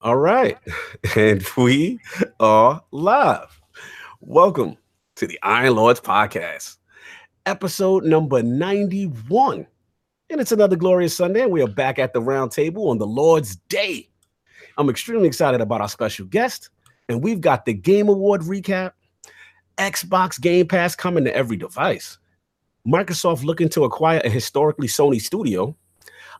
All right. And we are live. Welcome to the Iron Lords podcast, episode number 91. And it's another glorious Sunday. And we are back at the round table on the Lord's Day. I'm extremely excited about our special guest. And we've got the Game Award recap, Xbox Game Pass coming to every device, Microsoft looking to acquire a historically Sony studio,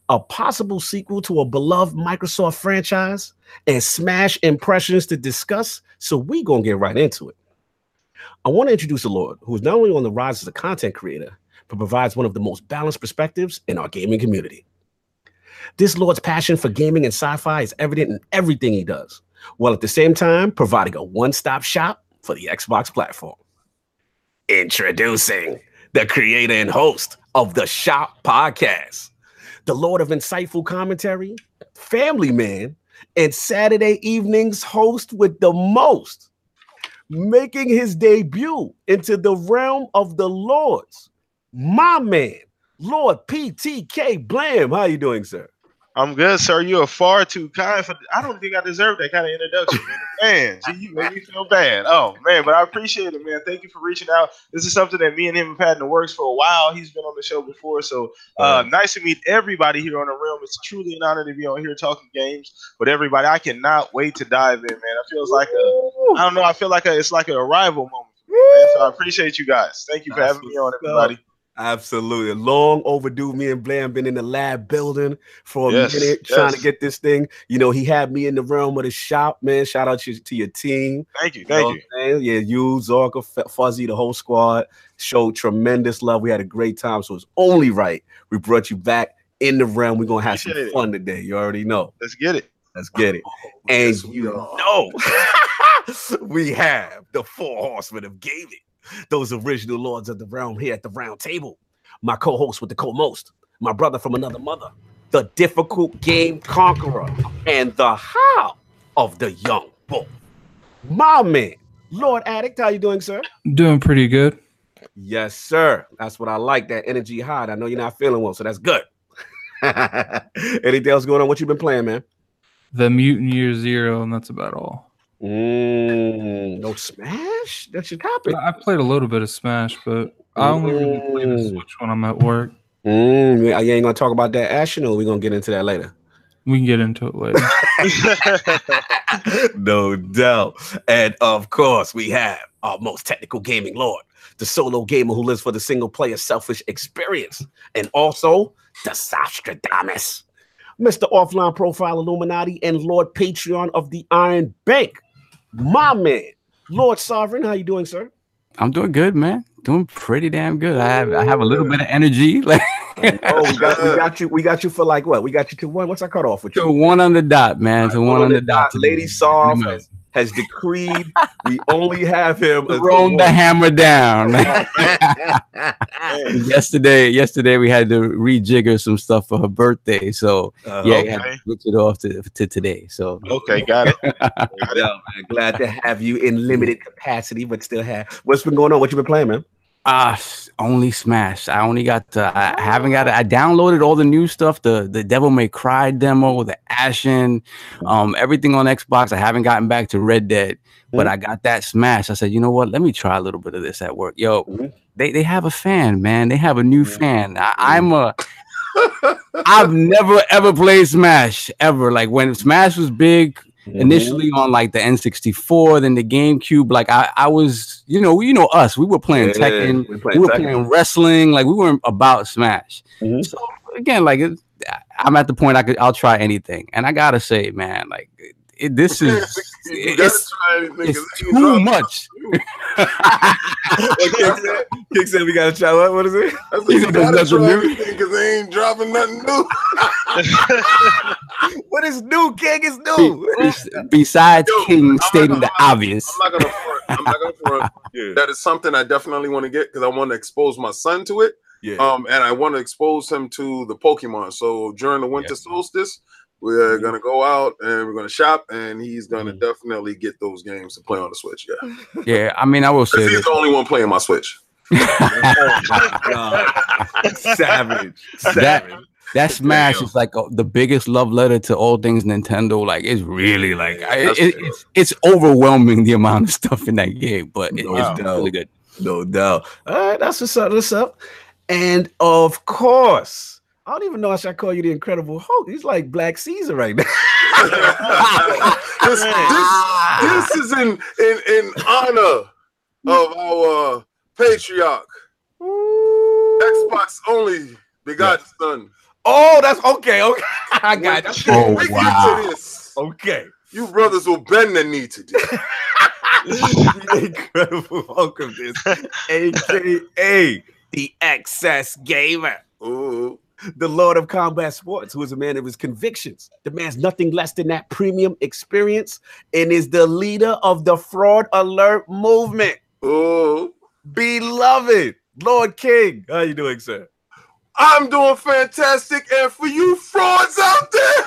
a possible sequel to a beloved Microsoft franchise, and Smash impressions to discuss. So we gonna get right into it. I want to introduce a Lord who is not only on the rise as a content creator, but provides one of the most balanced perspectives in our gaming community. This Lord's passion for gaming and sci-fi is evident in everything he does, while at the same time providing a one-stop shop for the Xbox platform. Introducing the creator and host of the Shop Podcast, the Lord of insightful commentary, family man, and Saturday evenings host with the most, making his debut into the realm of the Lords. My man, Lord PTK Blam. How you doing, sir? I'm good, sir. You are far too kind for. I don't think I deserve that kind of introduction, man. Gee, you made me feel bad. Oh man, but I appreciate it, man. Thank you for reaching out. This is something that me and him have had in the works for a while. He's been on the show before, so uh, nice to meet everybody here on the realm. It's truly an honor to be on here talking games with everybody. I cannot wait to dive in, man. It feels like a, I don't know. I feel like a, it's like an arrival moment. Me. So I appreciate you guys. Thank you for having me on, up. Absolutely. Long overdue. Me and Blam been in the lab building for a Yes, minute trying to get this thing. You know, he had me in the realm of the shop, man. Shout out to, to your team. Thank you, You thank know you. I'm saying? Yeah, you, Zorka, F- Fuzzy, the whole squad showed tremendous love. We had a great time. So it's only right. We brought you back in the realm. We're gonna have some Appreciate it. fun today. You already know. Let's get it. Let's get it. Oh, and Yes, you know, we have the four horsemen of gaming, those original lords of the realm here at the round table. My co-host with the co-most, my brother from another mother, the difficult game conqueror, and the how of the young bull. My man, Lord Addict, how you doing, sir? Doing pretty good. Yes, sir. That's what I like. That energy high. I know you're not feeling well, so that's good. Anything else going on? What you been playing, man? The Mutant Year Zero, and that's about all. Mm, no smash. That's your topic. I played a little bit of Smash, but I only really play the Mm. Switch when I'm at work. Mm, you ain't gonna talk about that action, or we gonna get into that later. We can get into it later. no doubt. And of course, we have our most technical gaming lord, the solo gamer who lives for the single player selfish experience, and also the Sostradamus, Mr. Offline Profile Illuminati, and Lord Patreon of the Iron Bank. My man, Lord Sovereign, how you doing, sir? I'm doing good, man. Doing pretty damn good. I have I have a little bit of energy. Like Oh, we got, we got you. We got you for like what? We got you to one. What's our cutoff with you? to one on the dot, man. To one on the dot. today. Lady Soft. Has, has decreed we only have him. Thrown the hammer down. Yesterday, yesterday we had to rejigger some stuff for her birthday. So Uh, yeah, okay. I had to switch it off to, to today. So okay, got it. Well, man, glad to have you in limited capacity, but still have. What's been going on? What you been playing, man? Ah, s- only Smash. I only got. To, I haven't got. it. I downloaded all the new stuff. The the Devil May Cry demo, the Ashen, um, everything on Xbox. I haven't gotten back to Red Dead, but Mhm. I got that Smash. I said, you know what? Let me try a little bit of this at work. Yo, Mhm. they they have a fan, man. They have a new Mhm. fan. I, I'm a. I've never ever played Smash ever. Like when Smash was big, Mm-hmm. initially on like the N64, then the GameCube. Like I, I was, you know, you know us. We were playing Yeah, Tekken. we We, were Tekken. playing wrestling. Like we weren't about Smash. Mhm. So again, like it, I'm at the point I could, I'll try anything. And I gotta say, man, like it, this is You gotta it's, try anything, it's 'cause too much. What Kick said? We gotta try. What? What is it? I said, you gotta nothing try new. because they ain't dropping nothing new. What is new? King is new. bes- besides Yo, King I'm stating not the gonna- obvious. I'm not gonna front. I'm not gonna front. Yeah. That is something I definitely want to get because I want to expose my son to it. Yeah. Um, and I want to expose him to the Pokemon. So during the winter solstice, we're Mhm. gonna go out and we're gonna shop, and he's gonna Mhm. definitely get those games to play on the Switch. Yeah, Yeah, I mean, I will say because he's this. the only one playing my Switch. Oh my God. Savage. Savage. that Smash Damn. is like uh, the biggest love letter to all things Nintendo. Like it's really like I, it, it's it's overwhelming the amount of stuff in that game, but it- No it's doubt. really good. No doubt. All right, that's what's up. What's up? And of course, I don't even know if I should call you the Incredible Hulk. He's like Black Caesar right now. this, this, this is in, in in honor of our patriarch, Xbox only begotten son. Oh, that's okay. Okay, I got it. you Oh, get wow. to this, Okay. you brothers will bend the knee to this. Incredible Hulk of this, aka the Excess Gamer. Ooh. The Lord of Combat Sports, who is a man of his convictions, demands nothing less than that premium experience, and is the leader of the Fraud Alert movement. Ooh. Beloved Lord King, how you doing, sir? I'm doing fantastic, and for you frauds out there,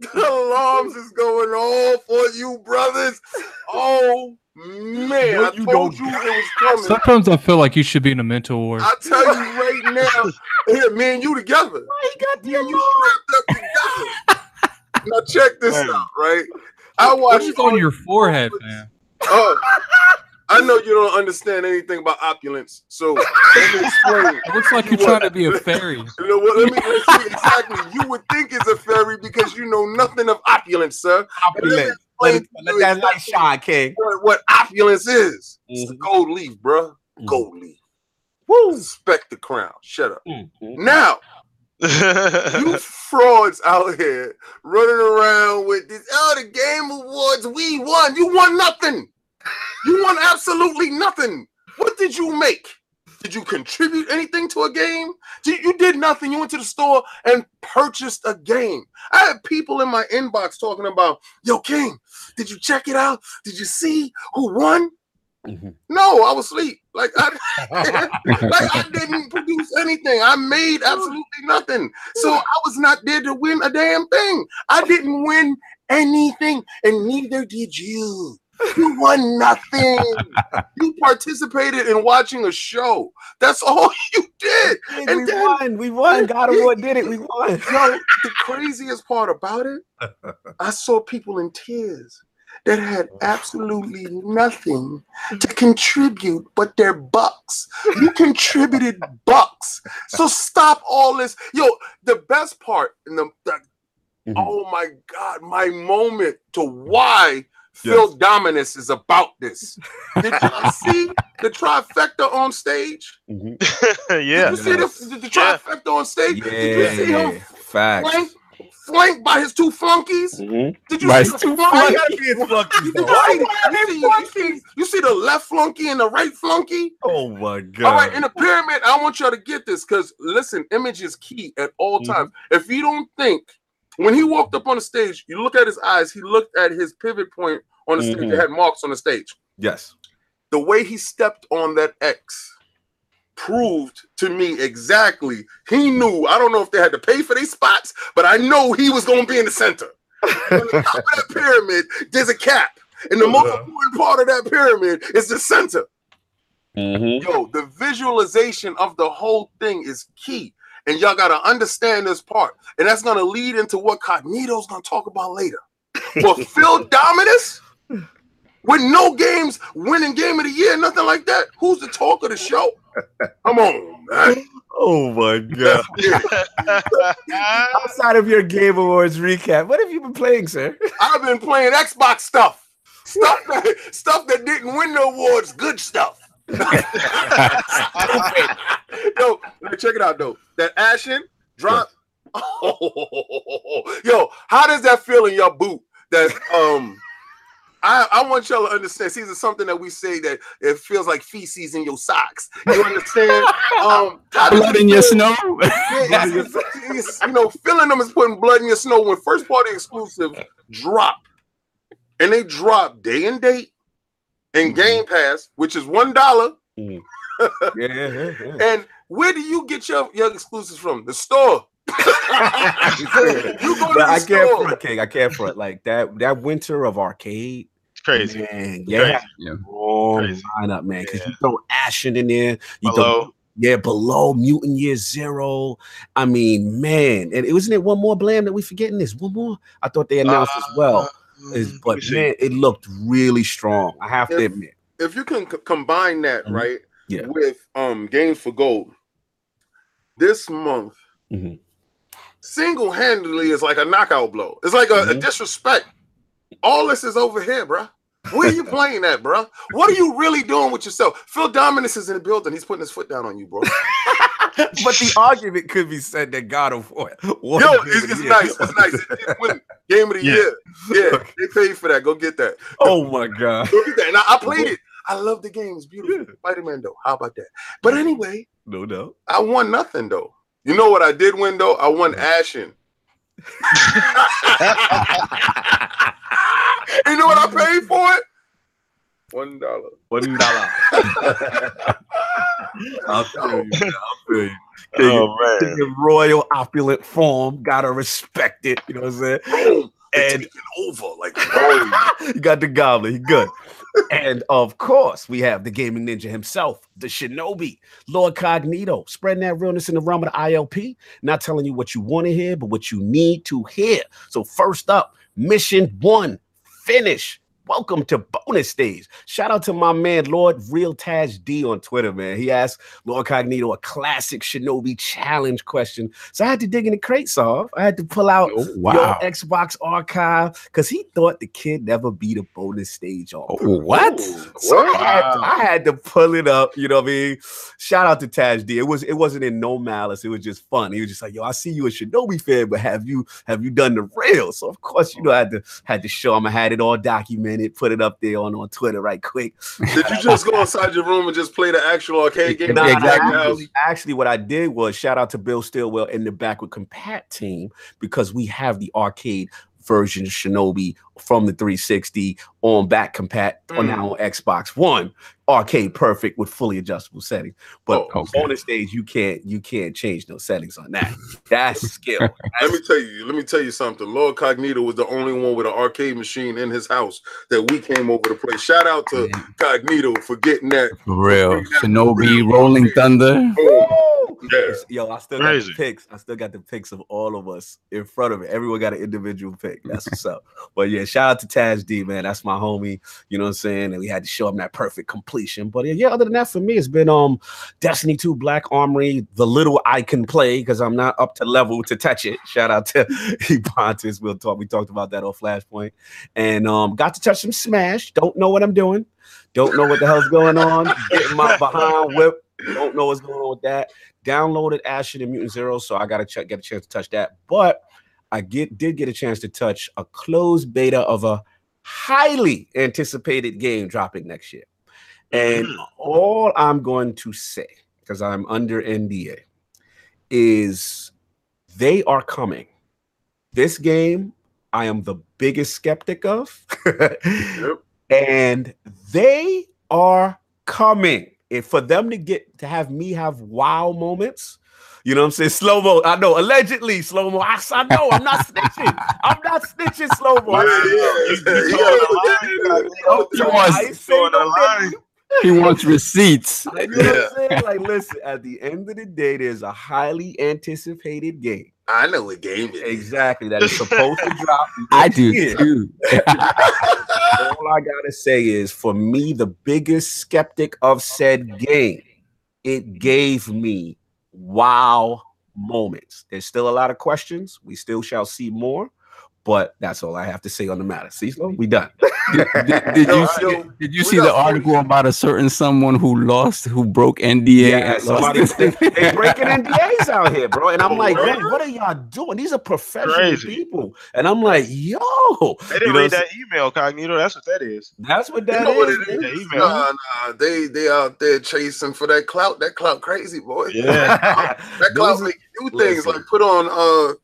the alarms is going off for you, brothers. Oh man, No, I you told don't. you it was coming. Sometimes I feel like you should be in a mental ward. I tell you right now, here, me and you together. He got Me and you strapped up together. now check this Man. out, right? I What watched is on your forehead, man? Oh, I know you don't understand anything about opulence, so let me explain. It looks like you're trying to be a fairy. You know what? Let me let's see exactly. You would think it's a fairy because you know nothing of opulence, sir. opulent. Let, it, let that light shine, King. What, what opulence is? It's a Mhm. gold leaf, bruh. Mhm. Gold leaf. Woo! Respect the crown. Shut up. Mhm. Now, you frauds out here running around with this. Oh, the game awards, we won. You won nothing. You won absolutely nothing. What did you make? Did you contribute anything to a game? Did- You did nothing. You went to the store and purchased a game. I had people in my inbox talking about, yo, King, did you check it out? Did you see who won? Mhm. No, I was asleep. Like I, like I didn't produce anything. I made absolutely nothing. So I was not there to win a damn thing. I didn't win anything, and neither did you. You won nothing. you participated in watching a show. That's all you did. And we then- won. We won. God of War did it. We won. Yo, the craziest part about it, I saw people in tears that had absolutely nothing to contribute but their bucks. You contributed bucks. So stop all this. Yo, the best part in the, the Mhm. oh my god, my moment to why Phil Dominus is about this. Did you see the trifecta on stage? Mhm. yeah. Did you see the, the trifecta on stage? Did you see him Yeah, facts. flanked, flanked by his two flunkies? Mhm. Did you By see the two flunky? Gotta be his flunkies, You, see, you, see, you, see, the left flunky and the right flunky? Oh my god! All right, in the pyramid, I want y'all to get this because listen, image is key at all Mhm. times. If you don't think when he walked up on the stage, you look at his eyes, he looked at his pivot point on the stage Mhm. that had marks on the stage. yes. The way he stepped on that X proved to me exactly. He knew. I don't know if they had to pay for these spots, but I know he was going to be in the center. on the top of that pyramid, there's a cap, and the most Uh-huh. important part of that pyramid is the center. Mm-hmm. Yo, the visualization of the whole thing is key. And y'all gotta understand this part. And that's gonna lead into what Cognito's gonna talk about later. But Phil Dominus, with no games, winning game of the year, nothing like that. Who's the talk of the show? Come on, man. Oh my god! Outside of your Game Awards recap, what have you been playing, sir? I've been playing Xbox stuff. Stuff that stuff that didn't win the awards, good stuff. Yo, check it out though. That Ashen drop. yo, how does that feel in your boot? That um, I I want y'all to understand. See, this is something that we say that it feels like feces in your socks. You understand? Um, how does Blood in your snow. yeah, it's- it's- you know, filling them is putting blood in your snow. When first party exclusive drop, and they drop day and date in Mhm. Game Pass, which is one dollar. Yeah, yeah, yeah. And where do you get your, your exclusives from? The store. you go to but the I can't store. front, King. I can't front like that. That winter of arcade, It's crazy. man. Crazy. Yeah, Yeah. long Crazy. lineup, man. Because Yeah. you throw Ashen in there, you Hello. throw Yeah, below mutant year zero. I mean, man, and it wasn't it one more blam that we forgetting this. One more. I thought they announced as well. Is- Mm, but man, it looked really strong. I have to admit. If you can c- combine that Mhm. right Yeah. with um games for gold, this month Mhm. single-handedly is like a knockout blow. It's like a, a Mhm. disrespect. All this is over here, bro. Where are you playing at, bro? What are you really doing with yourself? Phil Dominus is in the building. He's putting his foot down on you, bro. but the argument could be said that God of War. won Yo, Game it's, it's nice. It's nice. It did win game of the Yeah. year. Yeah, they paid for that. Go get that. Oh my God. Go get that. And I, I played it. I love the game. It's beautiful. Spider-Man though. How about that? But anyway, No, no. I won nothing though. You know what I did win though? I won Ashen. you know what I paid for it? One dollar. One dollar. I'll feel you. man. I'll feel you. Oh man. In royal opulent form, gotta respect it. You know what I'm saying? Boom. It's And- over. Like boom. you got the goblin. He good. and of course, we have the gaming ninja himself, the shinobi, Lord Cognito, spreading that realness in the realm of the ILP. Not telling you what you want to hear, but what you need to hear. So, first up, mission one, finish. Welcome to bonus stage. Shout out to my man Lord Real Taz D on Twitter, man. He asked Lord Cognito a classic Shinobi challenge question. So I had to dig in the crate solve. I had to pull out Oh, your. Xbox archive because he thought the kid never beat a bonus stage on. Oh, what? So I had, to, I had to pull it up. You know what I mean? Shout out to Taj D. It was it wasn't in no malice. It was just fun. He was just like, "Yo, I see you a Shinobi fan, but have you have you done the real?" So of course, you know, I had to had to show him. I had it all documented, put it up there on on Twitter right quick. Did you just go inside your room and just play the actual arcade game? Nah, Exactly. Actually, actually, what I did was shout out to Bill Stillwell in the back with Compat team because we have the arcade version of Shinobi from the 360 on back compat on Mm. now on Xbox One, arcade perfect with fully adjustable settings. But Oh, okay. on the stage, you can't you can't change no settings on that. That's skill. Let me tell you, let me tell you something. Lord Cognito was the only one with an arcade machine in his house that we came over to play. Shout out to Cognito for getting that. For real. Shinobi, Rolling Thunder. Boom. Yeah. Yo, I still got the pics. I still got the pics of all of us in front of it. Everyone got an individual pic. That's what's up. But yeah, shout out to Taj D, man. That's my homie. You know what I'm saying? And we had to show him that perfect completion. But yeah, other than that, for me, it's been um Destiny 2 Black Armory, the little I can play because I'm not up to level to touch it. Shout out to Ebontis. We'll talk. We talked about that on Flashpoint. And um got to touch some Smash. Don't know what I'm doing. Don't know what the hell's going on. Getting my behind whip. Don't know what's going on with that. Downloaded Ashen and Mutant Zero, so I gotta check, get a chance to touch that. But I get did get a chance to touch a closed beta of a highly anticipated game dropping next year. And Mhm. all I'm going to say, because I'm under NDA, is they are coming. This game, I am the biggest skeptic of. Yep. and they are coming. And for them to get to have me have wow moments, you know what I'm saying? Slow mo. I know, allegedly slow mo. I, I know, I'm not snitching. I'm not snitching slow mo. Yeah, yeah, You yeah. told a lie. He wants- I ain't say told a no lie. thing. He wants receipts. You know what I'm saying? Like, listen, at the end of the day, there's a highly anticipated game. I know what game it is. Exactly. That is supposed to drop. I do year. too. All I gotta say is for me, the biggest skeptic of said game, it gave me wow moments. There's still a lot of questions. We still shall see more, but that's all I have to say on the matter. See, Slow, we done. Did, did- did Yo, you see, yo, did you see the article about a certain someone who lost, who broke NDA? Yeah, and somebody they, they breaking NDAs out here, bro. And I'm Oh, like, word? man, what are y'all doing? These are professional Crazy. people. And I'm like, yo, They didn't You know read that email, Cognito. That's what that is. that's what You that know what is. it man. The email. Nah, nah, they they out there chasing for that clout. That clout crazy boy. Yeah. That clout Those are- make you do things listen. like put on uh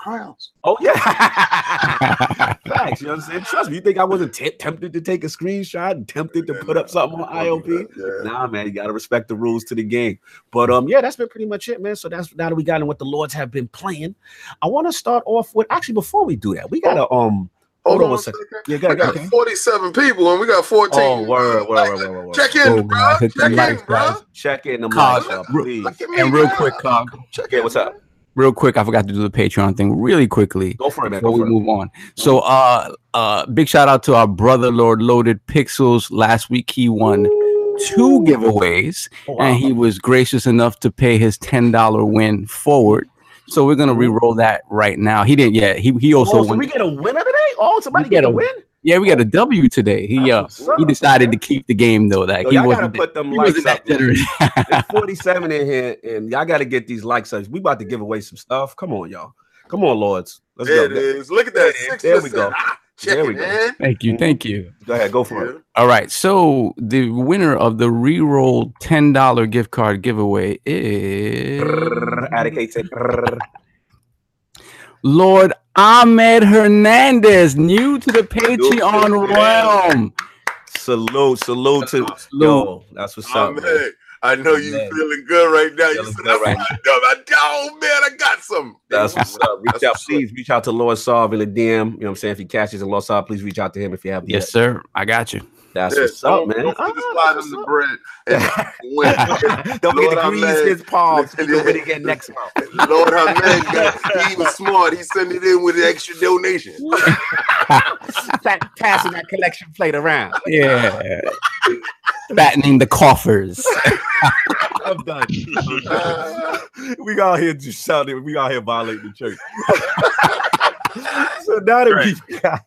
crowns. Oh yeah, facts. You know what I'm saying? Trust me. You think I wasn't t- tempted to take a screenshot and tempted to put up something on IOP? Yeah. Nah, man, you gotta respect the rules to the game. But um, yeah, that's been pretty much it, man. So that's now that we got in what the Lords have been playing. I want to start off with actually before we do that, we gotta um Hold on on a second. second. Yeah, go We ahead, go got ahead. 47 people and we got 14. Oh, word, word, word, word, word, word. Check in, Oh, bro. Check in, likes, bro. Check in them Cog, lights, y'all, real- please. Look at me, And real quick, Cog, Check in, what's up? Real quick, I forgot to do the Patreon thing really quickly Go for it, man. before we for it. move on. So, uh, uh, big shout out to our brother Lord Loaded Pixels. Last week he won two giveaways, Oh, wow. and he was gracious enough to pay his ten dollar win forward. So we're gonna re-roll that right now. He didn't yet. He he also Oh, so won. we get a winner today? Oh, somebody We get get a- win? Yeah, we got a W today. He uh he decided to keep the game though. Like Yo, he y'all gotta wasn't. put them he wasn't up. that generous. It's 47 in here, and y'all got to get these likes up. We about to give away some stuff. Come on, y'all. Come on, Lords. Let's There go. it is. Look at that. Six There we go. Ah, check There it, we go. man. thank you, thank you. Go ahead. Go for it. All right, so the winner of the re-roll ten dollar gift card giveaway is. Lord Ahmed Hernandez, new to the Patreon realm. Salute, salute to yo. That's what's Oh, up, man. man. I know you Man. feeling good right now. You Feeling said, good that's right my dub. I, oh, man, I got some. That's what's up. Reach That's out, please reach out to Lord Solve in the DM. You know what I'm saying? If he catches a Lord Solve, please reach out to him if you have the Yes, sir. I got you. That's Yeah, what's up, man. Don't forget to Ah, slide him the bread. And when, Don't Lord, forget to grease his palms. He gonna really get next month. Lord Hamed got he was smart. He sent it in with an extra donation. Pa- Passing that collection plate around. Yeah. Fattening the coffers. I'm done. we got here just shouting. We out here violating the church. so now that we've got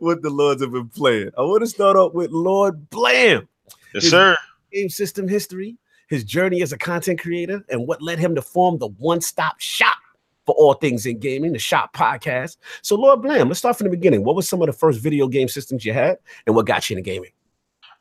what the Lords have been playing, I want to start off with Lord Blam. Yes, sir. Game system history, his journey as a content creator, and what led him to form the one-stop shop for all things in gaming, the Shop Podcast. So, Lord Blam, let's start from the beginning. What was some of the first video game systems you had, and what got you into gaming?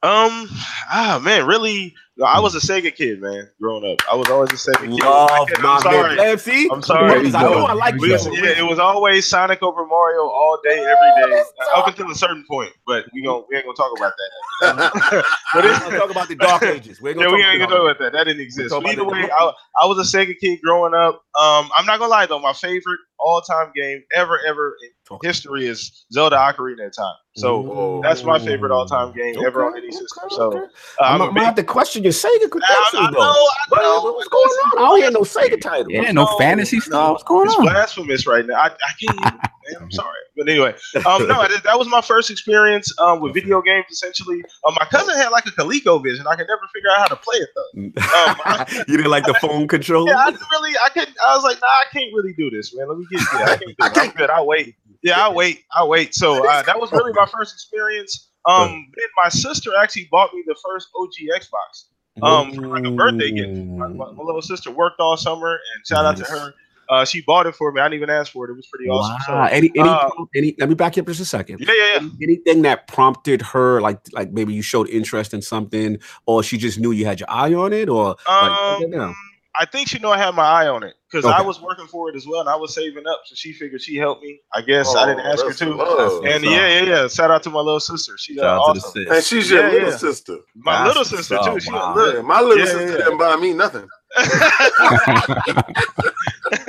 Um, ah, man, really, I was a Sega kid, man. Growing up, I was always a Sega kid. Love I'm sorry. man. Blam, see? I'm sorry. I know I like It you. was, yeah, it was always Sonic over Mario all day, every day, up until a certain point. But we gon' we ain't gonna talk about that. But we're gonna talk about the Dark Ages. We're yeah, gonna we talk ain't gonna talk about that. That didn't exist. talk either way, I, I was a Sega kid growing up. Um, I'm not gonna lie though, my favorite all-time game ever, ever in history is Zelda Ocarina of Time. So Ooh. that's my favorite all-time game ever on Okay, any system. okay, So uh, I'm, I'm gonna have to question your Sega I, I credentials, know, though. I What- know. What's going on? I don't hear no Sega title. Yeah, no No, fantasy stuff. What's going It's on? blasphemous right now. I, I can't even. Man, I'm sorry, but anyway, um, no, that, that was my first experience um, with video games. Essentially, um, my cousin had like a ColecoVision. I could never figure out how to play it though. Um, you didn't like the phone controller? Yeah, I didn't really. I couldn't. I was like, nah, I can't really do this, man. Let me get. Yeah, I can't do it. I'm good. I'll wait. Yeah, I'll wait. I'll wait. So uh, that was really my first experience. Um, then my sister actually bought me the first OG Xbox. Um, for like a birthday gift. My, my, my little sister worked all summer, and shout out to her. Uh, she bought it for me. I didn't even ask for it. It was pretty awesome. Wow. So, any, any, uh, any, let me back you up just a second. yeah, yeah, yeah. Anything that prompted her, like, like maybe you showed interest in something, or she just knew you had your eye on it, or like, Um, no. I think she know I had my eye on it because I was working for it as well, and I was saving up. So she figured she helped me. I guess I didn't Oh, ask her to. love. And yeah, yeah, yeah. Shout out to my little sister. She uh, to the awesome. sis. And she's your Yeah, little yeah. sister. My That's little sister up. too. She Wow. look. My little Yeah, sister yeah, yeah. didn't buy me nothing.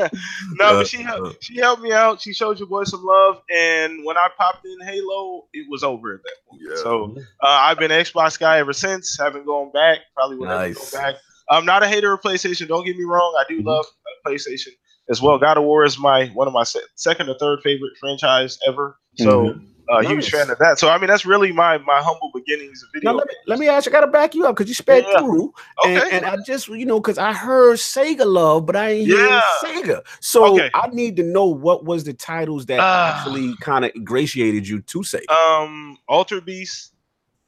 no, but she helped, she helped me out. She showed your boy some love, and when I popped in Halo, it was over at that point. Yeah. So uh, I've been an Xbox guy ever since. Haven't gone back. Probably will never Nice. go back. I'm not a hater of PlayStation. Don't get me wrong. I do Mhm. love uh, PlayStation as well. God of War is my one of my se- second or third favorite franchise ever. So uh, huge fan of that. So I mean, that's really my my humble beginnings of video. Now let me let me ask you. I gotta back you up because you sped Yeah. through, Okay. and, and I just you know because I heard Sega love, but I ain't Yeah. hearing Sega. So Okay. I need to know what was the titles that Ah. actually kind of ingratiated you to Sega. um, Alter Beast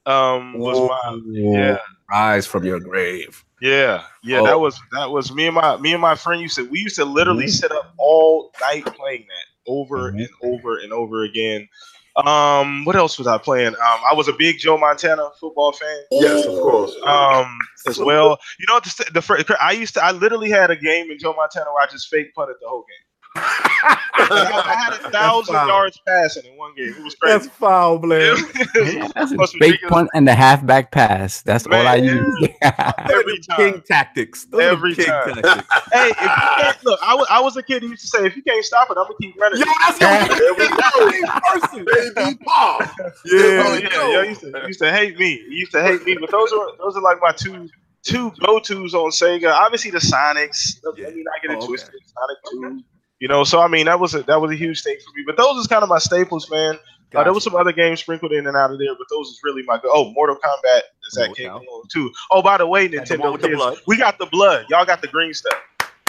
um was my yeah. Rise from your grave. Yeah, yeah, Oh. that was that was me and my me and my friend used to we used to literally Mhm. sit up all night playing that over Mhm. and over and over again. Um, what else was I playing? Um, I was a big Joe Montana football fan. Yes, of course. Um, as well. You know, the, the fir- I used to I literally had a game in Joe Montana where I just fake punted the whole game. I, I had a thousand yards passing in one game. It was crazy. That's crazy. foul, Blair. Yeah, that's a Most fake ridiculous- punt and the halfback pass. That's all I use. Every time. King tactics. Those Every king time. tactics. Hey, if you can't, look, I was, I was a kid who used to say, if you can't stop it, I'm gonna keep running. Yo, that's your There we go. person. Baby Paul. Oh, There we yeah, go. yeah, you used, to, used to hate me. You used to hate me, but those are those are like my two two go tos on Sega. Obviously, the Sonics. Yeah. I mean, I get oh, it Oh, okay. twisted. Sonic Two. You know, so I mean, that was a that was a huge thing for me. But those is kind of my staples, man. Uh, there was some other games sprinkled in and out of there, but those is really my go. Oh, Mortal Kombat is that came along too. Oh, by the way, Had the one Nintendo the kids, we got the blood. Y'all got the green stuff.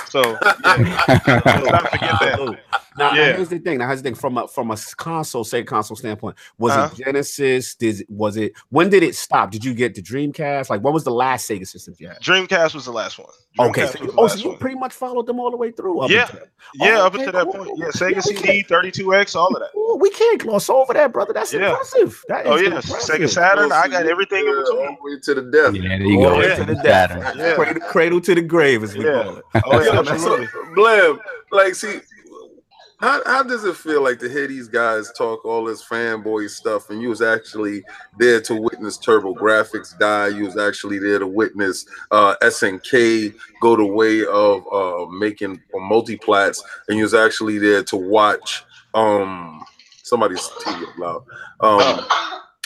So yeah, let's not forget that. Absolutely. Now, now, here's the thing. Now, here's the thing. From a from a console, say console standpoint, was Uh-huh. it Genesis? Did was it? When did it stop? Did you get the Dreamcast? Like, what was the last Sega system you had? Dreamcast was the last one. Okay, so, you- oh, so you one. pretty much followed them all the way through. up Yeah. until- Yeah, Oh, up okay, until that cool. point. Yeah, Yeah, Sega we CD, 32X, all of that. Ooh, we can't gloss over that, brother. That's Yeah. impressive. That is Oh yeah, impressive. Sega Saturn. I got everything in between. all the way to the death. Yeah, there you All go. the Yeah. to the death. Saturn. Yeah. Cradle, cradle to the grave, as we Yeah. call it. Oh yeah, Yo, absolutely. So, Blam, like, see, how, how does it feel like to hear these guys talk all this fanboy stuff, and you was actually there to witness TurboGrafx die? You was actually there to witness uh, SNK go the way of uh, making multiplats, and you was actually there to watch um, somebody's TV loud. Um,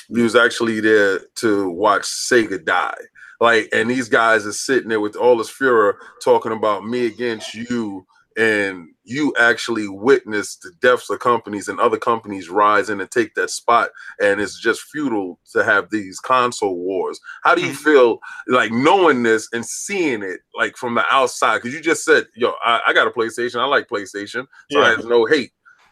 you was actually there to watch Sega die. Like, and these guys are sitting there with all this furor talking about me against you, and you actually witnessed the deaths of companies and other companies rise in and take that spot, and it's just futile to have these console wars. How do you mm-hmm. feel like knowing this and seeing it like from the outside? Because you just said, "Yo, I, I got a PlayStation. I like PlayStation, so I Yeah. have no hate."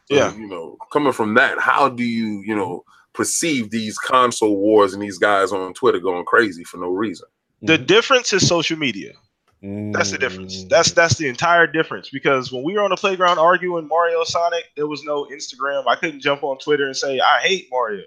So, Yeah. you know, coming from that, how do you, you know, perceive these console wars and these guys on Twitter going crazy for no reason? The mm-hmm. difference is social media. That's the difference. Mm. That's that's the entire difference. Because when we were on the playground arguing Mario Sonic, there was no Instagram. I couldn't jump on Twitter and say I hate Mario.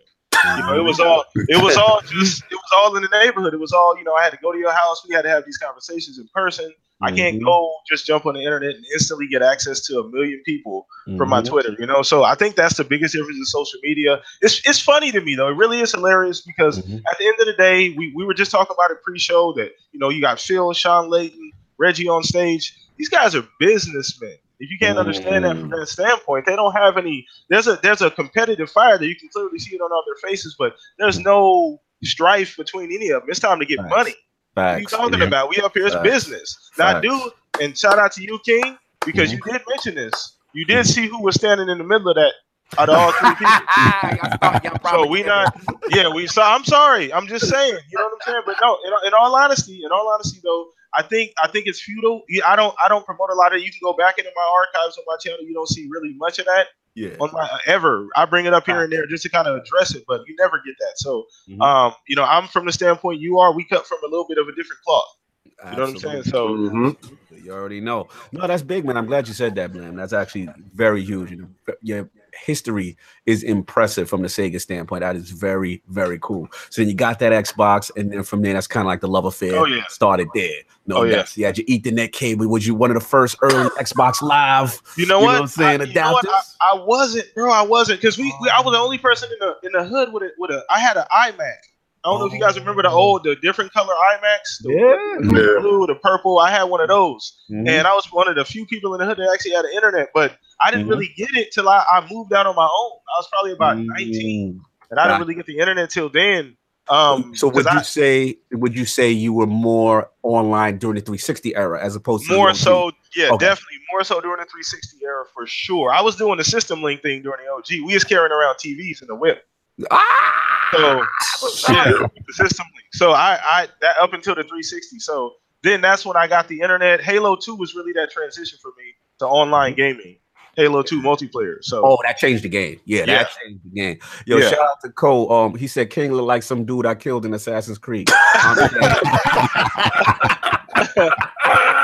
You know, it was all it was all just it was all in the neighborhood. It was all you know. I had to go to your house. We had to have these conversations in person. I can't Mhm. go just jump on the internet and instantly get access to a million people from my Mhm. Twitter, you know. So I think that's the biggest difference in social media. It's it's funny to me though. It really is hilarious because Mhm. at the end of the day, we, we were just talking about it pre-show that you know you got Phil, Shawn Layden, Reggie on stage. These guys are businessmen. If you can't understand that from mm. that standpoint, they don't have any. There's a there's a competitive fire that you can clearly see it on all their faces, but there's no strife between any of them. It's time to get Facts. money. What are you talking yeah. about? We up here as Facts. business. Now, Facts. dude, and shout out to you, King, because you mm-hmm. did mention this. You did see who was standing in the middle of that out of all three people. So we not, yeah, we. So I'm sorry. I'm just saying. You know what I'm saying? But no, in, in all honesty, in all honesty, though, I think I think it's futile. I don't I don't promote a lot of. You can go back into my archives on my channel. You don't see really much of that Yeah. on my ever. I bring it up here and there just to kind of address it, but you never get that. So, Mhm. um, you know, I'm from the standpoint you are. We cut from a little bit of a different cloth. You know what I'm saying? So. Mhm. You already know. No, that's big, man. I'm glad you said that, man. That's actually very huge. You know, your history is impressive from the Sega standpoint. That is very, very cool. So then you got that Xbox, and then from there, that's kind of like the love affair Oh, yeah. started there. No, Oh, yeah. yes, you eat your Ethernet cable. Was you one of the first early Xbox Live? You know You know what? what I'm saying? I, you know what? I, I wasn't, bro. I wasn't because we, we. I was the only person in the in the hood with a with a. I had an iMac. I don't know if you guys remember the old, the different color iMacs, The Yeah. Yeah. blue, the purple. I had one of those, Mhm. and I was one of the few people in the hood that actually had an internet. But I didn't Mhm. really get it till I, I moved out on my own. I was probably about 19, Mm. and I didn't really get the internet till then. Um, so would 'cause you I- say would you say you were more online during the 360 era as opposed to more so, yeah, Okay. definitely more so during the 360 era for sure. I was doing the system link thing during the OG. We was carrying around TVs in the whip. Ah! So yeah, the system. So I, I that up until the 360. So then that's when I got the internet. Halo 2 was really that transition for me to online gaming. Halo 2 multiplayer. So Oh, that changed the game. Yeah, Yeah. that changed the game. Yo, Yeah. shout out to Cole. Um, he said King looked like some dude I killed in Assassin's Creed.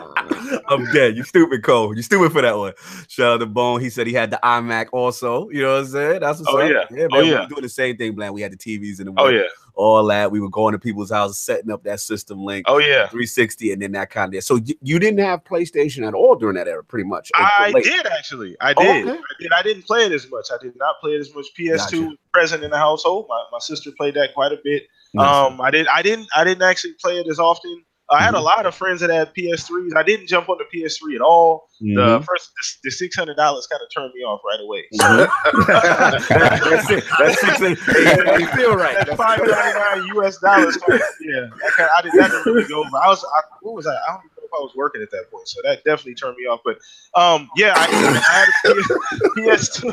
I'm dead. You stupid, Cole. You stupid for that one. Shout out to Bone. He said he had the iMac also. You know what I'm saying? That's what's Oh, up. yeah. yeah, man. Oh, we yeah. were doing the same thing, man. We had the TVs in the oh yeah. all that. We were going to people's houses, setting up that system link, Oh yeah. 360, and then that kind of. So you, you didn't have PlayStation at all during that era, pretty much. I Late. did actually. I Oh, did. okay. I did. I didn't play it as much. I did not play it as much. PS2 Gotcha. was present in the household. My, my sister played that quite a bit. Nice. Um, I did. I didn't. I didn't actually play it as often. I had a Mhm. lot of friends that had PS3s. I didn't jump on the PS3 at all. The Mhm. first, the, the six hundred dollars kind of turned me off right away. Mhm. That's it. That's six. You feel right. That's five ninety nine US dollars. Yeah, I did that didn't really go over. I was, I, what was I? I don't even know if I was working at that point, so that definitely turned me off. But um, yeah, I, I had a PS, PS2.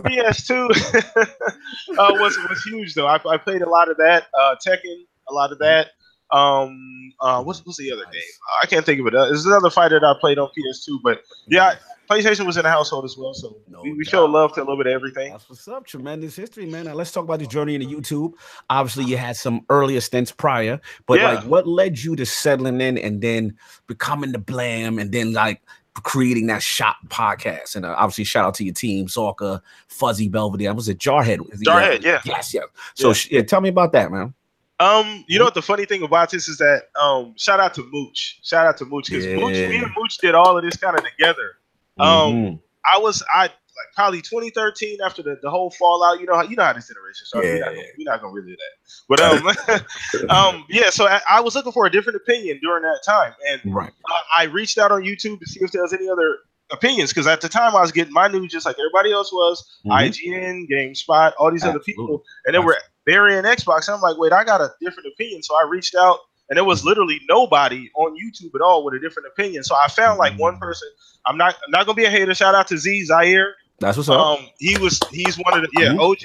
PS2 uh, was was huge though. I, I played a lot of that. Uh, Tekken, a lot of that. Um, uh, what's what's the other game? I can't think of it. Uh, there's another fighter that I played on PS2, but yeah, PlayStation was in the household as well. So No we, we showed love to a little bit of everything. That's what's up. Tremendous history, man. Now let's talk about the journey into YouTube. Obviously, you had some earlier stints prior, but Yeah. like, what led you to settling in and then becoming the blam, and then like creating that shop podcast? And uh, obviously, shout out to your team, Zorka, Fuzzy Belvedere. I was it Jarhead? Jarhead, yeah. Yes, yeah. So, Yeah. yeah, tell me about that, man. Um, you know what the funny thing about this is that um, shout out to Mooch, shout out to Mooch because Mooch, me and Mooch did all of this kind of together. Um, Mhm. I was I like probably 2013 after the, the whole fallout. You know how you know how this generation started. We're, not Yeah. gonna, we're not gonna relive that, but um, um, yeah. So I, I was looking for a different opinion during that time, and right. I, I reached out on YouTube to see if there was any other opinions because at the time I was getting my news just like everybody else was. Mhm. IGN, GameSpot, all these other people, and they were burying Xbox. And I'm like, wait, I got a different opinion. So I reached out, and there was literally nobody on YouTube at all with a different opinion. So I found like one person. I'm not, I'm not gonna be a hater. Shout out to Z Zaire. That's what's up. Um, he was, he's one of the yeah Mhm. OG.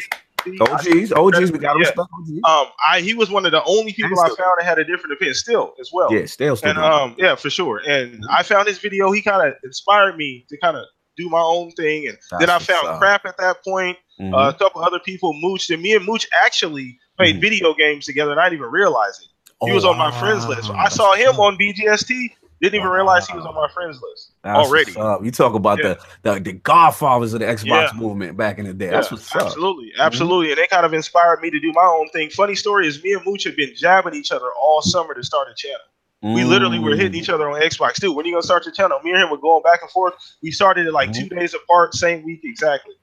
OGs, OGs, we got to Yeah. Um, I he was one of the only people I found that had a different opinion still as well. yeah, still, still. And um, yeah, for sure. And I found his video. He kind of inspired me to kind of do my own thing. And then I found up. crap at that point. Mhm. Uh, a couple other people mooched, and me and Mooch actually played Mhm. video games together, and I didn't even realize it. He Oh, was on my friends list. I saw him on BGST. Didn't even realize he was on my friends list That's already. You talk about Yeah. the, the the godfathers of the Xbox Yeah. movement back in the day. Yeah, That's what's up. absolutely, absolutely. And they kind of inspired me to do my own thing. Funny story is, me and Mooch have been jabbing each other all summer to start a channel. We literally were hitting Mm. each other on Xbox too. When you gonna start your channel? Me and him were going back and forth. We started it like two days apart, same week exactly.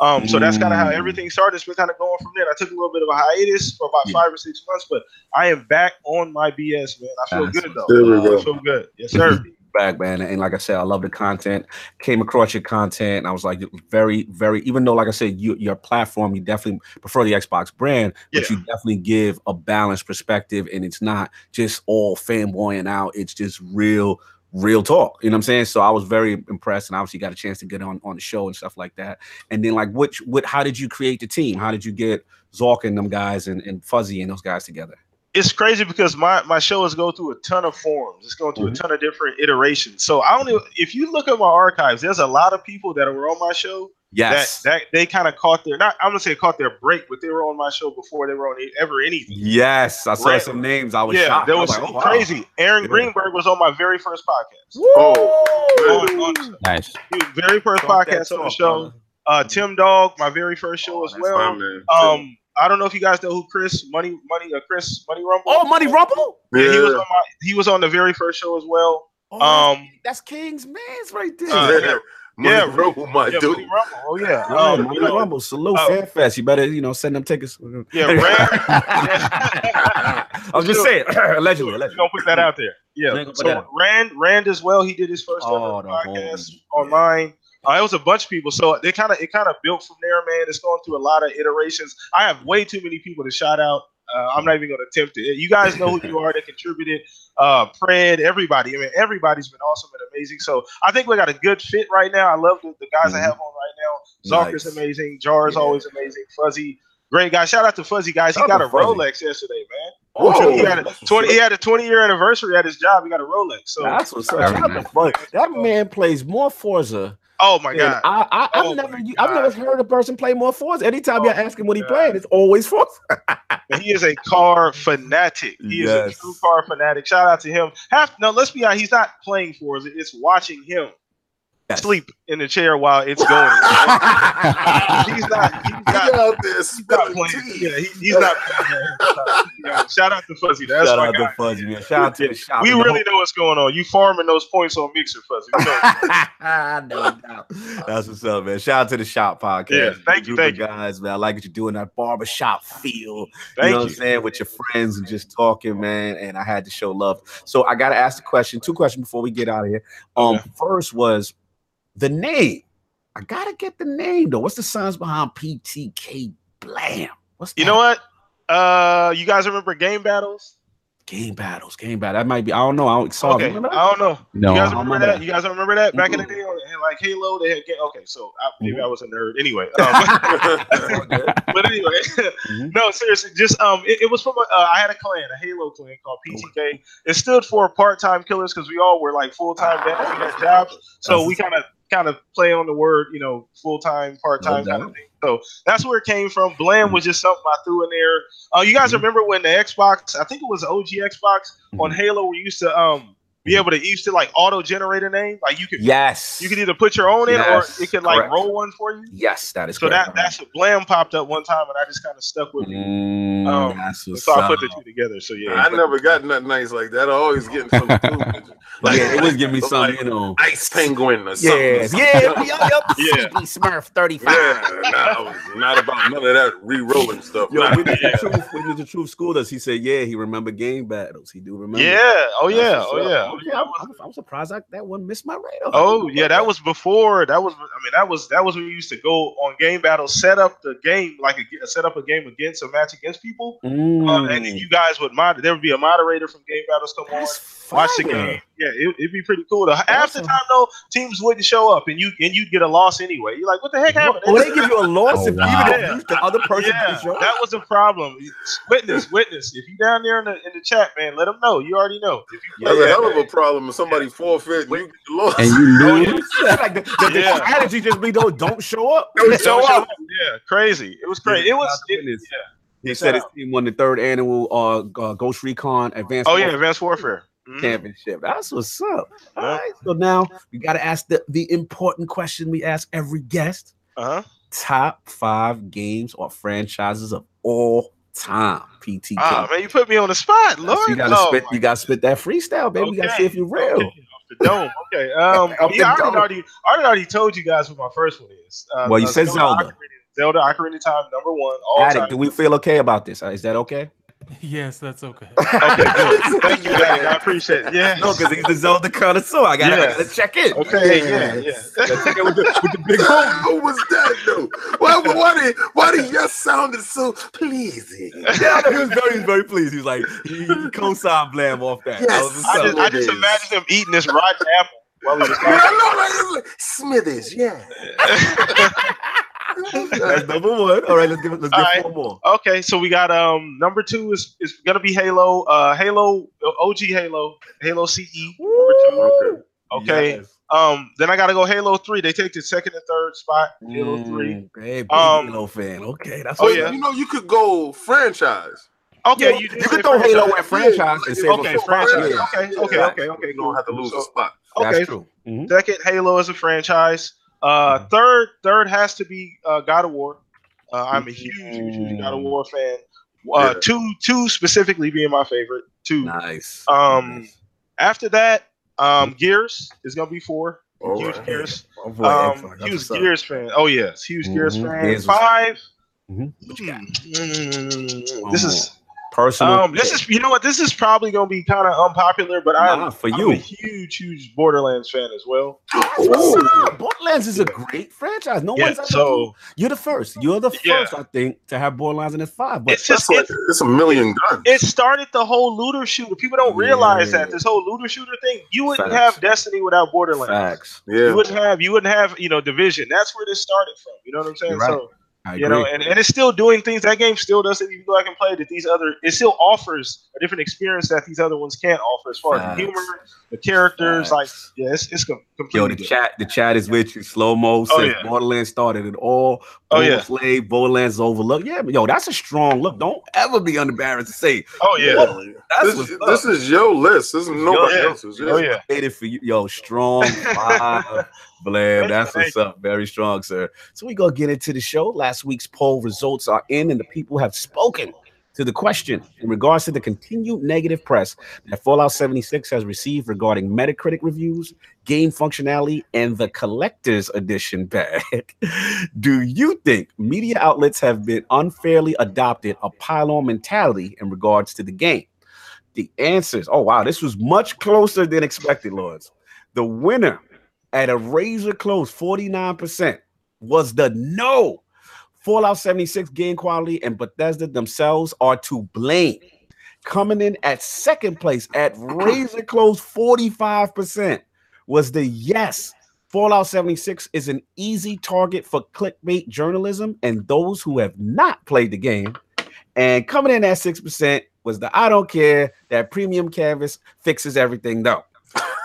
Um, so that's kind of how Mm. everything started. It's been kind of going from there. I took a little bit of a hiatus for about Yeah. five or six months, but I am back on my BS, man. I feel That's good though. There we go. I feel good. Yes, sir. Back, man. And like I said, I love the content. Came across your content, and I was like, very, very. Even though, like I said, you, your platform, you definitely prefer the Xbox brand, but you definitely give a balanced perspective, and it's not just all fanboying out. It's just real, real talk. You know what I'm saying? So I was very impressed, and obviously got a chance to get on on the show and stuff like that. And then, like, which, what, how did you create the team? How did you get Zork and them guys and, and Fuzzy and those guys together? It's crazy because my my show is going through a ton of forms. It's going through Mhm. a ton of different iterations. So I don't. Even, if you look at my archives, there's a lot of people that were on my show Yes. that that they kind of caught their not. I'm gonna say caught their break, but they were on my show before they were on ever anything. Yes, I saw Right. some names. I was yeah, shocked. that I was, like, oh, wow. crazy. Aaron Yeah. Greenberg was on my very first podcast. Oh, On- on- Nice. very first Talk that podcast on the show. brother. Uh, Tim Dog, my very first show Oh, as well. my man. Um, I don't know if you guys know who Chris Money Money uh, Chris Money Rumble. Oh, Money Rumble. Yeah, he was on my he was on the very first show as well. Oh, Um, that's King's man's right there. Uh, yeah. yeah. Money Yeah. Rumble, my yeah, dude. Money Rumble. Oh yeah. Yeah, Um, Money you know, Rumble. Salute uh, Fan Fest. You better, you know, send them tickets. Yeah, Rand I was just saying, allegedly, We're allegedly. gonna put that out there. Yeah. We're gonna put So. Rand, Rand as well. He did his first Oh, podcast homie. on mine. Uh, it was a bunch of people, so they kind of it kind of built from there, man. It's going through a lot of iterations. I have way too many people to shout out. Uh, I'm not even going to attempt it. You guys know who you are that contributed. Uh, Pred, everybody. I mean, everybody's been awesome and amazing. So I think we got a good fit right now. I love the, the guys I Mhm. have on right now. Zark is Nice. amazing. Jar is Yeah. always amazing. Fuzzy, great guy. Shout out to Fuzzy guys. He got a Fuzzy. Rolex yesterday, man. Whoa. He had a twenty. He had a twenty year anniversary at his job. He got a Rolex. So, That's what's up. Very Shout out to nice. That man plays more Forza. Oh my god, I, I, I've Oh never, my I've never heard a person play more Forza. Anytime Oh you ask him what he God. playing, it's always Forza. he is a car fanatic. He is a true car fanatic. Shout out to him. Half no, let's be honest. He's not playing for us. It's watching him Yes. sleep in the chair while it's going. he's not. He's not. out there He's not spilling playing. tea. Yeah, he, he's not. Yeah, shout out to Fuzzy. That's Shout my out guy. to Fuzzy, man. Shout out to the shop. We really know what's going on. You farming those points on Mixer, Fuzzy. We know. no. That's what's up, man. Shout out to the shop podcast. Yeah, thank you, thank you. guys, man. I like what you're doing that barbershop feel. Thank you know what. I'm saying? With your friends and just talking, man. And I had to show love. So I gotta ask the question, two questions before we get out of here. Um, Okay. first was the name. I gotta get the name though. What's the science behind PTK Blam? What's You that? know what? Uh, you guys remember game battles? Game battles, game battle. That might be. I don't know. I don't saw. Okay, I don't know. No, you guys remember remember that? that. You guys remember that back in the day? like Halo, they had game. Okay, so I, maybe Mhm. I was a nerd. Anyway, um, but anyway, Mhm. no, seriously, just um, it, it was from a, uh, I had a clan, a Halo clan called PTK. It stood for part time killers because we all were like full time we had jobs, so That's- we kind of kind of play on the word, you know, full time, part time No kind of thing. So that's where it came from. Blam was just something I threw in there. Uh, you guys Mhm. remember when the Xbox? I think it was OG Xbox on Mhm. Halo. We used to um be able to it used to like auto generate a name. Like you could Yes. you could either put your own in Yes, or it could like correct. roll one for you. Yes, that is So correct. that that's what Blam popped up one time, and I just kind of stuck with me. Mm, Um, So I put the two together. So yeah, I never got nothing nice like that. I always getting some stupid, like yeah, it was giving me some, something, like, you know. ice penguin or something. Yes, yeah, yep, yep. Yeah. Sleepy Smurf 35. Yeah, nah, I was not about none of that re-rolling stuff. Yo, Nah. when did the truth, when the truth school us? He said, yeah, he remember game battles. He do remember. yeah, oh That's yeah, oh up. yeah. Okay, I'm, I'm, I'm surprised I, that one missed my radar. Oh yeah, that was before. That was. I mean, that was that was when you used to go on game battles, set up the game like a, set up a game against a match against people, Mm, uh, and then you guys would mod. There would be a moderator from game battles come on. that's Watch the fire. game. Yeah, it, it'd be pretty cool. The, half the Awesome. time though, teams wouldn't show up, and you and you'd get a loss anyway. You're like, what the heck happened? Well, they give you a loss Oh, if wow. even if the other person yeah, show up. that was a problem. Witness, witness. If you're down there in the in the chat, man, let them know. You already know. If you That's a hell of a problem if somebody forfeit and you get lost. and you lose. knew. yeah. like the, the, the Yeah. strategy just be though, don't show up. Don't Don't show show up. up. Yeah, crazy. It was crazy. It was. It, yeah. He said his team won the third annual uh, uh, Ghost Recon Advanced Oh yeah, Advanced Warfare. Mhm. Championship. That's what's up. All Yeah. So now we got to ask the, the important question we ask every guest Uh-huh. top five games or franchises of all time. PTK. Ah, man, you put me on the spot, Lord. you gotta Oh, spit. You gotta spit that freestyle, baby. We gotta see if you're real. Okay, the dome. Okay. Um, yeah, I already, already, I already, told you guys what my first one is. Uh, Well, you uh, said Zelda. Ocarina, Zelda Ocarina of Time, number one, all Addict, time. do we feel okay about this? Uh, Is that okay? Yes, that's okay. Okay, good. Thank you, Addict. I appreciate it. Yeah. No, because he's the Zelda connoisseur. I gotta, I Yeah. gotta check in. Okay, yeah, yeah. Gotta check in with the, with the big Who, who was that though? Why, why did why did yes sounded so pleasing? Yeah, he was very, he was very pleased. He was like, he, he co-signed Blam off that. That was Yes. I just, I just is. imagine him eating this rotten apple while he was Yeah. I know, like, like Smithers, yeah. That's number one. All right, let's give it. Let's All get right. four more. Okay, so we got um number two is is gonna be Halo, uh Halo OG Halo, Halo CE. Number two. Okay. Yes. Um then I gotta go Halo 3. They take the second and third spot. Halo 3. Mm, Hey, big Um, Halo fan. Okay, that's Oh, yeah, yeah. you know you could go franchise. Okay, Yeah, you, did you say can throw Halo at franchise and say Okay, it's a franchise. Yeah, Okay, okay, okay, okay. You don't have to lose a spot. Okay, That's true. Mhm. second Halo is a franchise. Uh, Mhm. third, third has to be uh, God of War. Uh, I'm a huge, huge, huge Mm. God of War fan. Uh, Yeah. Two, two specifically being my favorite. Two. Nice. Um, Nice. After that, um, Gears is gonna be four. All huge right. Gears. Oh, boy, Um, huge. Gears fan. Oh yes, huge Gears Mhm. fan. Gears was- Five. Mhm. What you got? Mm, This is Personal. um, this is you know what this is probably gonna be kind of unpopular, but I'm, Nah, for I'm you. a huge, huge Borderlands fan as well. That's what's up. Borderlands is a great franchise. No Yeah, one's ever. so you're the first. You're the Yeah. first, I think, to have Borderlands in its five. But it's just That's like it, it's a million guns. it started the whole looter shooter. People don't realize Yeah. that this whole looter shooter thing. You wouldn't Facts. have Destiny without Borderlands. facts. Yeah. You wouldn't have you wouldn't have you know Division. That's where this started from. You know what I'm saying? Right. So I you agree. know, and, and it's still doing things that game still does. If you go back and play that, these other it still offers a different experience that these other ones can't offer as far as the humor, the characters. Like, yeah, it's it's com- Yo, completely. the different. chat, the chat is with you. Slow mo Oh, yeah. Borderlands started it all. Oh, yeah. Slave, Borderlands is overlooked. Yeah, but yo, that's a strong look. Don't ever be embarrassed to say Oh yeah. that's This, this is your list. This is nobody Yeah. else's. Oh yeah. Made it for you, yo. Strong five. Blam, that's what's up. Very strong, sir. So we gonna get into the show. Last week's poll results are in, and the people have spoken to the question in regards to the continued negative press that Fallout 76 has received regarding Metacritic reviews, game functionality, and the collector's edition bag. Do you think media outlets have been unfairly adopted a pile-on mentality in regards to the game? The answers. Oh wow, this was much closer than expected, Lords. The winner at a razor close 49% was the no. Fallout 76 game quality and Bethesda themselves are to blame. Coming in at second place at razor close 45% was the yes. Fallout 76 is an easy target for clickbait journalism and those who have not played the game. And coming in at 6% was the I don't care that premium canvas fixes everything though.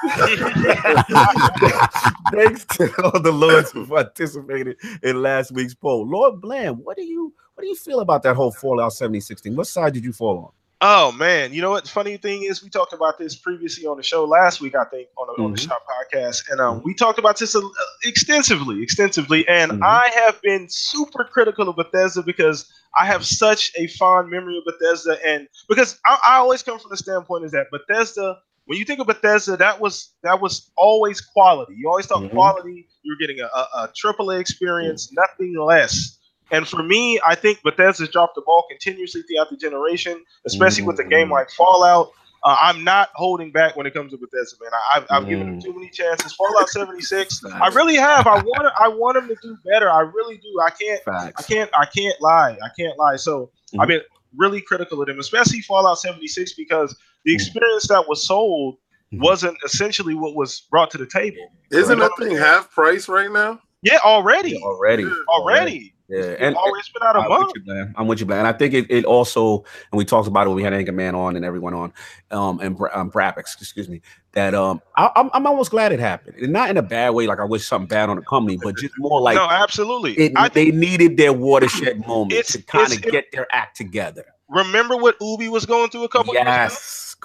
Thanks to all the lords who participated in last week's poll. Lord Blam, what do you what do you feel about that whole Fallout 76 thing? What side did you fall on? Oh man, you know what? The funny thing is, we talked about this previously on the show last week, I think, on, the on the Mhm. Shop podcast, and um, we talked about this uh, extensively, extensively. And Mhm. I have been super critical of Bethesda because I have such a fond memory of Bethesda, and because I, I always come from the standpoint is that Bethesda, when you think of Bethesda, that was that was always quality. You always thought Mhm. quality. You were getting a, a, a AAA experience, nothing less. And for me, I think Bethesda's dropped the ball continuously throughout the generation, especially with a game Mm. like Fallout. Uh, I'm not holding back when it comes to Bethesda, man. I, I've, I've given them Mm. too many chances. Fallout 76, I really have. I want I want them to do better. I really do. I can't I can't I can't lie. I can't lie. So. I've been really critical of them, especially Fallout 76, because the Mhm. experience that was sold Mhm. wasn't essentially what was brought to the table. Isn't Correct. that thing half price right now? Yeah, already. Yeah, already. already. Yeah, It's and already it's been out a I'm month. with you, man. I'm with you, man. And I think it, it also, and we talked about it when we had Anchor Man on and everyone on, um, and Bra- um, Brapix, excuse me, that um, I, I'm, I'm almost glad it happened, and not in a bad way, like I wish something bad on the company, but just more like no, absolutely. it, I they needed their watershed moment to kind of get their act together. remember what Ubi was going through a couple years ago?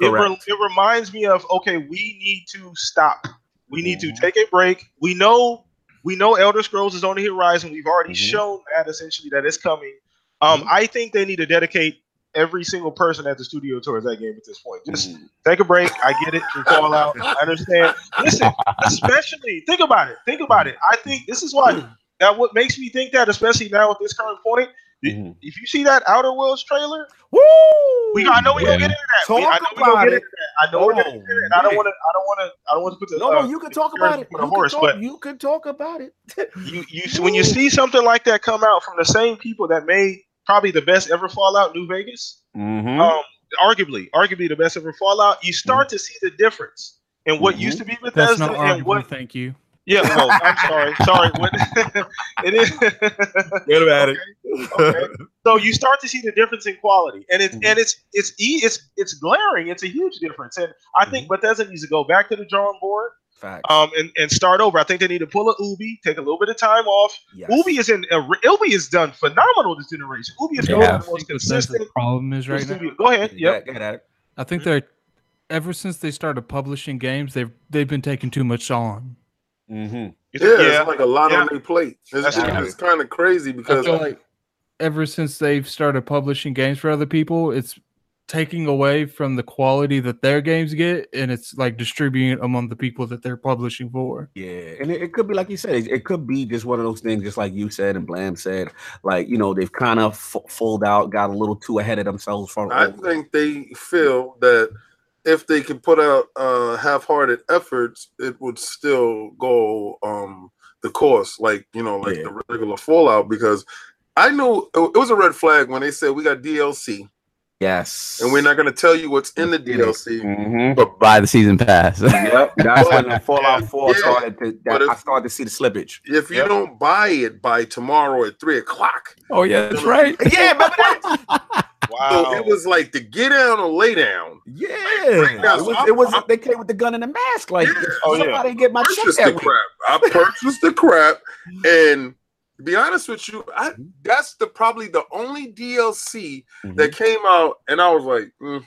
It, re- it reminds me of okay, we need to stop. We need Mhm. to take a break. We know we know Elder Scrolls is on the horizon. We've already Mhm. shown that essentially that it's coming. Um, Mhm. I think they need to dedicate every single person at the studio towards that game at this point. Just Mhm. take a break. I get it. You fall out. I understand. Listen, especially think about it. Think about it. I think this is why that what makes me think that, especially now at this current point. Mhm. If you see that Outer Worlds trailer, Woo! we I know we gonna Yeah. get into that. We- I Talk know we gonna about get into that. I know we're gonna Oh, get into that. I don't want to. I don't want to. I don't want to put the. No, uh, no, you can talk about it. You before the can talk, you can talk about it. you, you when you see something like that come out from the same people that made probably the best ever Fallout, New Vegas, Mhm. um, arguably, arguably the best ever Fallout, you start to see the difference in what Mhm. used to be That's Bethesda not and what. Thank you. Yeah, well, I'm sorry, sorry. What, it is. Get about it. Okay. So you start to see the difference in quality, and it's Mhm. and it's it's e- it's it's glaring. It's a huge difference, and I think Bethesda needs to go back to the drawing board, Facts. um, and and start over. I think they need to pull a Ubi, take a little bit of time off. Yes. Ubi is in a, Ubi is done phenomenal this generation. Ubi is Yeah. one I the most think that's the consistent problem is right now. Go ahead. Yeah, Yep. get at it. I think they're ever since they started publishing games, they've they've been taking too much on. Mhm. You Yeah, it's like a lot Yeah. on their plate. It's, it's, kind of crazy I because feel like ever since they've started publishing games for other people, it's taking away from the quality that their games get, and it's like distributing it among the people that they're publishing for. Yeah, and it, it could be like you said. It, it could be just one of those things, just like you said and Blam said. Like you know, they've kind of f- fold out, got a little too ahead of themselves. For I think they feel that if they could put out uh, half-hearted efforts, it would still go um, the course, like you know, like Yeah. the regular Fallout. Because I knew it was a red flag when they said we got DLC yes, and we're not going to tell you what's in the Let's get it. DLC. Mhm. But buy the season pass. Yep, that's when the Fallout Four Yeah. started. To, that if- I started to see the slippage. If you Yep. don't buy it by tomorrow at three o'clock, oh yeah, that's right. Yeah, remember that? Wow. so it was like the get down or lay down. Yeah, now, it was. I'm- It was I'm- they came with the gun and the mask. Like, Yeah. Oh, yeah. somebody get my check purchased that the week. crap. I purchased the crap, and to be honest with you, I that's the probably the only DLC Mhm. that came out, and I was like, mm,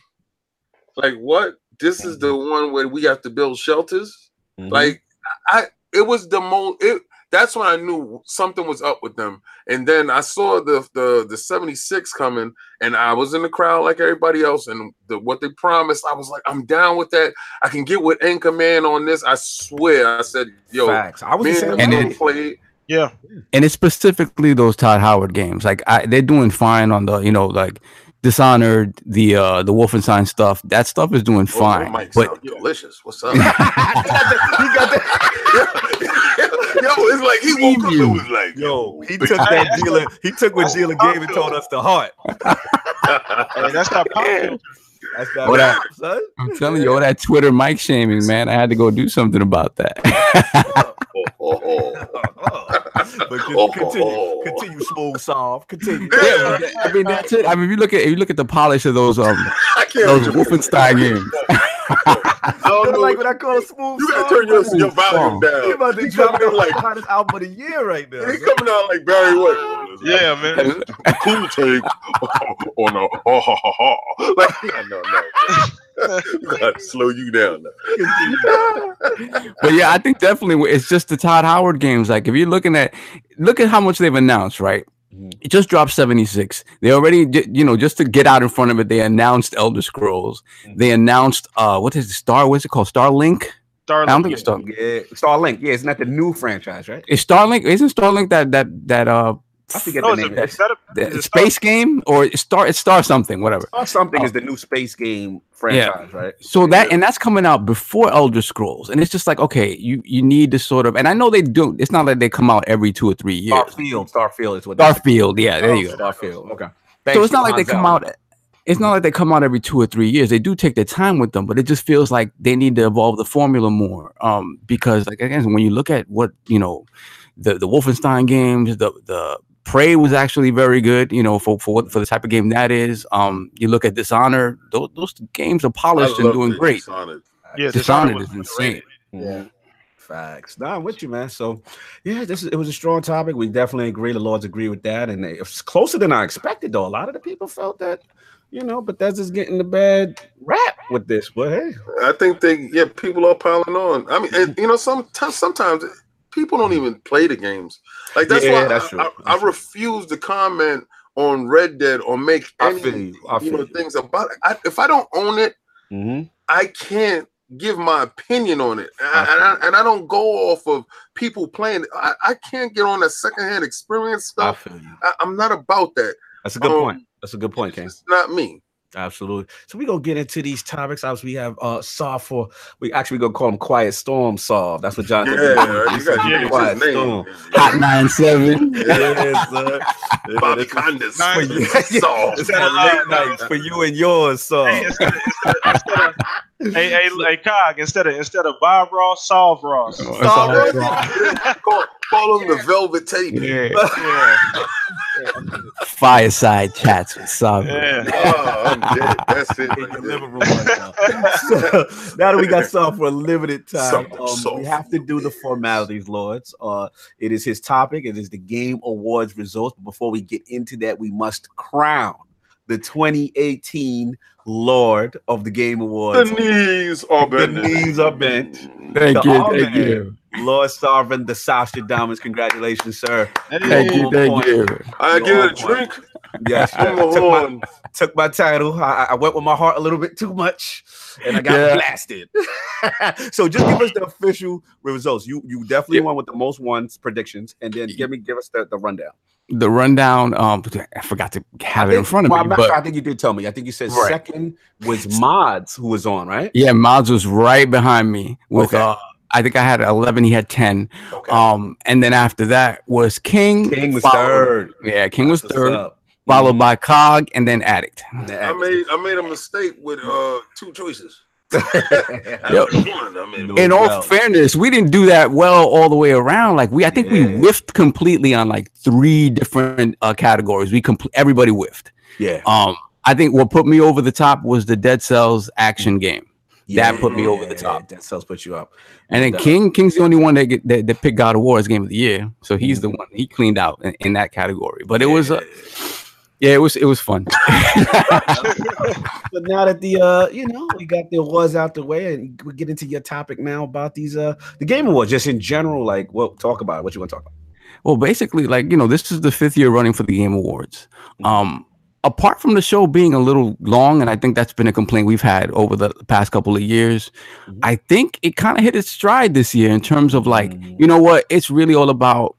like what? This is the one where we have to build shelters. Mhm. Like I, it was the most. It that's when I knew something was up with them. And then I saw the the the 76 coming, and I was in the crowd like everybody else. And the what they promised, I was like, I'm down with that. I can get with Anchorman on this. I swear. I said, yo, Facts. I was me the and And it- played. Yeah. and it's specifically those Todd Howard games. Like I, they're doing fine on the, you know, like Dishonored, the uh the Wolfenstein stuff. That stuff is doing Oh, fine. Mike but delicious. What's up? he got that. yo, it's like he woke up and was like, yo, he took that dealer. He took what dealer gave and told us to heart. Hey, that's not popular. That's that rap, son. I'm telling you, all that Twitter mic shaming, man. I had to go do something about that. but con- continue, continue, smooth soft. Continue. yeah, I mean that's it. I mean, if you look at if you look at the polish of those um I can't. those Wolfenstein games. I don't know. like what I call a smooth. you gotta turn your, your volume He down. about to He drop coming the in like hottest album of the year right now. he son. coming out like Barry White. Yeah, man. cool take. on a oh, ho, ho, ho. like yeah, no, no. Gotta slow you down. But yeah, I think definitely it's just the Todd Howard games. Like if you're looking at look at how much they've announced, right? It just dropped 76. They already you know, just to get out in front of it, they announced Elder Scrolls. They announced uh what is it, Star what's it called? Starlink? I don't think it's Star Yeah, Starlink. Yeah, it's not that the new franchise, right? is Starlink isn't Starlink that that that uh I forget No, the name. it's a, the it's a space game or it's Star it's Star something, whatever. Star something Oh. is the new space game franchise, right? So that and that's coming out before Elder Scrolls, and it's just like okay, you you need to sort of, and I know they do. It's not like they come out every two or three years. Starfield. Starfield is what. Starfield, yeah, there you go. Starfield. Okay. so it's not like they come out. It's not like they come out every two or three years. They do take their time with them, but it just feels like they need to evolve the formula more. Um, because like again, when you look at what you know, the the Wolfenstein games, the the Prey was actually very good. You know, for for what for the type of game that is. Um, you look at Dishonor; those, those games are polished and doing great. Dishonored. yeah, Dishonored was is insane. Yeah. Facts. Nah, I'm with you, man. So, yeah, this is it was a strong topic. We definitely agree. The Lords agree with that, and it's closer than I expected. Though a lot of the people felt that, you know, Bethesda's getting the bad rap with this. But hey, I think they yeah, people are piling on. I mean, and, you know, sometimes sometimes people don't even play the games. Like that's Yeah, why that's I, true. I, I refuse to comment on Red Dead or make I any feel you. You know you. things about it. I, if I don't own it, Mhm. I can't give my opinion on it, and I, I and I, and I don't go off of people playing. I, I can't get on that secondhand experience stuff. I, I'm not about that. That's a good Um, point. That's a good point, King. It's not me. Absolutely. So we gonna get into these topics. Obviously, we have uh Soft for we actually gonna call him Quiet Storm Solve. That's what John Yeah, you got to use Quiet name. Storm. Hot nine seven. Yeah, son. Yeah, Bobby that's- Condas. For you. Solve. It's had a late night for you and yours, so Hey, instead of, instead of, hey, hey, hey, Cog, instead of instead of Bob Ross, solve Ross. Solve call, call him the Velvet Teddy Bear. Yeah, Fireside chats with Sovereign. yeah. Oh, I'm dead. That's it. in your living room right now. so, now that we got Soft for a limited time, um, we have to do the formalities, Lords. Uh, it is his topic. It is the Game Awards results. But before we get into that, we must crown the 2018 Lord of the Game Awards. The Awards. knees are bent. The knees are bent. Thank The you, thank man. you, Lord Sovereign, the Sasha Diamonds. Congratulations, sir. Thank you, thank you. I You're get a drink Yes, from took my, took my title. I, I went with my heart a little bit too much, and I got Yeah. blasted. so just give us the official results. You you definitely Yeah. won with the most ones predictions, and then give me give us the, the rundown. The rundown. Um, I forgot to have it in front of Well, me, I'm sure. but I think you did tell me. I think you said Right. second was Mods who was on, right? yeah, Mods was right behind me with. Okay. Uh, I think I had eleven. He had ten. Okay. Um, and then after that was King. King was followed- third. Yeah, King was That's third, up. followed by Cog, and then Addict. The I made I made a mistake with uh two choices. act- Yo. One, I made a In all doubt. fairness, we didn't do that well all the way around. Like we, I think we whiffed completely on like three different uh, categories. We complete everybody whiffed. yeah. Um, I think what put me over the top was the Dead Cells action game, That put me over the top. That sells put you up. and then Yeah. King, King's the only one that get, that, that picked God of War as game of the year. So he's the one he cleaned out in, in that category. But it was uh, Yeah, it was it was fun. but now that the uh, you know, we got the awards out the way, and we get into your topic now about these uh the game awards, just in general. Like, well, talk about it. What you want to talk about? Well, basically, like you know, this is the fifth year running for the Game Awards. Um, apart from the show being a little long, and I think that's been a complaint we've had over the past couple of years, Mhm. I think it kind of hit its stride this year in terms of like, Mhm. you know what, it's really all about,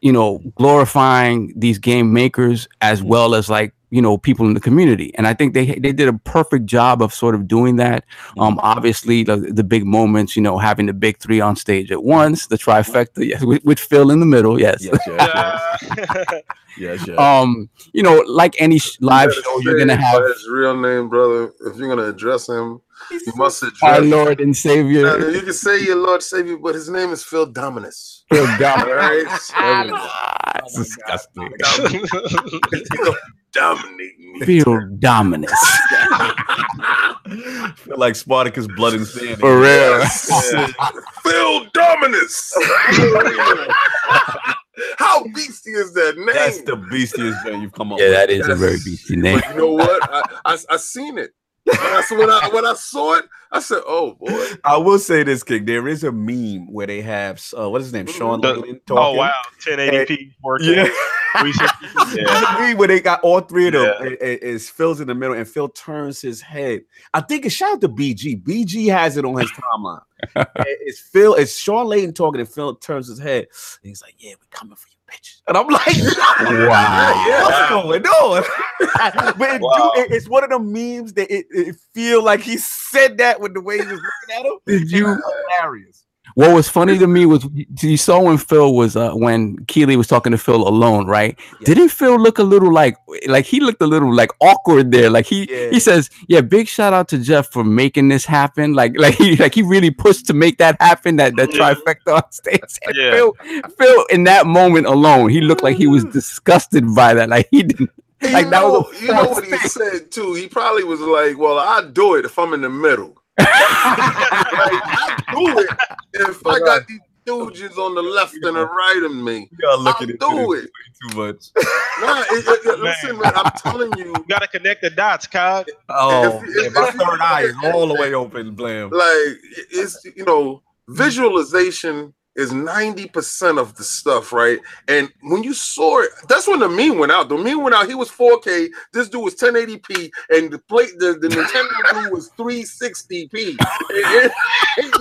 you know, glorifying these game makers as Mhm. well as like, you know, people in the community. And I think they they did a perfect job of sort of doing that. Um, obviously the, the big moments, you know, having the big three on stage at once, the trifecta, yes, with, with Phil in the middle, yes. Yes, yes, Yeah. yes, yes. um you know like any sh- live gotta show you're gonna have his real name, brother. If you're gonna address him, you must address. our lord and savior Now, you can say your Lord Savior, but his name is Phil Dominus. Phil All Dom- right, Ah, Oh disgusting He's gonna dominate me. Phil Dominus feel like Spartacus blood and sand. for real Yes. Phil Dominus. How beasty is that name? That's the beastiest thing you've come up yeah with. Yeah, that is a very beastly name But you know what? I, I I seen it. When I, when I when I saw it, I said, "Oh boy." I will say this, King. There is a meme where they have uh, what is his name, Shawn The- Layden oh wow, 1080p, 4K. Yeah. Yeah. a meme where they got all three of them. Yeah. It- it- it's Phil's in the middle, and Phil turns his head. I think it's shout out to BG. BG has it on his timeline. It- it's Phil, it's Shawn Layden talking, and Phil turns his head. And he's like, "Yeah, we're coming for you, bitch." And I'm like, Wow. what's going on?" but it Wow. do, it- it's one of the memes that it, it feel like he said that with the way he was looking at him. did you hilarious. What was funny to me was you saw when phil was uh when Keighley was talking to phil alone right Yeah. didn't phil look a little like like he looked a little like awkward there like he Yeah. he says yeah big shout out to Geoff for making this happen like like he like he really pushed to make that happen that that Yeah. trifecta on stage And Yeah. phil phil in that moment alone he looked like he was disgusted by that like he didn't You Like, that was know, a you know false what he said too. He probably was like, "Well, I'll do it if I'm in the middle. Like, I'll do it if I got these stooges on the left and the right of me. Y'all I'll looking at do it. too much. Nah, it- it- it- listen, man, I'm telling you, You gotta connect the dots, Cog. Oh, If- man, my if- third eye is all the way open, blam. like it's you know visualization is 90% of the stuff right and when you saw it that's when the meme went out the meme went out he was 4k this dude was 1080p and the plate the, the nintendo dude was 360p and, and,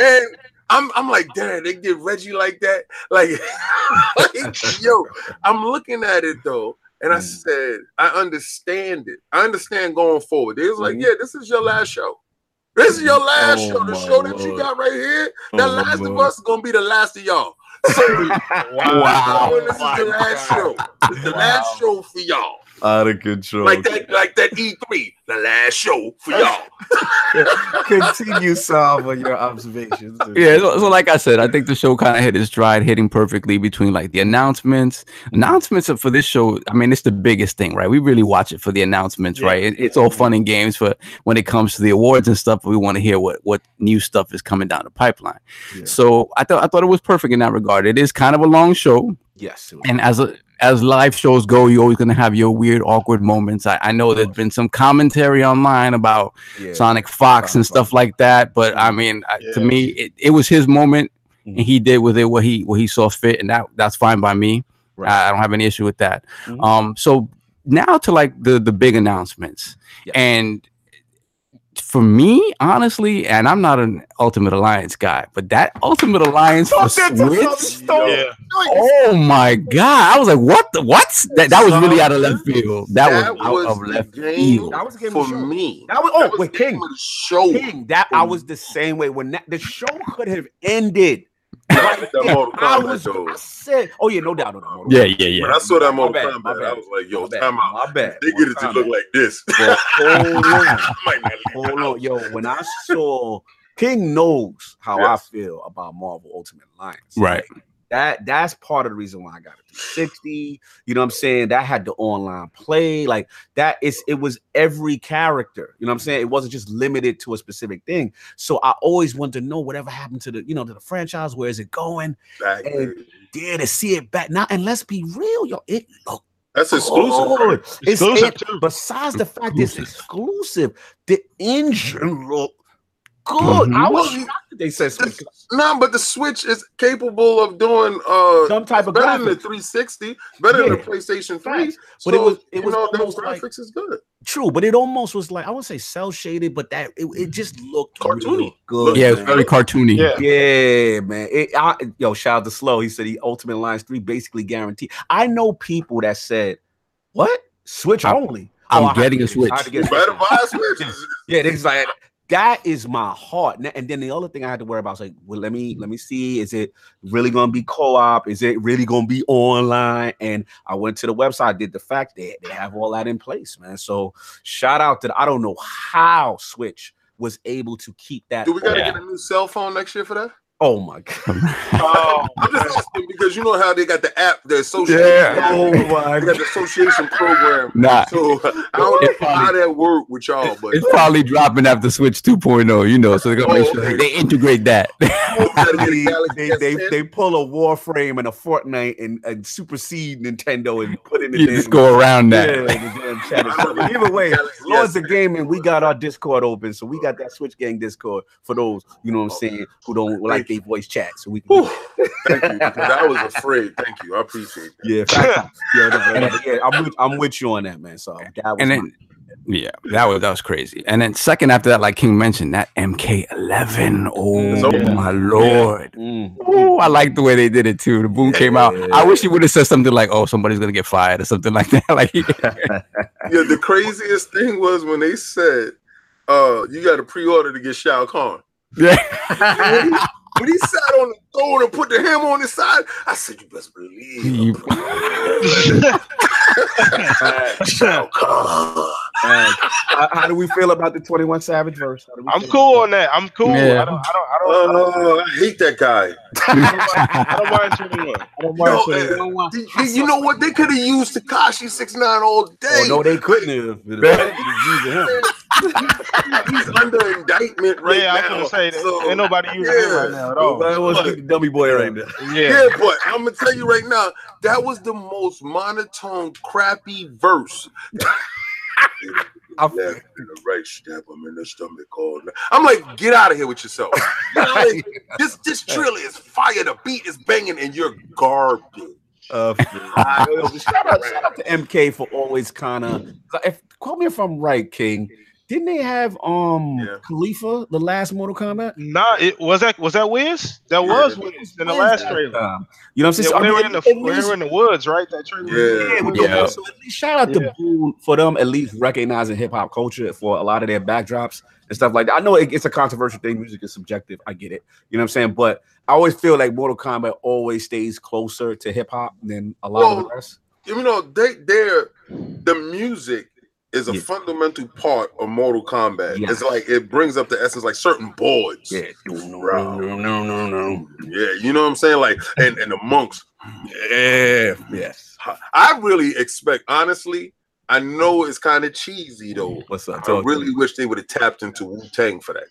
and I'm, I'm like, damn, they did Reggie like that. Like, like, yo, I'm looking at it though, and I Mm. said, I understand it. I understand going forward. They was like, Mhm. yeah, this is your last show. This is your last Oh, show. The my show that you got right here, Oh, that my last of us is gonna be the last of y'all. So, Wow. this is the last show. This is the last show for y'all. Out of control. Like that, like that E3, the last show for y'all. Continue, Sav, on your observations. Yeah, so, so like I said, I think the show kind of hit its stride, hitting perfectly between like the announcements. Announcements for this show, I mean, it's the biggest thing, right? We really watch it for the announcements, Yeah. right? It, it's all fun and games for when it comes to the awards and stuff. We want to hear what what new stuff is coming down the pipeline. Yeah. So I thought I thought it was perfect in that regard. It is kind of a long show, Yes. and as a as live shows go, you're always gonna have your weird, awkward moments. I, I know there's been some commentary online about Yeah. Sonic Fox and stuff Fox. like that. But I mean, I- to me, it, it was his moment, Mhm. and he did with it what he what he saw fit, and that that's fine by me. Right. I, I don't have any issue with that. Mhm. Um, so now to like the the big announcements, Yeah. and for me, honestly, and I'm not an Ultimate Alliance guy, but that Ultimate Alliance for Talk that to Switch. Yeah. Oh my god! I was like, "What? The, what? That that was really out of left field. That, That was out was of left game field." That was a game for the show. me. That was oh That was wait, King. game the show. King, that I was the same way when that, the show could have ended. Right That I was, though. I said, oh yeah, no doubt, no doubt. Yeah, yeah, yeah. When I saw that My Mortal bad, my Kombat, bad. I was like, yo, My bad, time out. My bad. They get it to look like this. But hold on. I might not leave Hold on, yo. When I saw King knows how I feel about Marvel Ultimate Alliance. Right. That that's part of the reason why I got it 360. You know what I'm saying? That had the online play. Like that is it was every character. You know what I'm saying? It wasn't just limited to a specific thing. So I always wanted to know whatever happened to the, you know, to the franchise. Where is it going? Back And- there. Dare to see it back now. And let's be real, yo. It looked That's exclusive. good. It's, Exclusive, it- besides the fact it's exclusive, the engine look good. Mhm. I was Well, shocked that they said Switch. No, but the Switch is capable of doing uh some type of better than the 360, better than the PlayStation 3. Facts. But it was- it was know, the almost like- graphics is good. True, but it almost was like I wouldn't say cell shaded, but that it, it just looked Cartoony. really good. Yeah, it's man. very cartoony. Yeah. Yeah, man. It, I, yo, shout out to Slow. He said he Ultimate Alliance 3 basically guaranteed. I know people that said, What? Switch I'm- only. I'm Oh, I have to getting a get this. I have to Switch. get better buy a Switch. Yeah, they like that is my heart. And- then the other thing I had to worry about was like, well, let me let me see. Is it really gonna be co-op? Is it really gonna be online? And I went to the website, did the fact that they have all that in place, man. So shout out to the, I don't know how Switch was able to keep that. Do we gotta Yeah. get a new cell phone next year for that? Oh my god. Oh, I'm just asking because you know how they got the app, the association. Yeah. Oh They my got the association program. Nah, So I don't know how that work with y'all, but it's probably dropping after Switch 2.0, you know, so they're gonna make Oh, sure okay. they integrate that. they, they, they, they pull a Warframe and a Fortnite and, and supersede Nintendo and put in the you damn- just go around Yeah, that. the damn chat is covered. Either way, Galaxy Lords of Gaming, we got our Discord open, so we got that Switch Gang Discord for those you know what I'm saying who don't like their voice chat. So we can, Thank you. Because I was afraid. Thank you. I appreciate that. yeah, fact- yeah, no, no, yeah. I'm with, I'm with you on that, man. So that was And then yeah, that was that was crazy. And then second after that, like King mentioned, that MK11. Oh Yeah. my lord. my, mm, Oh, I like the way they did it too. The boom came out. I wish he would have said something like, "Oh, somebody's gonna get fired" or something like that. Like, Yeah, the craziest thing was when they said, uh, you got to pre-order to get Shao Kahn. yeah, when, he, sat on the throne and put the hammer on his side, I said, "You best believe." You- Shao Kahn. how, how do we feel about the 21 Savage verse? How do we I'm cool on that. I'm cool. Yeah. I don't. I don't. I don't. I don't, Oh, I hate that guy. I don't mind 21. I don't mind No, 21. uh, you- you know what? They could have used Tekashi Six Nine all day. Oh no, they couldn't have. The Fed was using him. He's under indictment right yeah, I now. was gonna say that so- ain't nobody using him right now at all. Nobody wants to the dummy boy right now. Yeah. Yeah, but I'm gonna tell you right now, that was the most monotone, crappy verse. I'm Left in the right, stab him in the stomach. All night. I'm like, get out of here with yourself. You know, like, this this drill is fire. The beat is banging, and you're garbage. Uh, shout, out, shout out to MK for always kind of. If quote me if I'm right, King. Didn't they have um Yeah. Khalifa the last Mortal Kombat? Nah, it was that was that Wiz? That was Wiz in the When's last trailer. time? You know what I'm Yeah, saying? when they So, I were in the mean, they least- were in the woods, right? That trailer. Yeah. Yeah, Yeah. So at least shout out Yeah. to Boon for them at least recognizing hip hop culture for a lot of their backdrops and stuff like that. I know it, it's a controversial thing. Music is subjective. I get it. You know what I'm saying? But I always feel like Mortal Kombat always stays closer to hip hop than a lot of the Well, rest. You know, they they're the music is a Yeah. fundamental part of Mortal Kombat. It's like it brings up the essence, like certain boards. Yeah. No, no, no, no, no. Yeah, you know what I'm saying? Like, and, and the monks. Yeah. Yes. I really expect, honestly, I know it's kind of cheesy though. What's up? I really wish they would have tapped into Wu Tang for that.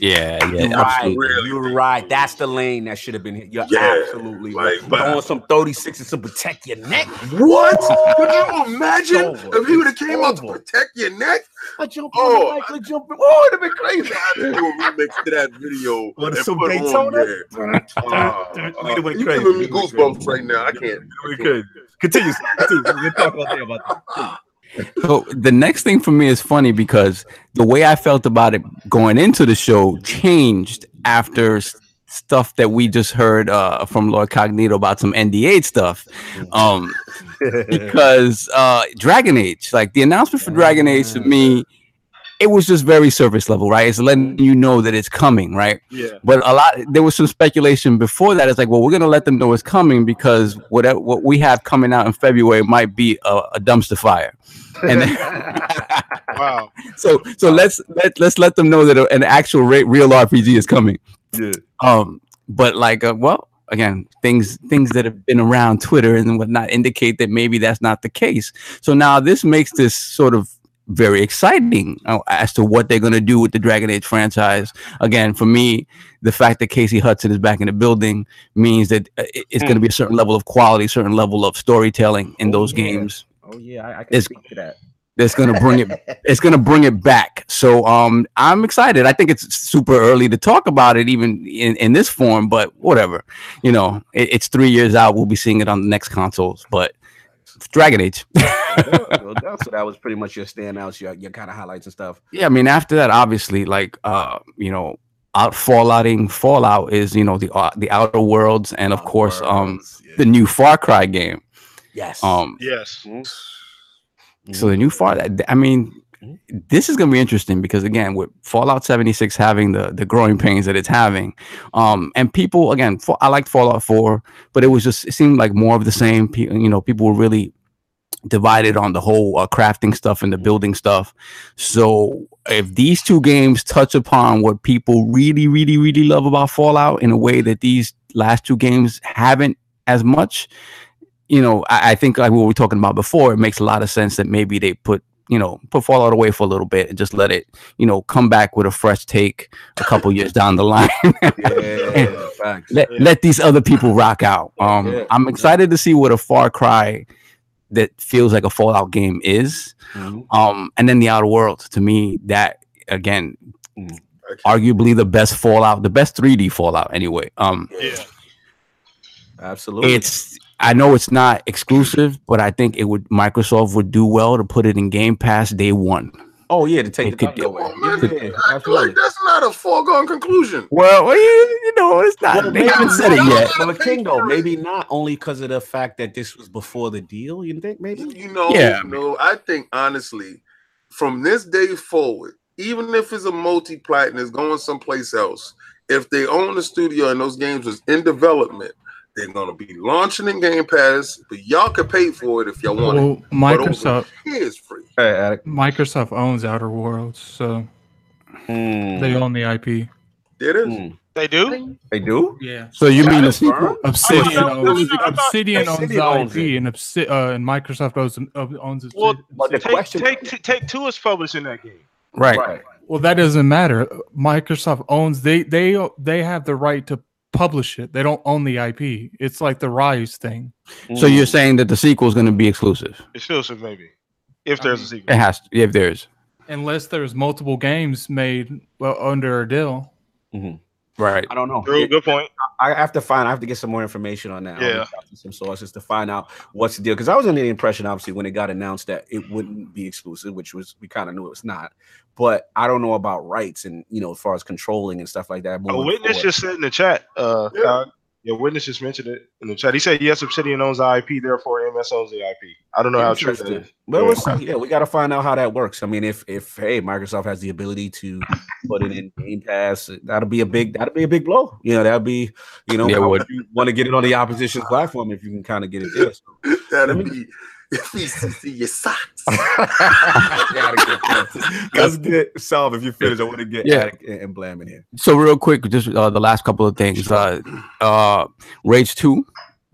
Yeah, yeah. You're right. Really You're right. That's the lane that should have been hit. You're Yeah, absolutely like, right. but- on some 36 to protect your neck. What? Could you imagine over. if he would have came out to protect your neck? I jump Oh, on the mic, I jump. Oh, it'd have been crazy. Do a remix to that video. What, and some put on Daytona? there. Uh, We'd uh, have went you crazy. giving me We'd have went goosebumps right now. I can't. We could continue. continue. We'll talk all day about that. So the next thing for me is funny because the way I felt about it going into the show changed after stuff that we just heard uh, from Lord Cognito about some NDA stuff. Um, because uh, Dragon Age, like the announcement for Dragon Age to me, it was just very surface level, right? It's letting you know that it's coming, right? Yeah. But a lot there was some speculation before that. It's like, well, we're gonna let them know it's coming because whatever what we have coming out in February might be a, a dumpster fire. And then, Wow. so so let's let let's let them know that an actual re- real RPG is coming. Yeah. Um, but like, uh, well, again, things things that have been around Twitter and whatnot indicate that maybe that's not the case. So now this makes this sort of very exciting uh, as to what they're going to do with the Dragon Age franchise. Again, for me, the fact that Casey Hudson is back in the building means that uh, it- it's going to be a certain level of quality, certain level of storytelling in those Oh, yeah. games. Oh yeah, I, I can It's- speak to that. That's gonna bring it. It's gonna bring it back. So um, I'm excited. I think it's super early to talk about it, even in, in this form. But whatever, you know, it, it's three years out. We'll be seeing it on the next consoles. But Dragon Age. Well, that's so that was pretty much your standouts, your, your kind of highlights and stuff. yeah, I mean, after that, obviously, like uh, you know, out fallouting Fallout is you know the uh, the Outer Worlds, and of course, um, Yeah. the new Far Cry game. yes. Um, Yes. So the new Far, I mean, this is gonna be interesting because again, with Fallout 76 having the the growing pains that it's having, um, and people again, fa- I liked Fallout 4, but it was just it seemed like more of the same. Pe- You know, people were really divided on the whole uh, crafting stuff and the building stuff. So if these two games touch upon what people really, really, really love about Fallout in a way that these last two games haven't as much, you know, I, I think like what we were talking about before, it makes a lot of sense that maybe they put, you know, put Fallout away for a little bit and just let it, you know, come back with a fresh take a couple years down the line. yeah, facts. let, Yeah. let these other people rock out. Um, Yeah. I'm excited to see what a Far Cry that feels like a Fallout game is. Mhm. Um, and then the Outer Worlds to me, that again, Okay. arguably the best Fallout, the best 3D Fallout anyway. Um, Yeah. Absolutely. it's I know it's not exclusive, but I think it would Microsoft would do well to put it in Game Pass day one. oh yeah, to take it the could away. Oh, man, Yeah, I feel like that's not a foregone conclusion. Well, well, you, you know, it's not. Well, they haven't said it yet. Well, King though, maybe not only because of the fact that this was before the deal. You think maybe? You know, Yeah. no, I think honestly, from this day forward, even if it's a multi-plat and it's going someplace else, if they own the studio and those games was in development, they're gonna be launching in Game Pass, but y'all can pay for it if y'all want it. Well, But over Microsoft here it's free. Hey, Attic. Microsoft owns Outer Worlds, so Mm. they own the IP. There it is. Mm. They do? They do? Yeah. So you mean the That's sequel? firm. Obsidian owns Obsidian owns Obsidian the owns IP, and Obsi- uh, and Microsoft owns owns Obsidian. Well, But the Take, question, take, take two is publishing that game. Right. right? Well, that doesn't matter. Microsoft owns they they they have the right to publish it. They don't own the IP. It's like the Rise thing. So you're saying that the sequel is going to be exclusive? Exclusive, maybe. If I there's a sequel. It has to, if there's. Unless there's multiple games made well under a deal. Mm-hmm. Right. I don't know. True, good point. I have to find. I have to get some more information on that. I'll Yeah. reach some sources to find out what's the deal. Because I was under the impression, obviously, when it got announced that it wouldn't be exclusive, which was we kind of knew it was not. But I don't know about rights and you know, as far as controlling and stuff like that. A moving witness forward. just said in the chat, uh, Yeah. Kyle, your witness just mentioned it in the chat. He said, yes, Obsidian owns the IP, therefore MS owns the IP. I don't know how true that Interesting. is. But Yeah. we'll see. yeah, we got to find out how that works. I mean, if if hey, Microsoft has the ability to put it in Game Pass, that'll be a big that'll be a big blow. You know, that'll be you know, Yeah, how would. would you want to get it on the opposition platform if you can kind of get it there. So. That'll Let be if you see your socks. Gotta get that. Solve if you finish. I want to get Yeah. Attic and, and Blam in here. So real quick, just uh, the last couple of things. Uh, uh, Rage Two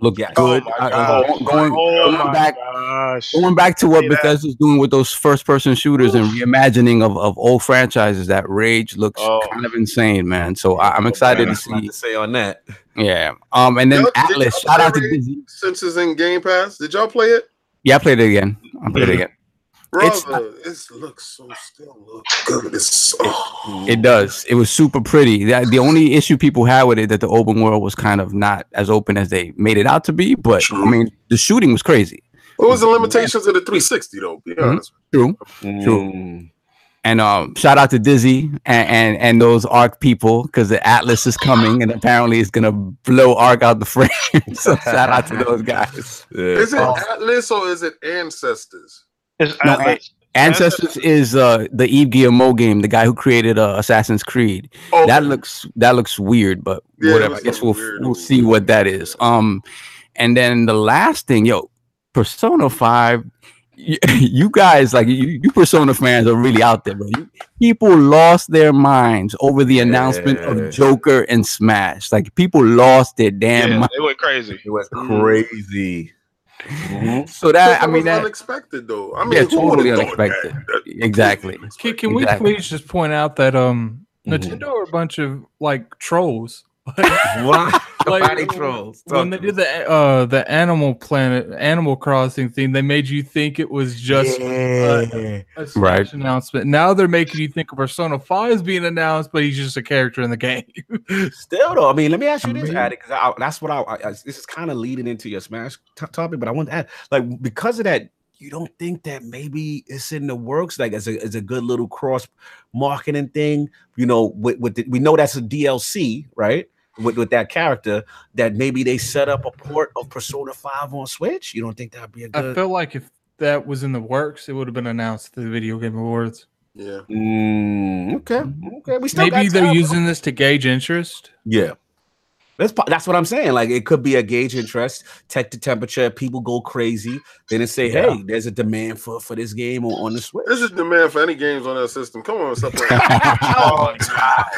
looked Yes. good. Oh, Uh, going going, Oh, going back gosh. going back to what See that? Bethesda's doing with those first-person shooters and reimagining of, of old franchises. That Rage looks Oh. kind of insane, man. So I, I'm excited to That's nothing see. to say on that. Yeah. Um. And then Y'all- Atlas. Shout out to play Dizzy. Since it's in Game Pass, did y'all play it? Yeah, I played it again. I played it again. It's- Brother, it looks so still look good. It's so It does. It was super pretty. That, the only issue people had with it that the open world was kind of not as open as they made it out to be. But I mean, the shooting was crazy. What was the limitations of the 360 though? Be Mhm. honest. True. Mm. And um, shout out to Dizzy and and, and those ARK people because the Atlas is coming and apparently it's gonna blow ARK out the frame. so shout out to those guys. Yeah. Is it. Atlas or is it Ancestors? It's No, Atlas. Ancestors is uh the Yves Guillemot game, the guy who created uh, Assassin's Creed. Oh, That looks that looks weird, but Yeah, whatever. I guess we'll weird. we'll see what that is. Um, and then the last thing, yo, Persona Five. You, you guys like you, you Persona fans are really out there, bro. You, people lost their minds over the announcement Yeah. of Joker and Smash. Like people lost their damn yeah, mind. they went crazy. It was crazy. Mhm. So that I mean that unexpected though. I mean, yeah, totally unexpected. That- Exactly. Can, can we Exactly. please just point out that um Mhm. Nintendo are a bunch of like trolls. What? Body trolls. when they did the uh the Animal Planet Animal Crossing thing, they made you think it was just yeah. a Smash Right. announcement. Now they're making you think Persona Five is being announced, but he's just a character in the game. Still though, I mean, let me ask you this, Amazing. Addict, because that's what I, I, I- This is kind of leading into your Smash t- topic, but I want to add, like, because of that, you don't think that maybe it's in the works, like, as a as a good little cross marketing thing, you know? With, with the, we know that's a DLC, right? With with that character, that maybe they set up a port of Persona Five on Switch. You don't think that'd be a good? I feel like if that was in the works, it would have been announced at the Video Game Awards. Yeah. Mm, okay, okay. We still Maybe got they're time, though. using this to gauge interest. Yeah. That's that's what I'm saying. Like it could be a gauge interest, tech the temperature, people go crazy. Then it say, Yeah. hey, there's a demand for for this game on, on the Switch. This is demand for any games on that system. Come on, stop. Oh,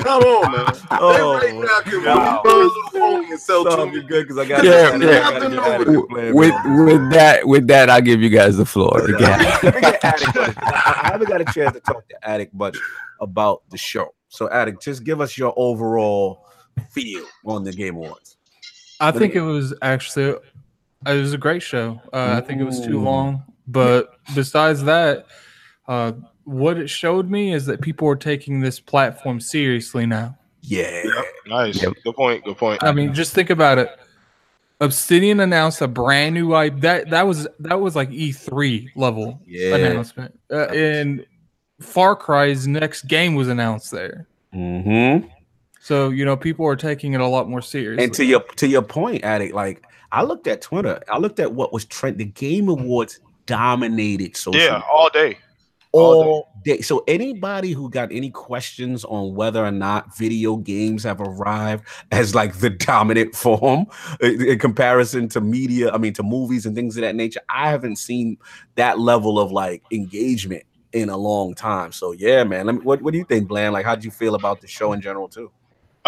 Come on, man. Oh, they right now can God. run a little phony and sell So to me. good because I got Yeah, I yeah. gotta get Attic to play, with with that with that, I'll give you guys the floor. Again. Let me get Attic on it. I, I haven't got a chance to talk to Attic much about the show. So Attic, just give us your overall feel on the Game Awards. I think it was actually it was a great show. Uh, I think it was too long, but besides that, uh, what it showed me is that people are taking this platform seriously now. Yeah. Nice. Yep. Good point. Good point. I mean, just think about it. Obsidian announced a brand new IP. That that was that was like E3 level Yeah. announcement, uh, and Far Cry's next game was announced there. Mm-hmm. So you know, people are taking it a lot more seriously. And to your to your point, Addict, like I looked at Twitter, I looked at what was trend. The Game Awards dominated social Yeah, all day. all day. So anybody who got any questions on whether or not video games have arrived as like the dominant form in in comparison to media, I mean to movies and things of that nature, I haven't seen that level of like engagement in a long time. So yeah, man. Let me, what what do you think, Blam? Like, how would you feel about the show in general too?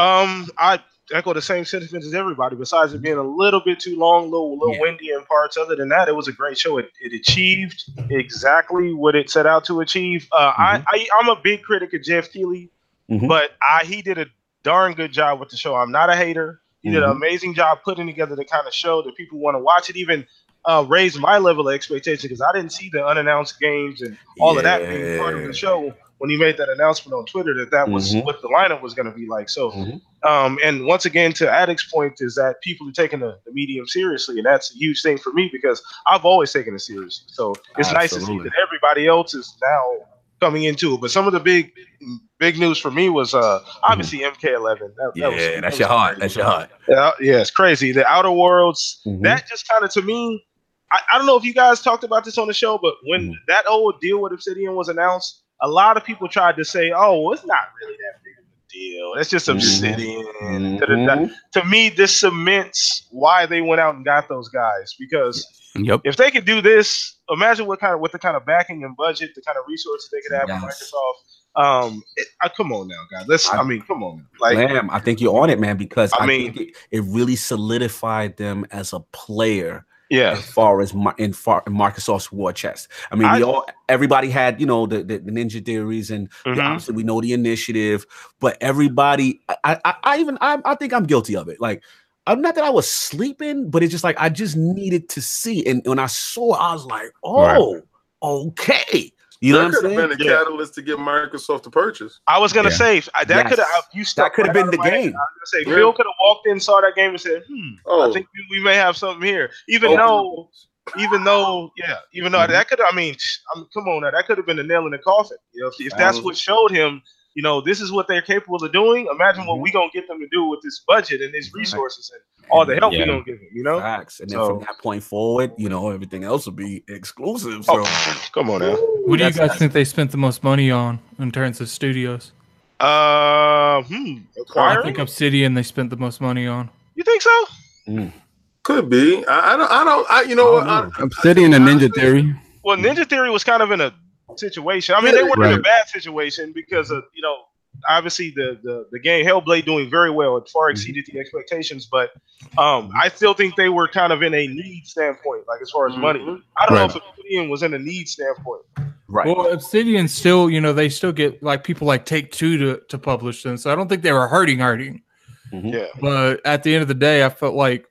Um, I echo the same sentiments as everybody. Besides it being a little bit too long, little little Yeah. windy in parts. Other than that, it was a great show. It, it achieved exactly what it set out to achieve. Uh, I, I I'm a big critic of Geoff Keighley, Mhm. but I he did a darn good job with the show. I'm not a hater. He did an Mhm. amazing job putting together the kind of show that people want to watch. It even uh, raised my level of expectation because I didn't see the unannounced games and all of that being part of the show when he made that announcement on Twitter that that was Mhm. what the lineup was going to be like. So, Mhm. um, and once again, to Addict's point, is that people are taking the, the medium seriously, and that's a huge thing for me because I've always taken it seriously. So it's nice to see that everybody else is now coming into it. But some of the big, big news for me was uh, obviously MK11. That, that was- Yeah, that that's was your heart. That's your heart. Yeah, yeah, it's crazy. The Outer Worlds, Mhm. that just kind of to me, I, I don't know if you guys talked about this on the show, but when Mhm. that old deal with Obsidian was announced, a lot of people tried to say, "Oh, well, it's not really that big of a deal. It's just Mhm. Obsidian." Mhm. To me, this cements why they went out and got those guys because Yep. if they could do this, imagine what kind of what the kind of backing and budget, the kind of resources they could have from Yes. Microsoft. Um, it, uh, come on now, guys. Let's. I, I- mean, come on, like Blam, I think you're on it, man, because I I, mean- think it, it really solidified them as a player yeah, as far as in, far, in Microsoft's war chest. I mean, we all everybody had you know the, the, the ninja theories and the- Mhm. obviously we know the initiative, but everybody, I, I, I even I, I think I'm guilty of it. Like, I'm not that I was sleeping, but it's just like I just needed to see, and when I saw, I was like, oh, okay. You know that what could I'm have been a Yeah. catalyst to get Microsoft to purchase. I was gonna Yeah. say that Yes. could have you That could have been the game. I was gonna say Yeah. Phil could have walked in, saw that game, and said, "Hmm, Oh, I think we, we may have something here." Even oh, though, even though, yeah, even though Mhm. that could, I mean, I mean, come on, now that could have been the nail in the coffin. You know, if, if that's what showed him, you know, this is what they're capable of doing. Imagine what Mhm. we gonna get them to do with this budget and these resources and all the help Yeah. we gonna give them. You know? Facts. And then from that point forward, you know, everything else will be exclusive. So Oh, come on now. what do you That's- guys think they spent the most money on in terms of studios? Uh, hmm. I think Obsidian they spent the most money on. you think so? could be. I, I don't. I don't. I, you know what? I I, don't Obsidian and Ninja Theory. Well, Ninja Theory was kind of in a situation. I mean, they weren't in a bad situation because of you know, obviously the the, the game Hellblade doing very well. It far exceeded the expectations, but um, I still think they were kind of in a need standpoint, like as far as money. Mhm. I don't know if Obsidian was in a need standpoint. right. Well, Obsidian still, you know, they still get like people like Take Two to, to publish them. So I don't think they were hurting, hurting. Mhm. Yeah. But at the end of the day, I felt like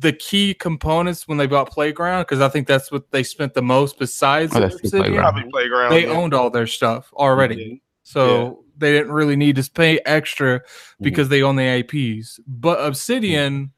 the key components when they bought Playground, because I think that's what they spent the most besides Oh, the Obsidian, Playground. Playground. they yeah. owned all their stuff already. So they didn't really need to pay extra because they own the APs. But Obsidian,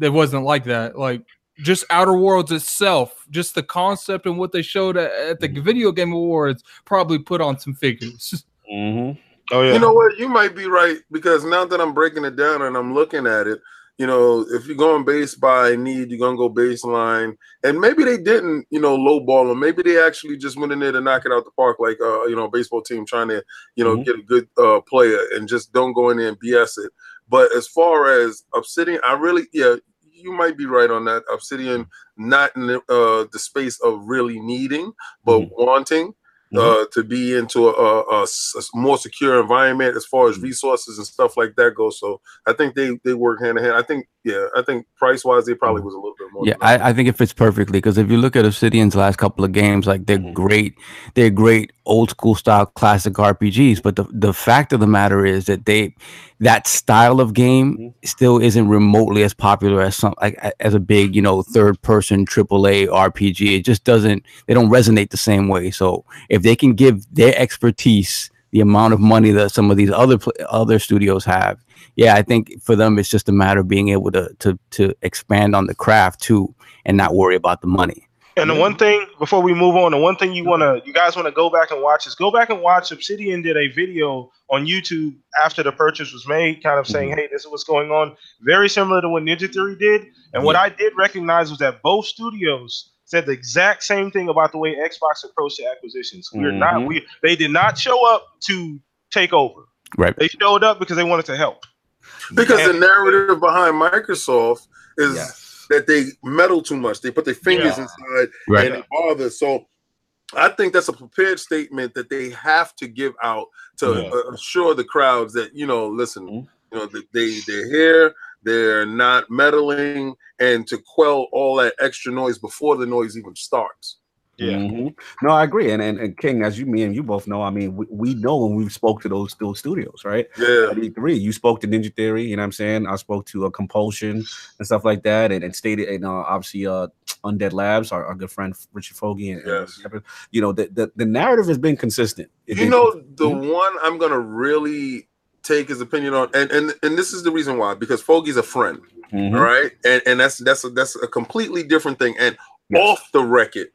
it wasn't like that. Like just Outer Worlds itself, just the concept and what they showed at, at the Video Game Awards probably put on some figures. Mhm. Oh yeah. You know what? You might be right because now that I'm breaking it down and I'm looking at it, you know, if you're going base by need, you're gonna go baseline. And maybe they didn't, you know, lowball them. Maybe they actually just went in there to knock it out the park, like uh, you know, a baseball team trying to, you know, Mhm. get a good uh player and just don't go in there and BS it. But as far as Obsidian, I really, yeah, you might be right on that. Obsidian, not in the, uh, the space of really needing, but Mhm. wanting Mhm. uh, to be into a more secure environment as far as Mhm. resources and stuff like that goes. So I think they they work hand in hand. I think yeah, I think price wise they probably was a little bit more. Yeah. I, I think it fits perfectly because if you look at Obsidian's last couple of games, like they're Mhm. great, they're great old school style classic RPGs. But the, the fact of the matter is that they that style of game Mhm. still isn't remotely as popular as some like as a big you know third person AAA RPG. It just doesn't they don't resonate the same way. So if they can give their expertise the amount of money that some of these other other studios have, yeah, I think for them it's just a matter of being able to to to expand on the craft too and not worry about the money. And the one thing before we move on, the one thing you wanna, you guys wanna go back and watch is go back and watch. Obsidian did a video on YouTube after the purchase was made, kind of saying, mm-hmm. "Hey, this is what's going on." Very similar to what Ninja Theory did. And what I did recognize was that both studios said the exact same thing about the way Xbox approached the acquisitions. We're not, Mhm. we they did not show up to take over. Right. They showed up because they wanted to help. because the And- narrative behind Microsoft is Yes. that they meddle too much. They put their fingers Yeah. inside Right. and it bothers. So I think that's a prepared statement that they have to give out to Yeah. uh, assure the crowds that you know, listen, Mhm. you know, that they they're here, they're not meddling, and to quell all that extra noise before the noise even starts. Yeah. Mhm. No, I agree. And, and and King, as you me and you both know, I mean, we, we know when we spoke to those those studios, right? Yeah, At E3, you spoke to Ninja Theory, you know what I'm saying? I spoke to a Compulsion and stuff like that, and, and stated, and uh, obviously, uh, Undead Labs, our, our good friend Richard Foge, and, and you know, the, the the narrative has been consistent. It's you been know the Mhm. one I'm gonna really take his opinion on, and and and this is the reason why because Foge's a friend. Mhm. all right and and that's that's a, that's a completely different thing and Yes. off the record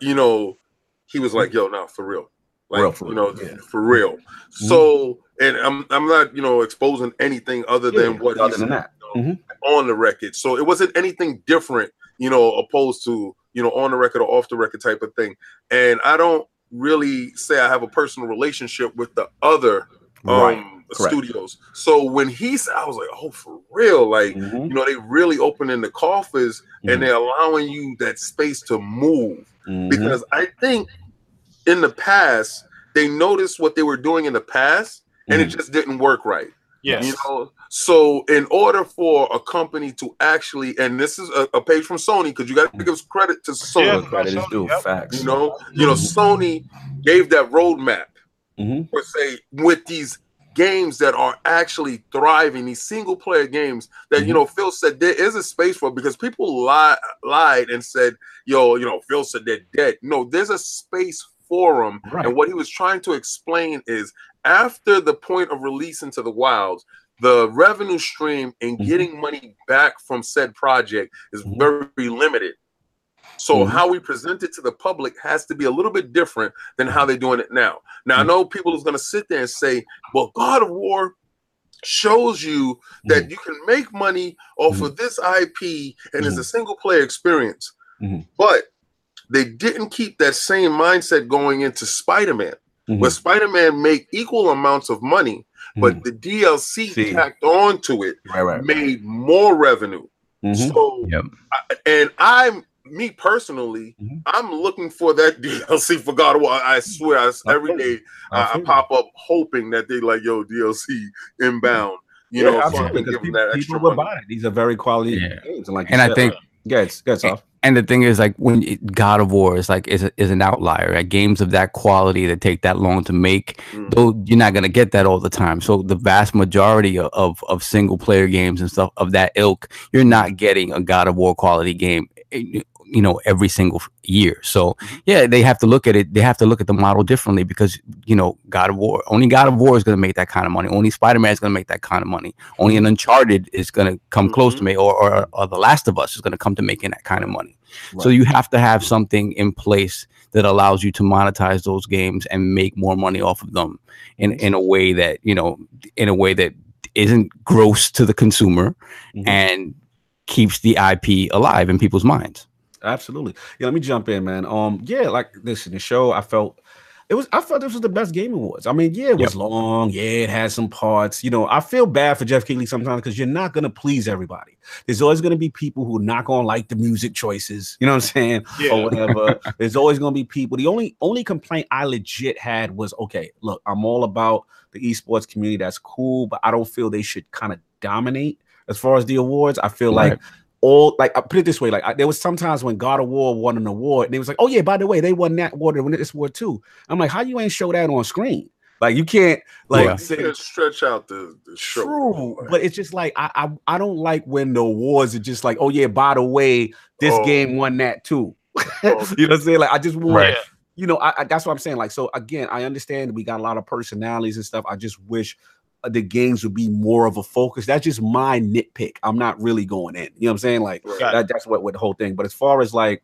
you know he was like yo no for real like Real, for you know yeah. Mm-hmm. for real so and i'm i'm not you know exposing anything other Yeah, than what other he's than that. you know, Mhm. on the record so it wasn't anything different you know opposed to you know on the record or off the record type of thing and i don't really say i have a personal relationship with the other Right. Correct. studios so when he said i was like oh for real like Mhm. you know, they really opening the coffers Mhm. and they're allowing you that space to move. Mhm. Because I think in the past, they noticed what they were doing in the past and it Mhm. just didn't work right. Yes. You know, so in order for a company to actually, and this is a, a page from Sony, because you got to give credit to Sony. Yeah. All credit is due. Yep. Facts. You know, you know, Sony gave that roadmap Mhm. per se with these games that are actually thriving, these single player games that you Mhm. know Phil said there is a space for because people lied lied and said, yo, you know, Phil said they're dead. No, there's a space for them. Right. And what he was trying to explain is after the point of release into the wilds, the revenue stream and Mhm. getting money back from said project is Mhm. very limited. So Mhm. how we present it to the public has to be a little bit different than how they're doing it now. Now I Mhm. know people is going to sit there and say, "Well, God of War shows you that you can make money off Mhm. of this IP and it's a single player experience." Mhm. But they didn't keep that same mindset going into Spider-Man. Where Spider-Man make equal amounts of money, but the DLC See. tacked on to it right, right. made more revenue. So, Yep. I- and I'm me personally, Mhm. I'm looking for that DLC for God of War. I swear, I, every feel you. day I, I pop up hoping that they like, yo, DLC inbound. You Yeah, know, absolutely, can because people, that extra people will money. buy it. These are very quality Yeah. games, and like And I said, think Yes, that's off. And the thing is, like when it, God of War is like is a, is an outlier. Like games of that quality that take that long to make, Mm. though you're not gonna get that all the time. So the vast majority of, of of single player games and stuff of that ilk, you're not getting a God of War quality game. You know, every single year. So mm-hmm. yeah, they have to look at it. They have to look at the model differently because you know, God of War. Only God of War is gonna make that kind of money. Only Spider Man is gonna make that kind of money. Only an mm-hmm. Uncharted is gonna come close to mm-hmm. me, or, or or The Last of Us is gonna come to making that kind of money. So you have to have something in place that allows you to monetize those games and make more money off of them in in a way that you know in a way that isn't gross to the consumer Mhm. and keeps the IP alive in people's minds. Absolutely. Yeah, let me jump in, man. Um, yeah, like listen, the show I felt it was I felt this was the best game awards. I mean, yeah, it was long, yeah, it had some parts. You know, I feel bad for Geoff Keighley sometimes because you're not gonna please everybody. There's always gonna be people who are not gonna like the music choices, you know what I'm saying? Yeah. Or whatever. There's always gonna be people. The only only complaint I legit had was okay, look, I'm all about the esports community. That's cool, but I don't feel they should kind of dominate as far as the awards. I feel like Right. All like I put it this way, like I, there was sometimes when God of War won an award, and it was like, "Oh yeah, by the way, they won that award, they won this award too." I'm like, "How you ain't show that on screen? Like you can't like Yeah. say You can't stretch out the, the show. true, but it's just like I, I I don't like when the awards are just like, "Oh yeah, by the way, this Oh. game won that too." Oh. you know what I'm saying? Like I just want Right. you know, I, I that's what I'm saying. Like, so again, I understand we got a lot of personalities and stuff. I just wish the games would be more of a focus. That's just my nitpick. I'm not really going in. You know what I'm saying? Like, Right. That, that's what, what the whole thing. But as far as like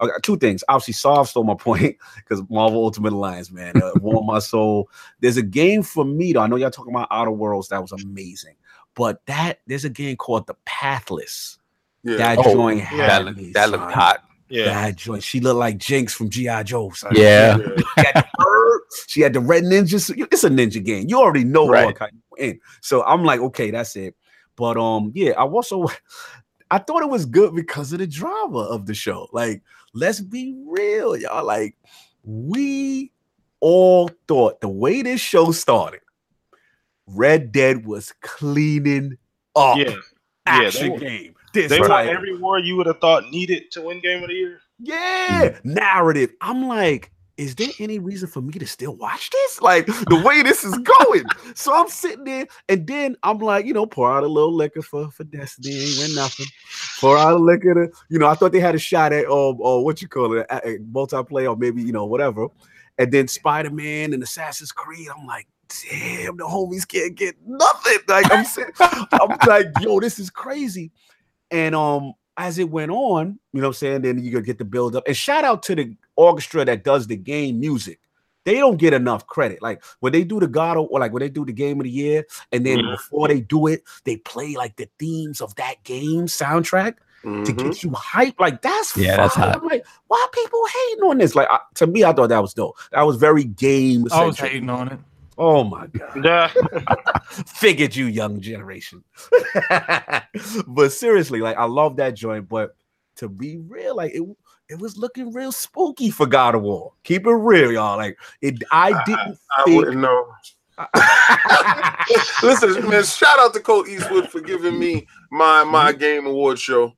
uh, two things, obviously, Soft stole my point because Marvel Ultimate Alliance, man, uh, warmed my soul. There's a game for me though. I know y'all talking about Outer Worlds. That was amazing. But that there's a game called The Pathless. Yeah. That Oh, joint yeah. had that me, looked, that looked hot. Yeah. That joint. She looked like Jinx from GI Joe. son. Yeah. Yeah. She had the. She had the red ninjas. It's a ninja game. You already know Right. all kind in. So I'm like, okay, that's it. But um, yeah, I also I thought it was good because of the drama of the show. Like, let's be real, y'all. Like, we all thought the way this show started, Red Dead was cleaning up Yeah. Yeah. action They, game. This they won every award you would have thought needed to win game of the year. Yeah, narrative. I'm like, is there any reason for me to still watch this? Like the way this is going. so I'm sitting there, and then I'm like, you know, pour out a little liquor for for Destiny, ain't win nothing. Pour out a liquor to, you know, I thought they had a shot at um, or what you call it, a, a multiplayer, or maybe you know whatever. And then Spider Man and Assassin's Creed. I'm like. Damn, the homies can't get nothing. Like I'm sitting, I'm like, yo, this is crazy. And um, as it went on, you know what I'm saying? Then you could get the build up. And shout out to the orchestra that does the game music. They don't get enough credit. Like when they do the God of- or like when they do the game of the year, and then Mhm. before they do it, they play like the themes of that game soundtrack to Mhm. get you hyped. Like that's Yeah, that's hot. I'm like, why people hating on this? Like I, to me, I thought that was dope. That was very game. I was centric. hating on it. Oh my god. Yeah. Figured you, young generation. but seriously, like I love that joint. But to be real, like it, it was looking real spooky for God of War. Keep it real, y'all. Like it, I didn't I think. wouldn't know. Listen, man, shout out to Colt Eastwood for giving me my my game award show.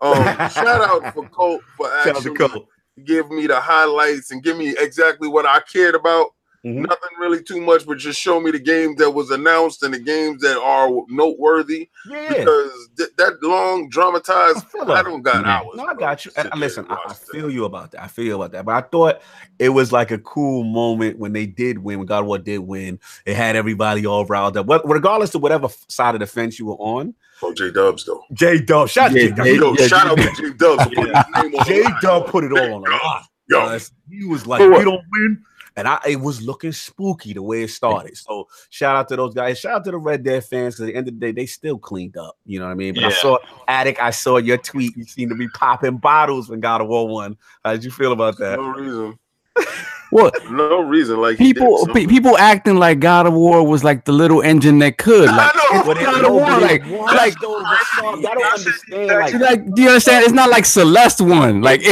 Um, shout out for Colt for Shout actually give me the highlights and give me exactly what I cared about. Mhm. Nothing really too much, but just show me the games that was announced and the games that are noteworthy. Yeah. Because th- that long dramatized, I feel I don't got Yeah. hours. No, I got you. sit And there listen, I, I watch that. feel you about that. I feel about that. But I thought it was like a cool moment when they did win, when God of War did win. It had everybody all riled up. What, regardless of whatever side of the fence you were on. Oh, J Dubs though. J Dub, shout out to Yeah, J Dub. Yeah, shout out to J Dubs for putting his name on J the. Dub put it all on the line. Yo, Guys, he was like, For "We don't win," and I it was looking spooky the way it started. So shout out to those guys. Shout out to the Red Dead fans because at the end of the day, they still cleaned up. You know what I mean? But I saw Attic. I saw your tweet. You seem to be popping bottles when God of War won. How did you feel about that? no reason. What? No reason. Like people pe- people acting like God of War was like the little engine that could. Like, I know. God of War, but it like, like, though, the song. Y'all don't understand. Like, like, do you understand? It's not like Celeste one. Like,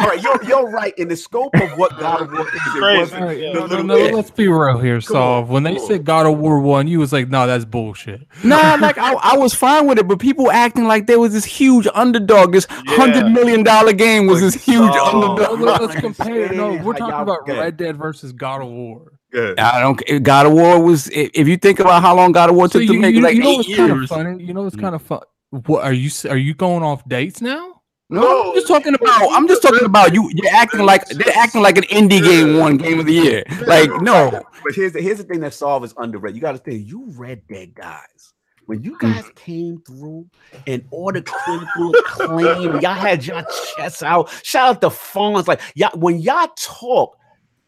all right, you're you're right in the scope of what God of War is. It wasn't All right, Yeah. the no, no, little no, let's be real here, Come Saul. When they said God of War One, you was like, no, that's bullshit. Nah, like I, I was fine with it, but people acting like there was this huge underdog. This Yeah. hundred million dollar game was this huge Oh. underdog. Let- Let's compare. No, we're talking about get it. Red Dead versus God of War. Good. I don't. God of War was. If if you think about how long God of War So took you, to make, you, like you know eight what's kind of funny? You know what's Mm. kind of fun? What are you? Are you going off dates now? No, I'm just talking about. I'm just talking about you. You're acting like they're acting like an indie game won game of the year. Like no, But here's the here's the thing that Solve is underrated. You got to think, you Red Dead guys. When you Mm. guys came through and all the critical acclaim, y'all had your chests out. Shout out to Fonz. Like y'all, when y'all talk,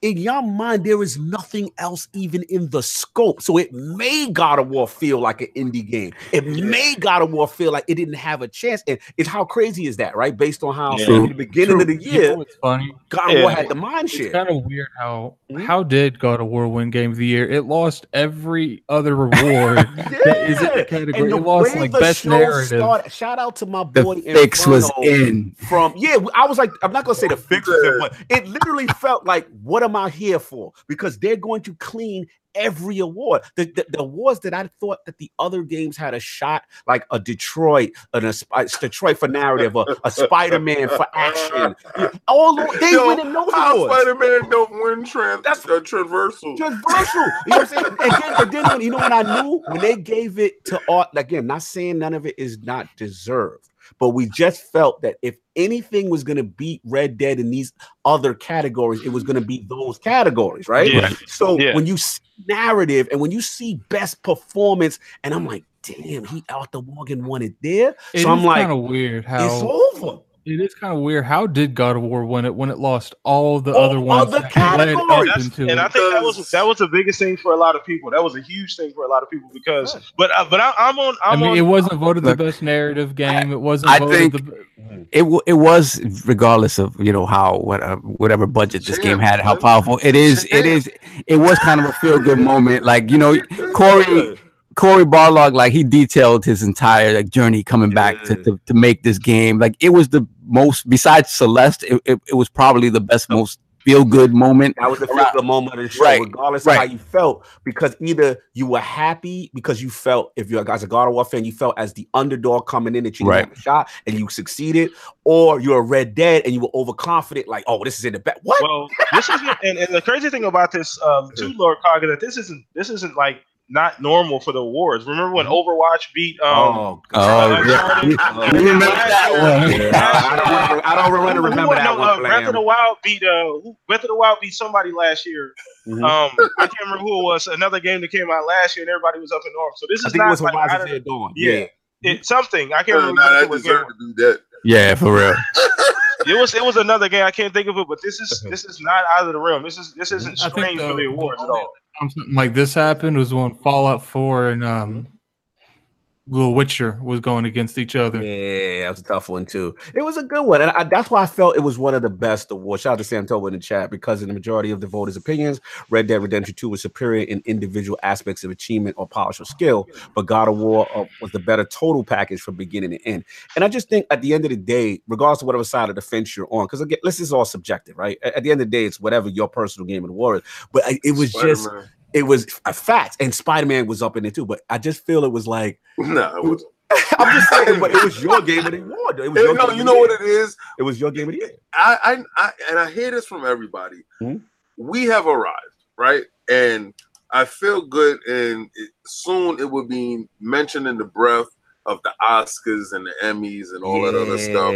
in your mind, there is nothing else even in the scope. So it made God of War feel like an indie game. It made God of War feel like it didn't have a chance. And it's how crazy is that, right? Based on how Yeah. in the beginning of the You year, know funny? God of War had the mind It's share. kind of weird how Mhm. how did God of War win Game of the Year? It lost every other reward that is in the category. And the It lost like the best narrative. started- shout out to my boy. the boy fix was in. from yeah. I was like, I'm not gonna say the fix was in, but it literally felt like, what am I here for? Because they're going to clean every award. The, the, the awards that I thought that the other games had a shot, like a Detroit, an a, Sp- Detroit for narrative, a, a Spider-Man for action. All they Yo, winning those How awards. Spider-Man don't win trans That's- uh, transversal. Transversal. You know what I'm saying? And then, you know when I knew when they gave it to art, again, not saying none of it is not deserved, but we just felt that if anything was gonna beat Red Dead in these other categories, it was gonna be those categories, right? Yeah. So Yeah. when you see narrative and when you see best performance, and I'm like, damn, he Arthur Morgan won it there. It so I'm like, kind of weird it's over. It is kind of weird. How did God of War win it when it lost all the All other ones other that led up categories. That's- into and I think that was that was the biggest thing for a lot of people. That was a huge thing for a lot of people because, but uh, but I, I'm on. I I'm mean, on, it wasn't voted the best narrative game. It wasn't. I voted think- the, It w- it was regardless of you know how what uh, whatever budget this game had, how powerful it is. It is. It was kind of a feel good moment. Like you know, Cory Cory Barlog, like he detailed his entire like journey coming back to, to to make this game. Like it was the most besides Celeste, it, it, it was probably the best, most feel good moment. That was the Right. feel moment of the show, Right. regardless of how you felt, because either you were happy because you felt, if you're as a God of War fan, you felt as the underdog coming in that you didn't Right. have a shot and you succeeded, or you're a Red Dead and you were overconfident, like, oh, this is in the back. What? Well, this is and, and the crazy thing about this um too, Lord Kaga, that this isn't this isn't like not normal for the awards. Remember when Overwatch beat um oh, Oh, uh, yeah. Uncharted? Oh, You remember that one. Yeah, I don't year- wanna- I don't wanna Who- who remember won? that no, one, uh, Breath of the Wild beat uh who- Breath of the Wild beat somebody last year. Mhm. Um, I can't remember who it was. Another game that came out last year, and everybody was up in arms. So this I is think it not was like Horizon out of- Zero Dawn. Yeah. Yeah. it, something. I can't Yeah, remember. nah, exactly that what game deserved to be that. Yeah, for real. It was it was another game. I can't think of it, but this is this is not out of the realm. This is this isn't strange the- for the awards at all. something like this happened was when Fallout 4 and um, Little Witcher was going against each other. Yeah, that was a tough one too. It was a good one, and I, that's why I felt it was one of the best awards. Shout out to Sam Toba in the chat because in the majority of the voters' opinions, Red Dead Redemption 2 was superior in individual aspects of achievement or polish or skill, but God of War uh, was the better total package from beginning to end. And I just think at the end of the day, regardless of whatever side of the fence you're on, because again, this is all subjective, right? At, at the end of the day, it's whatever your personal game of the war is. But I, it was just, Spider-Man. It was a fact, and Spider Man was up in it too. But I just feel it was like. no, I'm just saying, but it was your game of the award. It was your no, game you know what it is. It was your game of the year. I, I, I and I hear this from everybody. Mhm. We have arrived, right? And I feel good, and it, soon it will be mentioned in the breath of the Oscars and the Emmys and all that other stuff.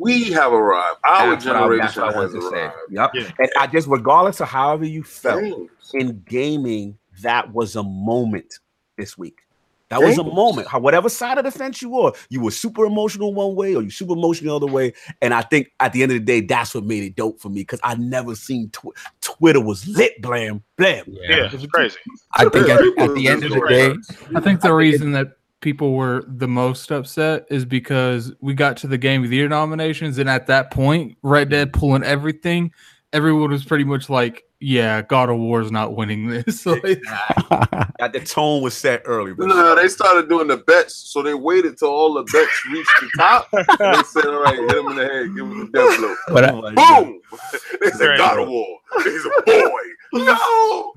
We have arrived. Our That's what I- that's generation what I has wanted to say. arrived. Yep. Yeah. And I just, regardless of however you felt Games. in gaming, that was a moment this week. That was a moment. How whatever side of the fence you were, you were super emotional one way or you super emotional the other way. And I think at the end of the day, that's what made it dope for me because I never seen tw- Twitter was lit. Blam, blam. Yeah, it's crazy. I think at, at the end of the day, I think the reason that people were the most upset is because we got to the Game of the Year nominations, and at that point, Red Dead mm-hmm. pulling everything, everyone was pretty much like, yeah, God of War is not winning this. Like, Got the tone was set early, but No, they started doing the bets, so they waited till all the bets reached the top. and they said, "All right, hit him in the head, give him the death blow." but I- Oh God. Boom! They said, "God of War." He's a boy. No.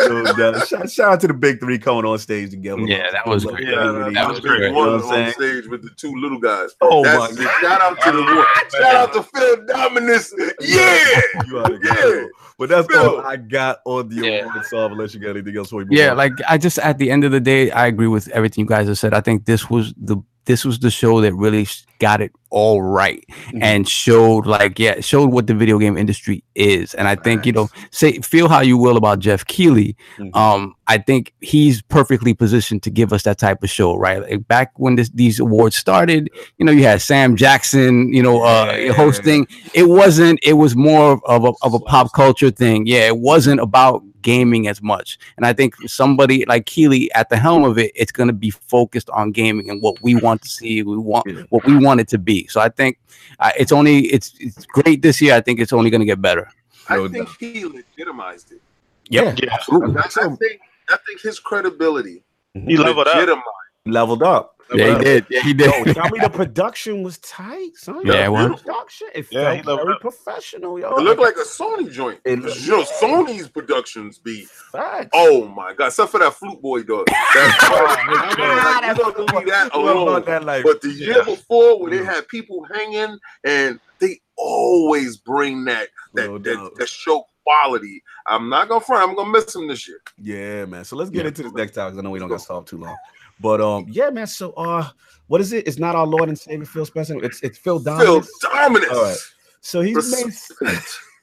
So, uh, shout, shout out to the big three coming on stage together. Yeah, that was Love great. that Yeah, community. that was Big great. You know one on stage with the two little guys. Oh That's my it. Shout out to the shout out to Phil Dominus. Yeah. You are the Yeah. Guy. But that's Bill. all I got on the Yeah. award solve unless you got anything else for me. yeah, like I just at the end of the day, I agree with everything you guys have said. I think this was the this was the show that really got it all right Mhm. and showed like yeah, showed what the video game industry is. And I think you know, say feel how you will about Geoff Keighley, Mhm. um, I think he's perfectly positioned to give us that type of show, right? Like back when this, these awards started, you know, you had Sam Jackson, you know, uh, Yeah. hosting. It wasn't. It was more of a of a pop culture thing. Yeah, it wasn't about gaming as much. And I think somebody like Keighley at the helm of it, it's going to be focused on gaming and what we want to see. We want what we want it to be. So I think uh, it's only it's it's great this year. I think it's only going to get better. I think he legitimized it. yeah, Yeah. absolutely. I, I think I think his credibility He leveled up. Leveled up. Yeah, he did. Yeah, he did. Yo, tell me the production was tight, son. Yeah, it was. Production, it Yeah, felt he leveled very up. professional, yo. It looked like a Sony joint. It- you know, Sony's productions be Facts. oh my god, except for that flute boy dog. That's oh, don't leave that alone. that life? But the year Yeah. before, when they had people hanging, and they always bring that that, No that, that show quality. I'm not gonna front. I'm gonna miss him this year. Yeah, man. So let's get Yeah. into this next time because I know we don't got to stop too long. But um, yeah, man. So uh, what is it? It's not our Lord and Savior Phil Spencer. It's it's Phil Dominus. Phil Dominus. All right. So he's made.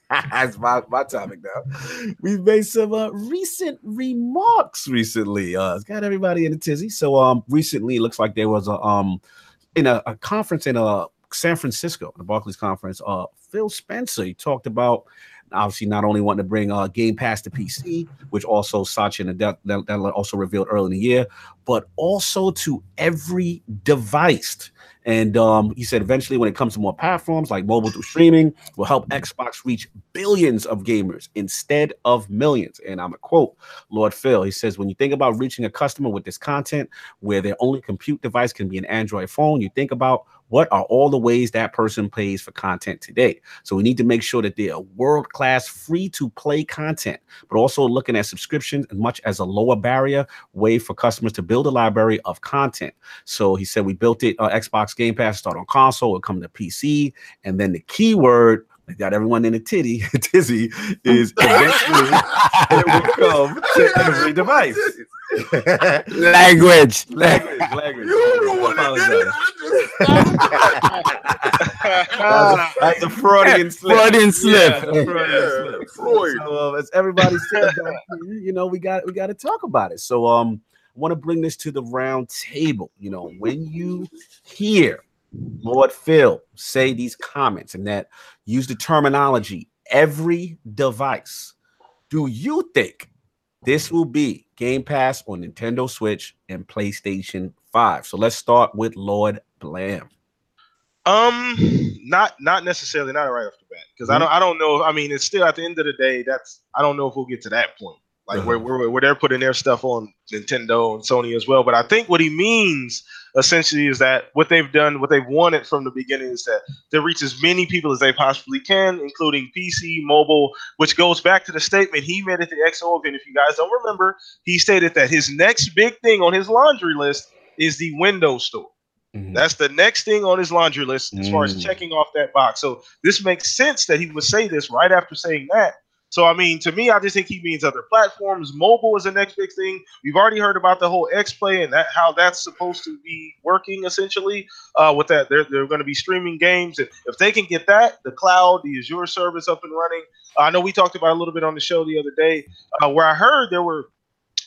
That's my, my topic now. We've made some uh, recent remarks recently. Uh, it's got everybody in a tizzy. So um, recently, it looks like there was a um, in a, a conference in uh San Francisco, the Barclays conference. Uh, Phil Spencer he talked about obviously not only wanting to bring uh Game Pass to PC, which also Satya and that, that, that also revealed early in the year, but also to every device. And um, he said eventually, when it comes to more platforms like mobile through streaming, will help Xbox reach billions of gamers instead of millions. And I'm a quote Lord Phil. He says, when you think about reaching a customer with this content, where their only compute device can be an Android phone, you think about what are all the ways that person pays for content today. So we need to make sure that they are world class, free to play content, but also looking at subscriptions as much as a lower barrier way for customers to build a library of content. So he said we built it uh, Xbox Game Pass start on console, it'll come to PC, and then the keyword that got everyone in a titty tizzy is eventually it will come to every device. Language. language, language. You the one that did That's a, that's a Freudian slip. Freudian slip. Yeah, Freudian Yeah, slip. Freud. So, uh, as everybody said, you know, we got we got to talk about it. So, um, I want to bring this to the round table. You know, when you hear Lord Phil say these comments and that use the terminology every device, do you think this will be Game Pass on Nintendo Switch and PlayStation 5? So let's start with Lord Blam. Um, not not necessarily, not right off the bat, because I don't I don't know. I mean, it's still at the end of the day. That's I don't know if we'll get to that point, like where, where where they're putting their stuff on Nintendo and Sony as well. But I think what he means essentially is that what they've done, what they've wanted from the beginning, is that they reach as many people as they possibly can, including PC, mobile, which goes back to the statement he made at the XO event. If you guys don't remember, he stated that his next big thing on his laundry list is the Windows Store. That's the next thing on his laundry list as far as Mm. checking off that box. So this makes sense that he would say this right after saying that. So I mean, to me, I just think he means other platforms. Mobile is the next big thing. We've already heard about the whole X Play and that how that's supposed to be working essentially. Uh, with that, they're they're going to be streaming games. If, if they can get that, the cloud, the Azure service up and running. I know we talked about a little bit on the show the other day, uh, where I heard there were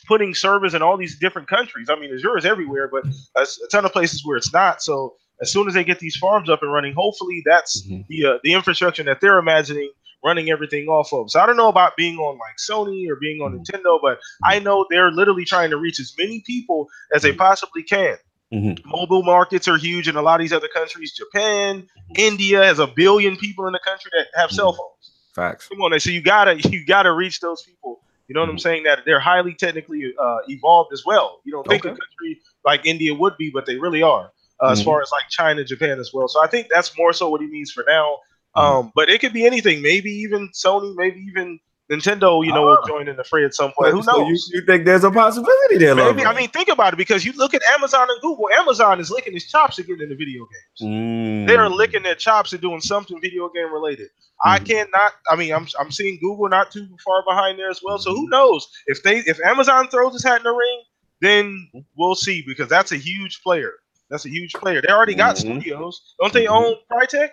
putting servers in all these different countries. I mean, Azure is everywhere, but a, a ton of places where it's not. So as soon as they get these farms up and running, hopefully that's Mhm. the uh, the infrastructure that they're imagining running everything off of. So I don't know about being on like Sony or being on Nintendo, but I know they're literally trying to reach as many people as they possibly can. Mhm. Mobile markets are huge in a lot of these other countries. Japan, India has a billion people in the country that have cell phones. Facts. Come on, so you gotta you gotta reach those people. You know what I'm Mhm. saying? That they're highly technically uh, evolved as well. You don't think a country like India would be, but they really are. Uh, As far as like China, Japan as well. So I think that's more so what he means for now. Mhm. Um, but it could be anything. Maybe even Sony. Maybe even Nintendo. You know, will Ah. join in the fray at some point. Who So you, knows? you think there's a possibility there, Maybe Lover? I mean, think about it because you look at Amazon and Google. Amazon is licking its chops to get into video games. Mm. They are licking their chops and doing something video game related. I Mhm. cannot. I mean, I'm I'm seeing Google not too far behind there as well. So who knows if they if Amazon throws its hat in the ring, then we'll see because that's a huge player. That's a huge player. They already got Mhm. studios, don't they? Mhm. Own Crytek?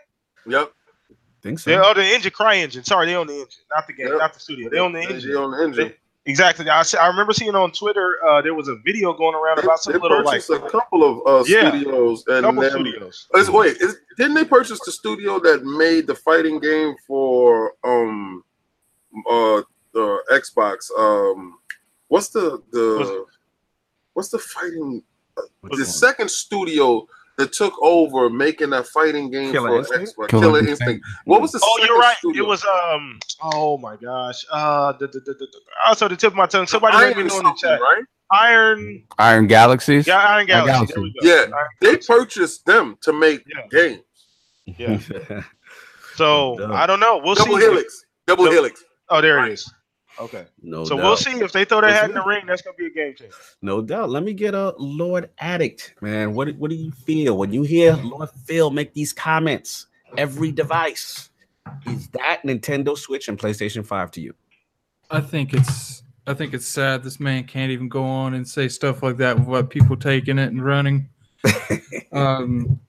Yep. Think so. They own the engine, Cry Engine. Sorry, they own the engine, not the game, Yep. not the studio. They own the engine. They engine. on the engine. Exactly. I, see- I remember seeing on Twitter uh, there was a video going around They, about some they little like a couple of uh, Yeah. studios and couple then, studios. Is, wait, is, didn't they purchase the studio that made the fighting game for um uh the Xbox? Um, what's the the what's the fighting? What's the that? second studio that took over making that fighting game Killer for Instinct? Xbox. Killer Killer, Instinct. Instinct. What was the? Oh, you're right. Studio? It was um. Oh my gosh. Uh, the, the, the, the, also the tip of my tongue. Somebody let me know in the chat. right? Iron. Iron Galaxies. Yeah, Iron Galaxy. Galaxy. There. Yeah, Iron They Galaxy. purchased them to make Yeah. games. Yeah. So I don't know. We'll Double see. Helix. Double Double- Helix. Oh, there it is. Okay. no so doubt. we'll see if they throw their hat in the ring. That's gonna be a game changer. No doubt. Let me get a Lord Addict, man. What what do you feel when you hear Lord Phil make these comments? Every device is that Nintendo Switch and PlayStation Five to you? I think it's I think it's sad this man can't even go on and say stuff like that without people taking it and running. um,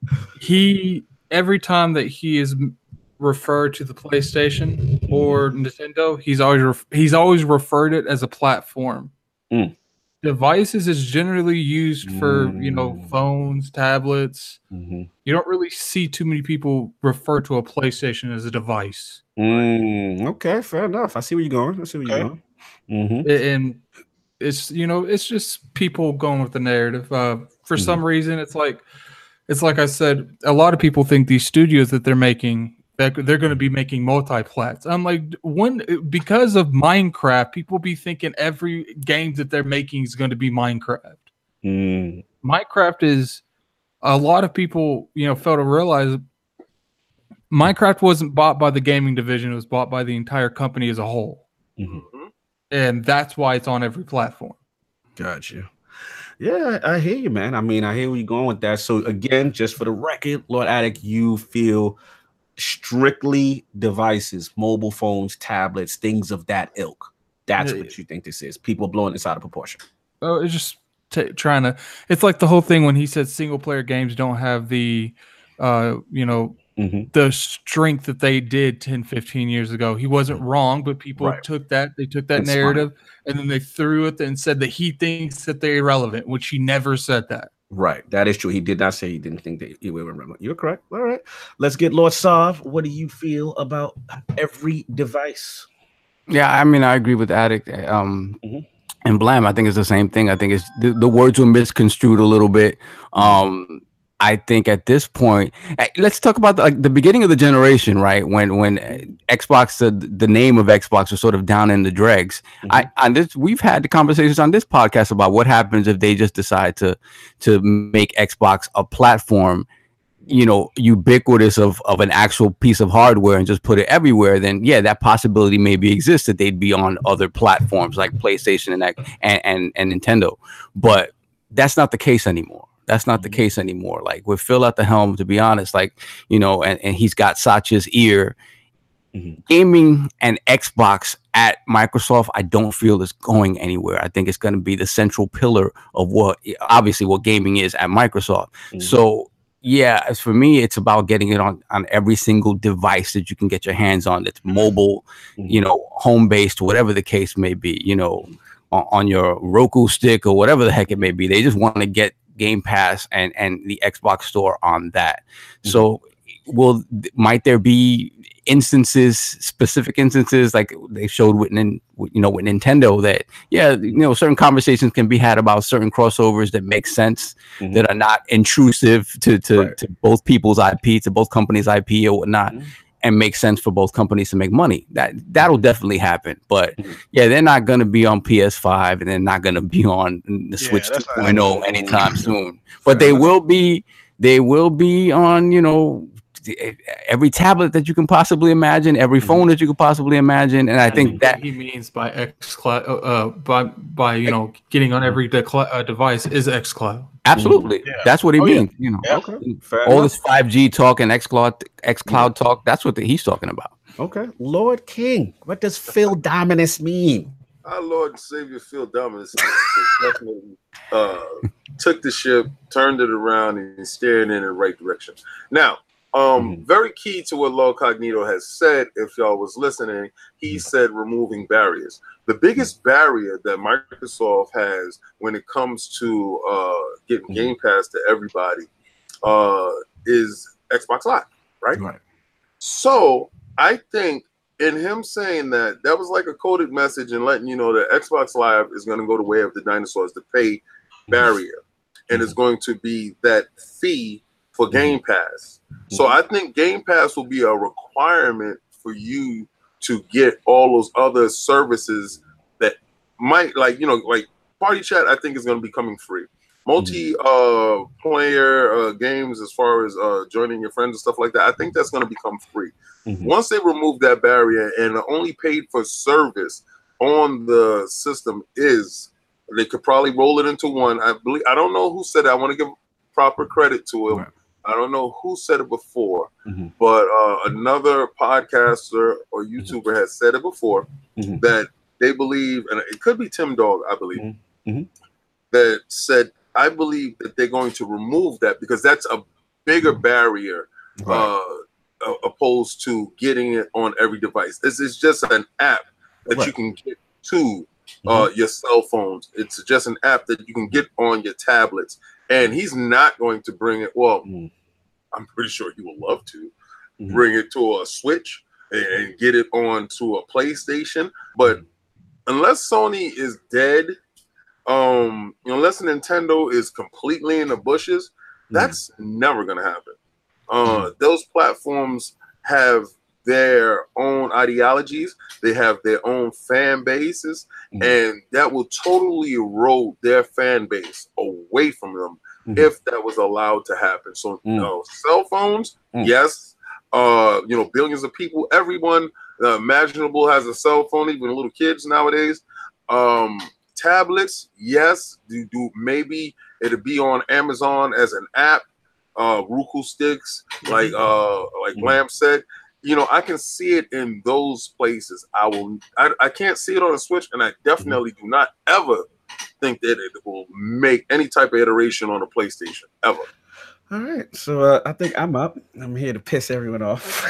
he every time that he is referred to the PlayStation or Nintendo, he's always ref- he's always referred it as a platform. Mm. Devices is generally used for you know Mm. phones, tablets. Mhm. You don't really see too many people refer to a PlayStation as a device. Mm, okay, fair enough. I see where you're going. I see where you're Okay. going. Mhm. And it's you know it's just people going with the narrative uh for Mhm. some reason it's like it's like i said a lot of people think these studios that they're making that they're going to be making multi-plats i'm like when because of minecraft people be thinking every game that they're making is going to be minecraft Mm, minecraft is a lot of people you know fail to realize minecraft wasn't bought by the gaming division it was bought by the entire company as a whole mhm. and that's why it's on every platform Got you. Yeah, I hear you, man. I mean, I hear where you're going with that. So again, just for the record, Lord Attic, you feel strictly devices, mobile phones, tablets, things of that ilk. That's Yeah. what you think this is. People blowing this out of proportion. Oh, it's just t- trying to. It's like the whole thing when he said single player games don't have the, uh, you know, Mhm. the strength that they did 10, 15 years ago. He wasn't wrong, but people Right. took that. They took that It's narrative and then they threw it and said that he thinks that they're irrelevant, which he never said that. Right. That is true. He did not say he didn't think that you were relevant. You're correct. All right. Let's get Lord Sav. What do you feel about every device? Yeah, I mean, I agree with Addict. Um, Mhm. and Blam, I think it's the same thing. I think it's the, the words were misconstrued a little bit. Um, I think at this point, eh, let's talk about the, like the beginning of the generation, right? When when eh, Xbox, the, the name of Xbox was sort of down in the dregs. I on this, we've had the conversations on this podcast about what happens if they just decide to to make Xbox a platform you know ubiquitous of of an actual piece of hardware and just put it everywhere then yeah that possibility maybe exists that they'd be on other platforms like playstation and and and, and nintendo but that's not the case anymore that's not the case anymore like with phil at the helm to be honest like you know and, and he's got satya's ear Mhm. gaming and xbox at microsoft i don't feel is going anywhere i think it's going to be the central pillar of what obviously what gaming is at microsoft Mhm. so yeah, as for me, it's about getting it on on every single device that you can get your hands on. That's mobile, Mhm. you know, home based, whatever the case may be. You know, on, on your Roku stick or whatever the heck it may be. They just want to get Game Pass and and the Xbox Store on that. So, will might there be instances, specific instances, like they showed with you know with Nintendo that yeah, you know, certain conversations can be had about certain crossovers that make sense Mhm. that are not intrusive to to, Right. to both people's IP, to both companies' IP or whatnot. Mhm. And make sense for both companies to make money. That that'll definitely happen. But Mhm. yeah, they're not gonna be on PS5 and they're not gonna be on the Switch that's 2.0 anytime soon. But they will be they will be on, you know, every tablet that you can possibly imagine, every Mhm. phone that you could possibly imagine. And I think what that he means by X Cloud, uh, uh, by by you know getting on every de- uh, device is X Cloud. Absolutely Yeah. that's what he Oh, yeah. means, you know. Yeah. Okay. Fair All enough. this 5G talk and X Cloud X Cloud talk, that's what the, he's talking about. Okay. Lord King, what does Phil Dominus mean? Our Lord and Savior Phil Dominus definitely uh, took the ship, turned it around, and steered in the right direction. Now, um, Mhm. very key to what Law Cognito has said, if y'all was listening, he Mhm. said removing barriers. The biggest barrier that Microsoft has when it comes to uh, getting Mhm. Game Pass to everybody uh, is Xbox Live, right? Right. So I think in him saying that, that was like a coded message and letting you know that Xbox Live is going to go the way of the dinosaurs, the pay barrier, and it's going to be that fee for Game Pass. So I think Game Pass will be a requirement for you to get all those other services that might, like you know, like Party Chat. I think is going to be coming free. Multi uh player uh games as far as uh joining your friends and stuff like that. I think that's going to become free. Mhm. Once they remove that barrier and the only paid for service on the system is they could probably roll it into one. I believe I don't know who said it. I want to give proper credit to him. Right. I don't know who said it before, Mhm. but uh, another podcaster or YouTuber has said it before Mhm. that they believe, and it could be Tim Dog, I believe, Mhm. Mhm. that said, I believe that they're going to remove that because that's a bigger barrier Right. uh, opposed to getting it on every device. This is just an app that you can get to uh, your cell phones. It's just an app that you can get on your tablets. And he's not going to bring it. Well, Mhm. I'm pretty sure he would love to Mhm. bring it to a Switch and, and get it on to a PlayStation. But unless Sony is dead, um, unless Nintendo is completely in the bushes, that's never gonna happen. Uh, those platforms have their own ideologies, they have their own fan bases, Mhm. and that will totally erode their fan base away from them Mhm. if that was allowed to happen. So, you Mm. know, cell phones, Mm. yes, uh, you know, billions of people, everyone uh, imaginable has a cell phone, even little kids nowadays. Um, tablets, yes, do, do maybe it'll be on Amazon as an app. Uh, Roku sticks, like uh, like Mhm. Lamb said, you know, I can see it in those places. I will, I, I can't see it on a Switch, and I definitely do not ever think that it will make any type of iteration on a PlayStation ever. All right, so uh, I think I'm up. I'm here to piss everyone off.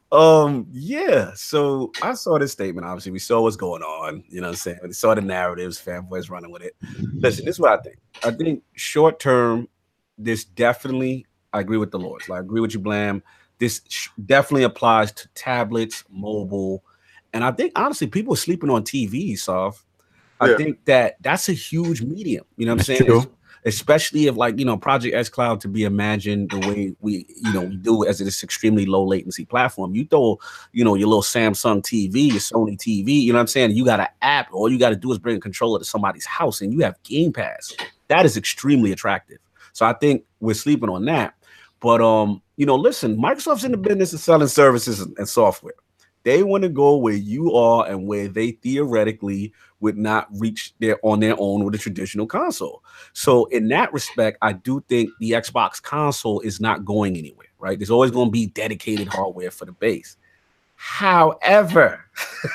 um, yeah. So I saw this statement. Obviously, we saw what's going on. You know, what I'm saying we saw the narratives. Fanboys running with it. Listen, this is what I think. I think short term, this definitely. I agree with the Lords. I agree with you, Blam. This sh- definitely applies to tablets, mobile, and I think honestly, people are sleeping on TVs. Soft. I Yeah. think that that's a huge medium. You know what I'm saying? Especially if like you know Project xCloud to be imagined the way we you know we do as this extremely low latency platform. You throw you know your little Samsung TV, your Sony TV. You know what I'm saying? You got an app. All you got to do is bring a controller to somebody's house, and you have Game Pass. That is extremely attractive. So I think we're sleeping on that. But um, you know, listen, Microsoft's in the business of selling services and, software. They want to go where you are and where they theoretically would not reach there on their own with a traditional console. So in that respect, I do think the Xbox console is not going anywhere, right? There's always going to be dedicated hardware for the base. However,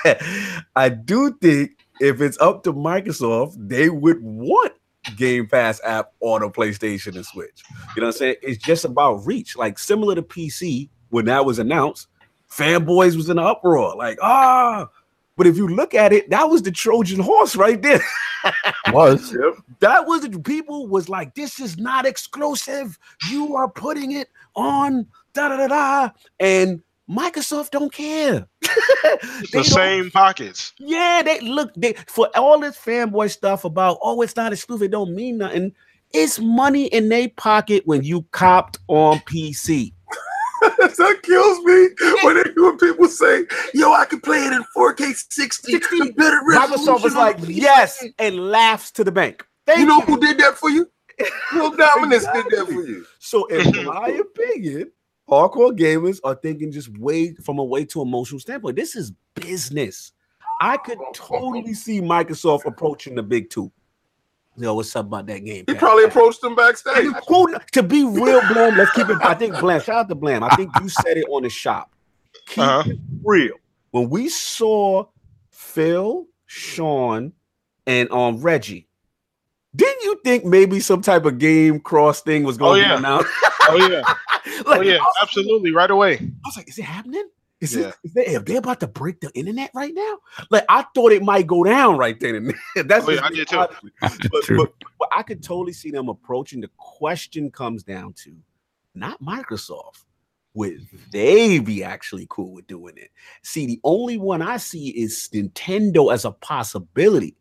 I do think if it's up to Microsoft, they would want Game Pass app on a PlayStation and Switch. You know what I'm saying? It's just about reach. Like similar to PC when that was announced, fanboys was in an uproar. Like, ah, but if you look at it, that was the Trojan horse right there. Was Yep. that was the people was like, this is not exclusive. You are putting it on da da da da. And Microsoft don't care. The same pockets. yeah, they look they for all this fanboy stuff about oh, it's not exclusive, it don't mean nothing. It's money in their pocket when you copped on PC. that kills me when, they, when people say, "Yo, I can play it in 4K 60, 60 better Microsoft was like, yes, and laughs to the bank. Thank you know who did that for you? Real Dominus did that for you. So, in my opinion, hardcore gamers are thinking just way from a way too emotional standpoint. This is business. I could totally see Microsoft approaching the big two. Yo, what's up about that game? He probably approached them backstage. Who, to be real, Blam, let's keep it. I think Blam, shout out to Blam. I think you said it on the shop. Keep Uh-huh. it real. When we saw Phil, Shawn, and um Reggie, didn't you think maybe some type of game cross thing was going Oh, to yeah. be announced? Oh yeah, Like, oh yeah, I was- absolutely, right away. I was like, is it happening? Is Yeah. it? Is they, are they about to break the internet right now? Like I thought it might go down right then and there. That's Oh, yeah, I me, did too. honestly. But, but, but I could totally see them approaching. The question comes down to not Microsoft. Would they be actually cool with doing it? See, the only one I see is Nintendo as a possibility.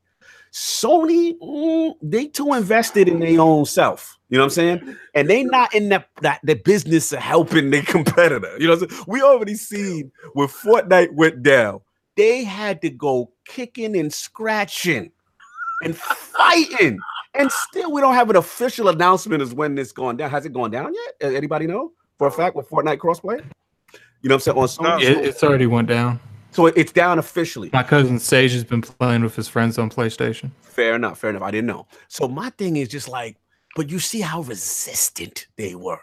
Sony, mm, they too invested in their own self. You know what I'm saying? And they not in that, that the business of helping their competitor. You know what I'm saying? We already seen when Fortnite went down, they had to go kicking and scratching and fighting. And still, we don't have an official announcement as when this going down. Has it gone down yet? Anybody know for a fact with Fortnite crossplay? You know what I'm saying? On Sony, It, it's already went down. so it's down officially. My cousin Sage has been playing with his friends on PlayStation. Fair enough. Fair enough. I didn't know. So my thing is just like, but you see how resistant they were,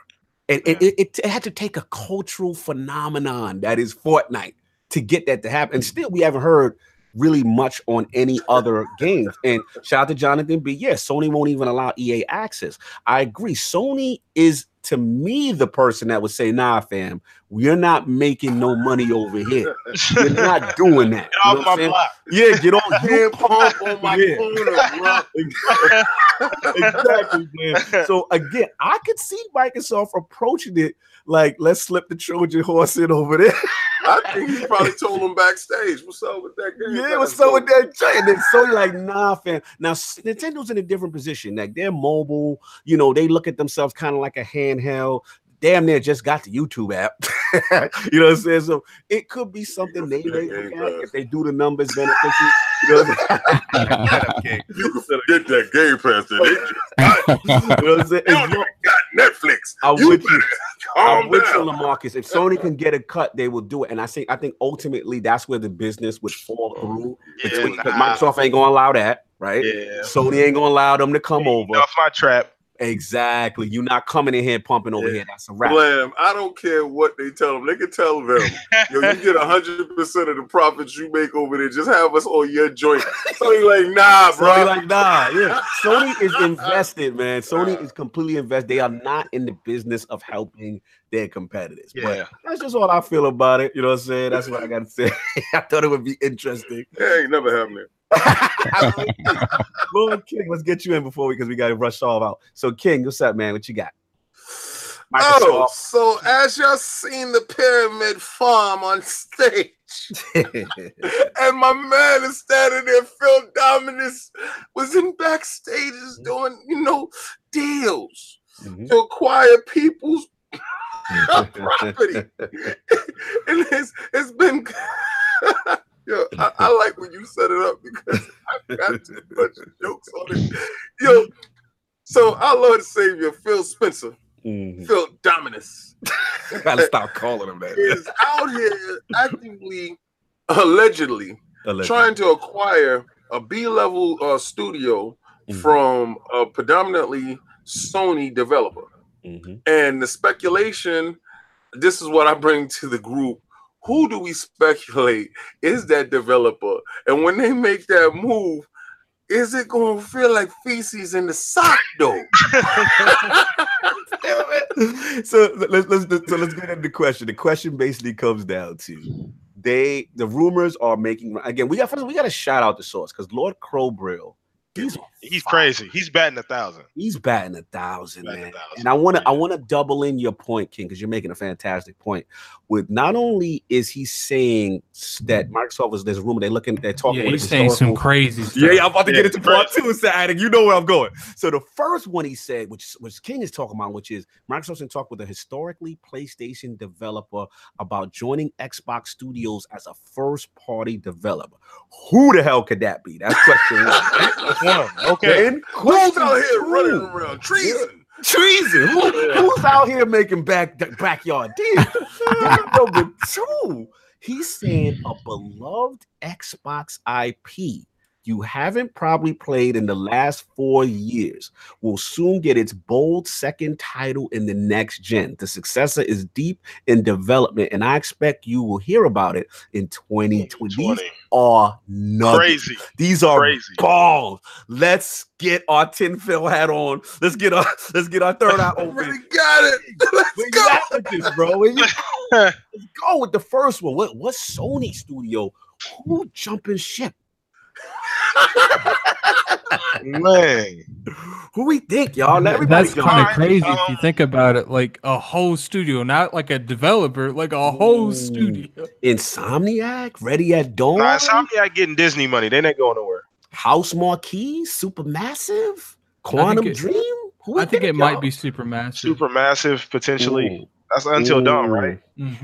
and it, it, it, it had to take a cultural phenomenon that is Fortnite to get that to happen. And still, we haven't heard really much on any other games. And shout out to Jonathan B. Yes, Sony won't even allow EA access. I agree. Sony is to me the person that would say, "Nah, fam, we're not making no money over here. We're not doing that." Get You off know my block. Yeah, get on. You pump on my Yeah. corner, exactly, man. So again, I could see Microsoft approaching it like, let's slip the Trojan horse in over there. I think he probably told him backstage, "What's up with that game?" yeah, what's up with that? And then Sony like, nah, fam. Now Nintendo's in a different position. Like they're mobile. You know, they look at themselves kind of like a handheld. Damn near just got the YouTube app. you know what I'm saying? So it could be something they Yeah, may Game look at Pass. if they do the numbers beneficial. You know what I'm saying? You can forget that Game Pass. That they just You know what I'm saying? they don't As even long- got Netflix. I'm You you. I'm calm with you. Lamarcus. If Sony can get a cut, they will do it. And I think I think ultimately that's where the business would fall mm-hmm. through. Yeah, Between, nah. Microsoft ain't gonna allow that, right? Yeah. Sony ain't gonna allow them to come over. Off my trap. Exactly. You're not coming in here pumping over Yeah. here. That's a wrap. Blam, I don't care what they tell them. They can tell them, yo, you get hundred percent of the profits you make over there. Just have us on your joint. So he like, nah, bro. Sony like nah, yeah. Sony is invested, man. Sony is completely invested. They are not in the business of helping their competitors. Yeah. But that's just all I feel about it. You know what I'm saying? That's what I gotta say. I thought it would be interesting. That ain't never happening. Lord King, let's get you in before we because we got to rush all out. So King, what's up, man? What you got? Oh, so as y'all seen the pyramid farm on stage, and my man is standing there, Phil Dominus was in backstages doing, you know, deals Mhm. to acquire people's property. and it's it's been yo, I, I like when you set it up because I've got too much jokes on it. Yo, so our Lord Savior, Phil Spencer, Mhm. Phil Dominus, Gotta stop calling him that. is out here actively, allegedly, Allegedly. trying to acquire a B-level uh, studio Mhm. from a predominantly Sony developer. Mhm. And the speculation, this is what I bring to the group. Who do we speculate is that developer? And when they make that move, is it going to feel like feces in the sock though? so let's let's so let's get into the question. The question basically comes down to they the rumors are making again. We got we got to shout out the source because Lord Klobrille He's He's crazy. He's batting a thousand. He's batting a thousand, Batting a man. thousand. And I want to I want to double in your point, King, because you're making a fantastic point. With not only is he saying that Microsoft is there's a rumor they're looking they're talking Yeah, he's saying some crazy stuff. Yeah, yeah, I'm about to Yeah, get into part two, Sadik. You know where I'm going. So the first one he said, which which King is talking about, which is Microsoft's in talk with a historically PlayStation developer about joining Xbox Studios as a first party developer. Who the hell could that be? That's question one. One. Okay. Who's out here running around? Treason. Treason. Who- who's out here making back backyard deals? Number two, he's saying a beloved Xbox IP you haven't probably played in the last four years will soon get its bold second title in the next gen. The successor is deep in development, and I expect you will hear about it in 2020. These 20. are nuggets. Crazy. These are Crazy. balls. Let's get our tinfoil hat on. Let's get our let's get our third eye open. Really got it. Let's Where go. you with this, bro? You- Let's go with the first one. What what Sony studio? Who jumping ship? Man. Who we think, y'all? Let everybody That's kind of Alright, crazy if you um, think about it. Like a whole studio, not like a developer, like a whole Ooh. studio. Insomniac, Ready at Dawn, Nah, Insomniac getting Disney money. They ain't going nowhere. Housemarque, Supermassive, Quantum it- Dream. Who I think it y'all? might be Supermassive. Supermassive Super massive, potentially. That's until dawn, right? Because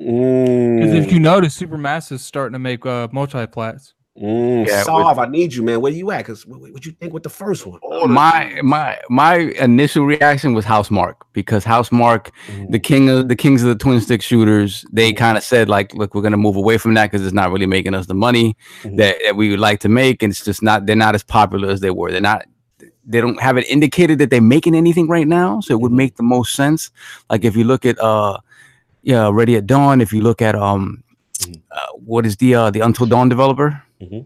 Mm. if you notice, Supermassive's starting to make uh, multi-plats. Mm, Yeah, Solve, I need you, man. Where you at? Because what, what you think with the first one? My my my initial reaction was Housemarque because Housemarque, Mm. the king of the kings of the twin stick shooters, they kind of said like, look, we're gonna move away from that because it's not really making us the money Mhm. that, that we would like to make, and it's just not they're not as popular as they were. They're not. They don't have it indicated that they're making anything right now, so it would Mhm. make the most sense. Like if you look at uh, yeah, Ready at Dawn. If you look at um, Mhm. uh, what is the uh the Until Dawn developer?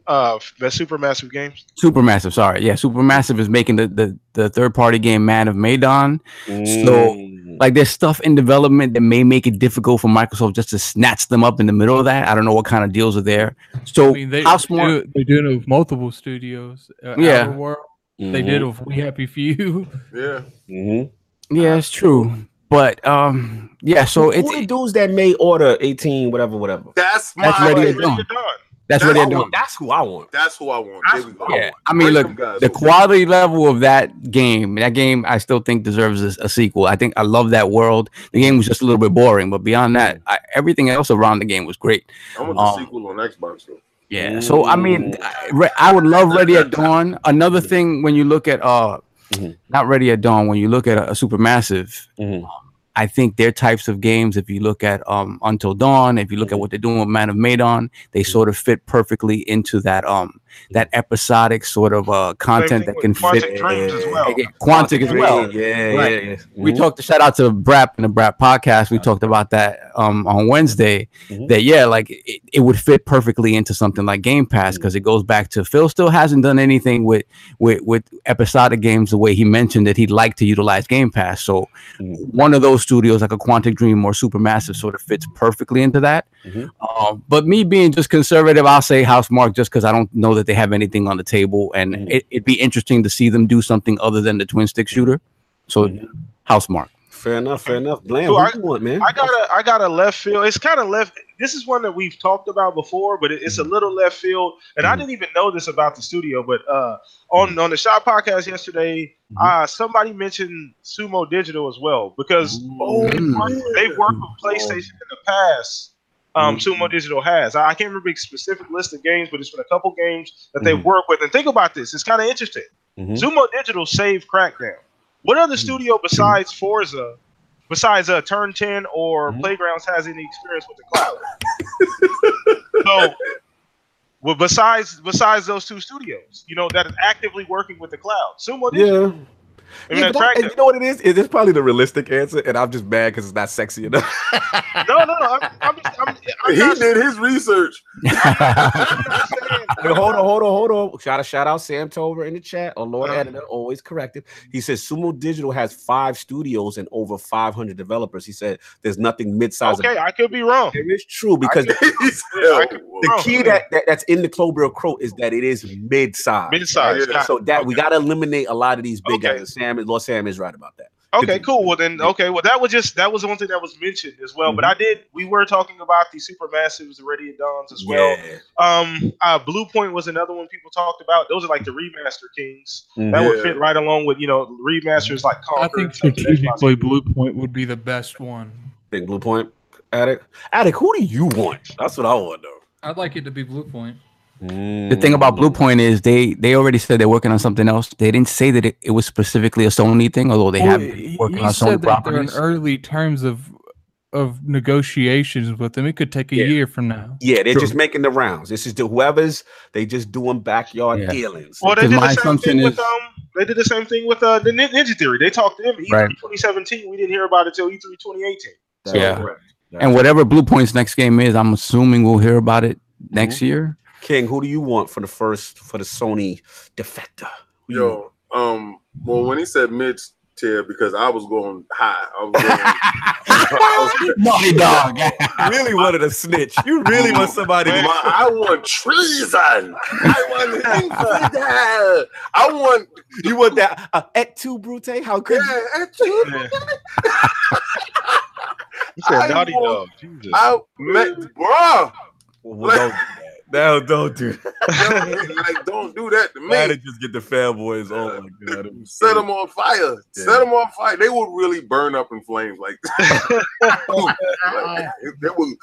Uh, that super massive games. Supermassive, sorry. Yeah, Supermassive is making the, the, the third party game Man of Medan. So, Mm. Like there's stuff in development that may make it difficult for Microsoft just to snatch them up in the middle of that. I don't know what kind of deals are there. So I mean, they, how they smart? do, they do it with multiple studios. Uh, Yeah. Outer World, they did it with We Happy Few. Yeah. Mhm. Yeah, it's true. But um, yeah. So Who it's the dudes that may order 18, whatever, whatever. That's my That's ready Ready to to dawn. dawn. That's That's what they're doing. That's who I want. That's who I want. There we go. Yeah, I mean, Bring look, guys the over. quality level of that game, that game, I still think deserves a, a sequel. I think I love that world. The game was just a little bit boring, but beyond that, I, everything else around the game was great. I want the um, sequel on Xbox though. Yeah. So I mean, I, I would love Ready at Dawn. Another thing when you look at uh, Mhm. not Ready at Dawn, when you look at a, a Supermassive, Mhm. I think their types of games. If you look at um Until Dawn, if you look at what they're doing with Man of Medan, they sort of fit perfectly into that um that episodic sort of uh content that can Quantic fit. Dreams as well. Again, Quantic as well. Yeah, Right. yeah, yeah. We Mhm. talked to shout out to Brap in the Brap podcast. We talked about that um on Wednesday. Mhm. That yeah, like it, it would fit perfectly into something like Game Pass because it goes back to Phil still hasn't done anything with with with episodic games the way he mentioned that he'd like to utilize Game Pass. So Mhm. one of those studios like a Quantic Dream or Supermassive sort of fits perfectly into that. Mhm. Um, but me being just conservative, I'll say Housemarque just because I don't know that they have anything on the table, and Mhm. it, it'd be interesting to see them do something other than the twin stick shooter. So Mhm. Housemarque. Fair enough, fair enough. Blam, So who I- you want, man? I got a I got a left field. It's kind of left. This is one that we've talked about before, but it, it's a little left field. And I Mhm. didn't even know this about the studio, but uh, on on the shop podcast yesterday, Mhm. uh, somebody mentioned Sumo Digital as well because Oh, they've worked with PlayStation in the past. Um, Mhm. Sumo Digital has. I can't remember a specific list of games, but it's been a couple games that they've Mhm. worked with. And think about this; it's kind of interesting. Mhm. Sumo Digital saved Crackdown. What other studio besides Forza, besides uh, Turn 10 or Mhm. Playgrounds, has any experience with the cloud? so, well, besides besides those two studios, you know, that is actively working with the cloud, Sumo Digital. Yeah. I mean, Yeah, I- and you know what it is? It is probably the realistic answer, and I'm just mad because it's not sexy enough. no, no, no. I'm, I'm, I'm, I'm He not, did his research. Saying Wait, hold on, hold on, hold on. Shout out, shout out Sam Tover in the chat. Or Lord Uh-huh. Editor, always corrected. He says Sumo Digital has five studios and over 500 developers. He said there's nothing mid-sized. Okay, I could be wrong. It is true because the, He could- "Whoa." the key that, that that's in the Clover Crow is that it is mid-size. Mid-size. Yeah. got. So that we got to eliminate a lot of these big Okay. guys. And Sam, Lord Sam is right about that. Okay, cool. Well then, okay. Well, that was just that was the one thing that was mentioned as well. But I did. We were talking about the supermassives, the Radiant Dawns as well. Yeah. Um, uh, Bluepoint was another one people talked about. Those are like the remaster kings. That would fit right along with you know remasters like I think and stuff that strategically, Xbox- Blue Point would be the best one. Big Bluepoint. Addict. Addict, who do you want? That's what I want though. I'd like it to be Bluepoint. The thing about Blue Point is they they already said they're working on something else. They didn't say that it, it was specifically a Sony thing, although they Well, have he- been he working on said Sony that they're in early terms of of negotiations with them. It could take a Yeah. year from now. Yeah, they're True. just making the rounds. This is the whoever's they just doing backyard Yeah. dealings. Well, they did my the same assumption thing with um. They did the same thing with uh the Ninja Theory. They talked to them E3 Right. 2017. We didn't hear about it till E E3 2018. That's Yeah. correct. And whatever Bluepoint's next game is, I'm assuming we'll hear about it next Mm-hmm. year. King, who do you want for the first for the Sony defector? Who you want? Yo, um, well, when he said mid tier, because I was going high. I was going. I was- Naughty dog. Really wanted a snitch. You really want somebody to I want treason. I want infidel. I want you want that uh, et tu brute? How could you? yeah, actually, You said I naughty want- dog. Jesus. I met, bruh. Well, don't do that. No, don't do that. like, don't do that to me. did just get the fanboys? Oh my god! it Set them on fire. Yeah. Set them on fire. They would really burn up in flames. Like, like, they would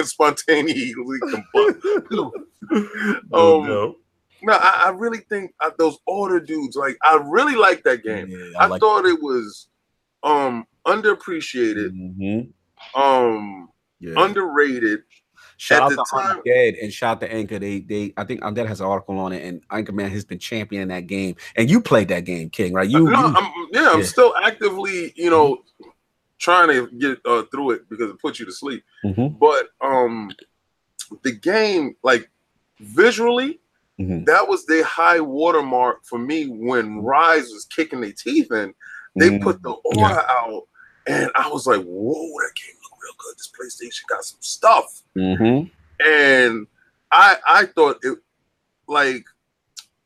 spontaneously combust. Oh, Um, no. No, I, I really think uh, those older dudes. Like, I really like that game. Yeah, I, like thought it was um underappreciated, Mhm. um Yeah. underrated. Shout out the to time- Undead and shout out to Anchor. They they I think Undead has an article on it, and Anchor Man has been championing that game. And you played that game, King, right? You, no, you I'm, yeah, I'm yeah. still actively, you know, trying to get uh, through it because it puts you to sleep. Mhm, But um, the game, like visually, mhm, that was the high watermark for me when Ryse was kicking their teeth in. They mhm. put the order out, and I was like, "Whoa, that game real good. This PlayStation got some stuff." Mhm. and I I thought it like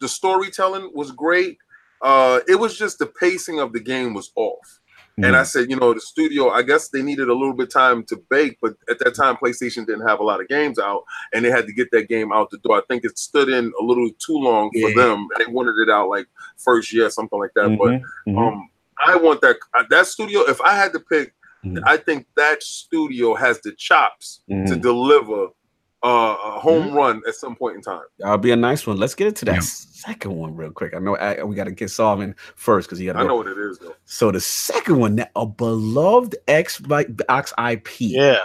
the storytelling was great. Uh, it was just the pacing of the game was off. And I said, you know, the studio, I guess they needed a little bit time to bake, but at that time, PlayStation didn't have a lot of games out, and they had to get that game out the door. I think it stood in a little too long for Yeah. them, they wanted it out like first year, something like that. But Mhm, mhm. um, I want that that studio. If I had to pick, Mhm. I think that studio has the chops to Mhm. deliver uh, a home run at some point in time. That'll be a nice one. Let's get into that Yeah. second one real quick. I know I, we got to get solving first because you got I to know what it is though. So the second one, that a beloved Xbox IP Yeah,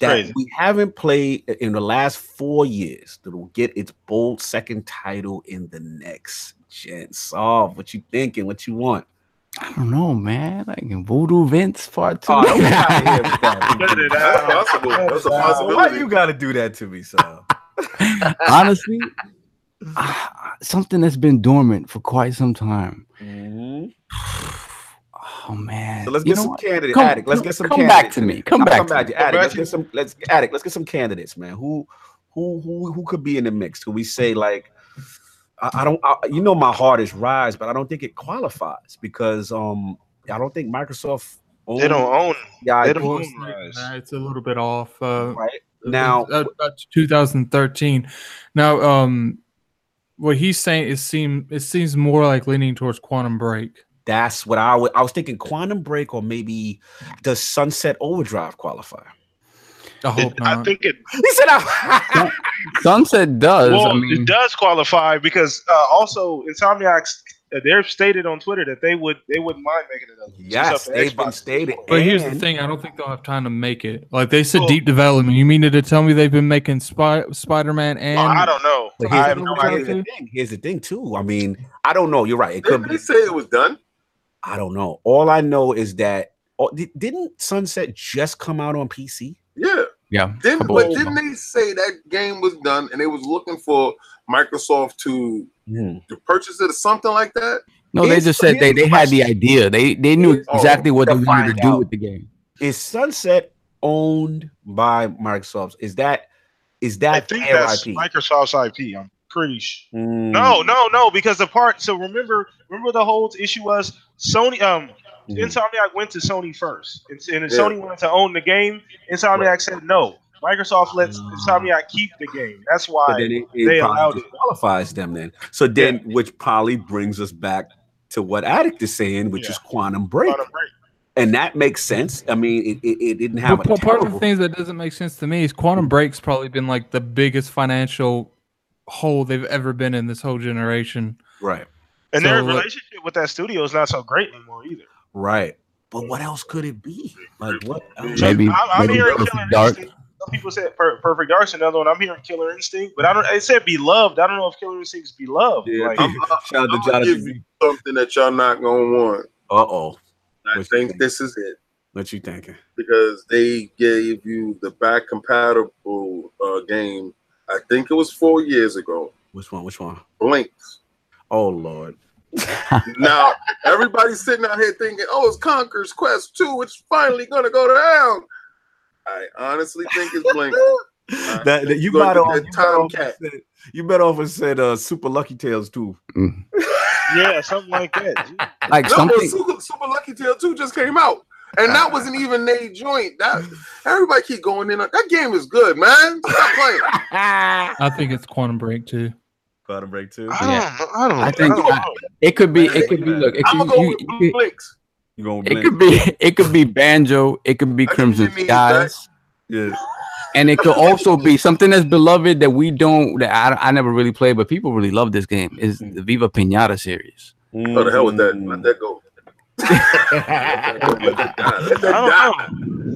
that crazy. we haven't played in the last four years that will get its bold second title in the next gen. Solve what you thinking, what you want. I don't know, man. Like in Voodoo Vince Part Two. Oh, don't get out of here with that. That's possible. That's a Cut it out. possibility. Why you got to do that to me, son? Honestly, something that's been dormant for quite some time. Mhm. Oh man. So let's You get know some what? candidates. Come- Addict, let's get some come candidates. back to me. Come I'll back Come to back me. to Addict. back Let's get some. Let's Addict. Let's get some candidates, man. Who, who, who, who could be in the mix? Could we say like? I, I don't. I, you know, my heart is Ryse, but I don't think it qualifies because um, I don't think Microsoft. Owns, They don't own. Yeah, they don't own It's, Ryse. nah, it's a little bit off. Uh, right now. uh, uh, 2013. Now, um, what he's saying is seem it seems more like leaning towards Quantum Break. That's what I would. I was thinking Quantum Break or maybe does Sunset Overdrive qualify? I hope It- I not. think it. He said, I, Sunset does. Well, I mean, it does qualify because uh, also Insomniacs uh, they've stated on Twitter that they would they wouldn't mind making it. A Yes, they've been Xbox. stated. But here's the thing: I don't think they'll have time to make it. Like they said, Well- deep development. You mean to tell me they've been making Spy- Spider-Man and Oh, I don't know. But I here's, have the- no here's idea. the thing. Here's the thing, too. I mean, I don't know. You're right. It could Didn't be. they say it was done? I don't know. All I know is that oh, didn't Sunset just come out on PC? Yeah. Yeah. Didn't Couple- but didn't they say that game was done and they was looking for Microsoft to, Hmm. to purchase it or something like that? No, they just said they, they had the idea. They they knew Oh, exactly what they wanted to do out. with the game. Is Sunset owned by Microsoft? Is that is that I think their that's IP? Microsoft's IP. I'm pretty sure. Mm. No, no, no, because the part. So remember, remember the whole issue was Sony. Um, Mm. Insomniac went to Sony first, and, and Yeah. Sony wanted to own the game. Insomniac said no. Microsoft lets Insomniac keep the game. That's But why. then it, it they allowed it. disqualifies them then. So then, which probably brings us back to what Addict is saying, which Yeah. is Quantum Break, Quantum Break. and that makes sense. I mean, it, it, it didn't have But a part of the terrible- things that doesn't make sense to me is Quantum Break's probably been like the biggest financial hole they've ever been in this whole generation. right, And their So, like- relationship with that studio is not so great anymore either. Right. But what else could it be? Like what? else? Maybe- I'm, I'm maybe hearing Perfect Killer Dark. Instinct. Some people said Per- Perfect Dark's another one. I'm hearing Killer Instinct, but I don't. It said beloved. I don't know if Killer Instinct's beloved. Yeah, Like, I'm, Shout out to I'm gonna Jonathan. give you something that y'all not gonna want. Uh oh. I What think think? this is it What you thinking? because they gave you the back compatible uh, game. I think it was four years ago. Which one? Which one? Blinx. Oh Lord. Now everybody's sitting out here thinking, "Oh, it's Conker's Quest 2. It's finally gonna go down." I honestly think it's Blink. that, that you Go better off, you better off Tomcat. said, you better off and said uh, Super Lucky Tales too. yeah, something like that. Like No, something. Super, Super Lucky Tail 2 just came out. And that wasn't even a joint. That everybody keep going in. That game is good, man. Stop playing. I think it's Quantum Break too. Quantum Break too. I don't know. I don't. I think don't know. I- It could be. It could be. Look, it could, gonna go you- with you could- You gonna it could be. It could be banjo. It could be Crimson Skies. yeah. and it could also be something that's beloved that we don't that I, I never really played but people really love this game is the viva pinata series Oh, the hell with that. Mm. Let that go.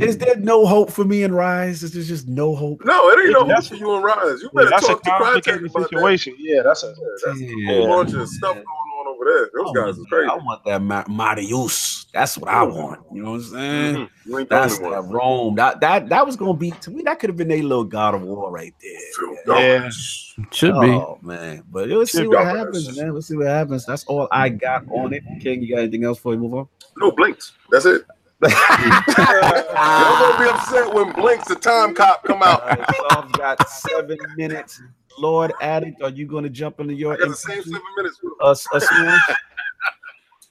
Is there no hope for me in Ryse? Is there just no hope? No, it ain't no hope for you and Ryse. You better that's a talk to Crytek complicated about that. situation. Yeah, that's a. Yeah, that's a Yeah. whole bunch of stuff going on over there. Those guys is crazy. I want that Ma- Marius. That's what I want. You know what I'm saying? Mhm. You ain't the That's only that one. Rome. That that that was gonna be to me. That could have been a little God of War right there. Yeah. should be Oh man, but let's see what be. happens, man. Let's see what happens. That's all I got on it. King, you got anything else before we move on? No Blinx. That's it. Y'all gonna be upset when Blinx the time cop come out. right, so I've got seven minutes. Lord Addict, are you going to jump into your I got the same seven minutes. us us?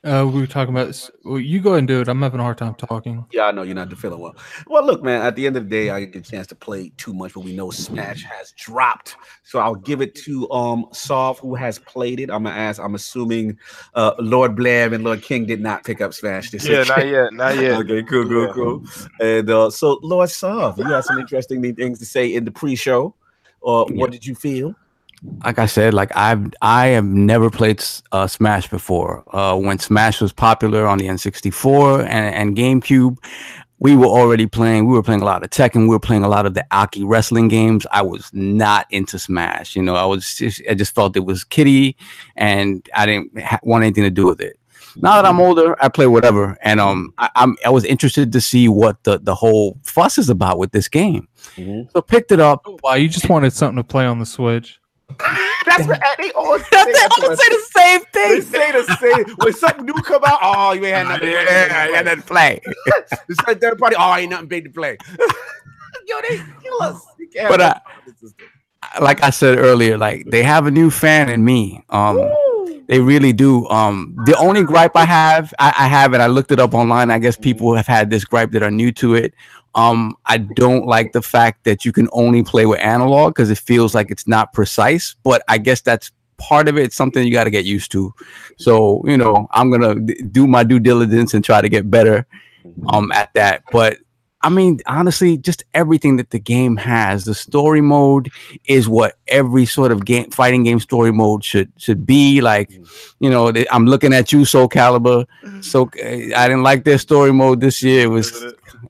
Uh, we were talking about. this- Well, you go ahead and do it. I'm having a hard time talking. Yeah, I know you're not feeling well. Well, look, man. At the end of the day, I didn't get a chance to play too much, but we know Smash has dropped, so I'll give it to um Solve, who has played it. I'm gonna ask. I'm assuming uh Lord Blair and Lord King did not pick up Smash this Yeah, week. not yet, not yet. Okay, cool, cool, Yeah. cool. And uh, so, Lord Solve, you had some interesting things to say in the pre-show. Or Yeah. what did you feel? like I said, like I've I have never played uh, Smash before. Uh, when Smash was popular on the N64 and, and GameCube, we were already playing. We were playing a lot of Tekken. We were playing a lot of the Aki wrestling games. I was not into Smash. You know, I was just I just felt it was kiddie, and I didn't ha- want anything to do with it. Now that I'm older, I play whatever, and um, I, I'm I was interested to see what the the whole fuss is about with this game. Mhm. So picked it up. Why you just wanted something to play on the Switch? That's what they always say. They That's always what- say the same They thing. say the same. When something new come out, oh, you ain't had nothing. Yeah, yeah, that play. It's like third party. Oh, ain't nothing big to play. Yo, they kill us. But, uh. Like I said earlier, like they have a new fan in me. Um, Woo. They really do. Um, the only gripe I have, I, I have it. I looked it up online. I guess people have had this gripe that are new to it. Um, I don't like the fact that you can only play with analog because it feels like it's not precise. But I guess that's part of it. It's something you got to get used to. So you know, I'm gonna d- do my due diligence and try to get better um at that. But I mean, honestly, just everything that the game has, the story mode is what every sort of game fighting game story mode should should be. Like, you know, I'm looking at you, Soul Calibur. So uh, I didn't like their story mode this year. It was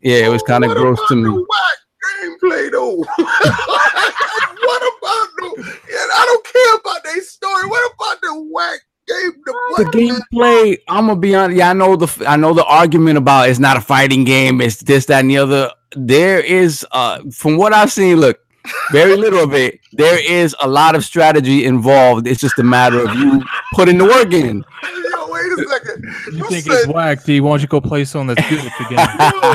yeah, it was kind of What gross to me. Gameplay though. what about the? And I don't care about their story. What about the whack game? The gameplay, I'm gonna be honest. Yeah, I know the I know the argument about it's not a fighting game. It's this, that, and the other. there is uh from what I've seen, look, very little of it. There is a lot of strategy involved. It's just a matter of you putting the work in. Yo, wait a second. You You think said, it's whack, D? Why don't you go play something that's good again? yo,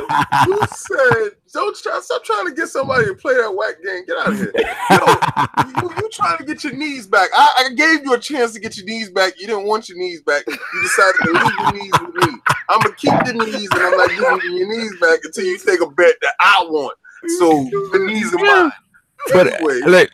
you said, don't try, stop trying to get somebody to play that whack game. Get out of here. Yo, you, you trying to get your knees back. I, I gave you a chance to get your knees back. You didn't want your knees back. You decided to leave your knees with me. I'm gonna keep the knees and I'm not giving you your knees back until you take a bet that I want. So the knees are mine. But Anyway. look,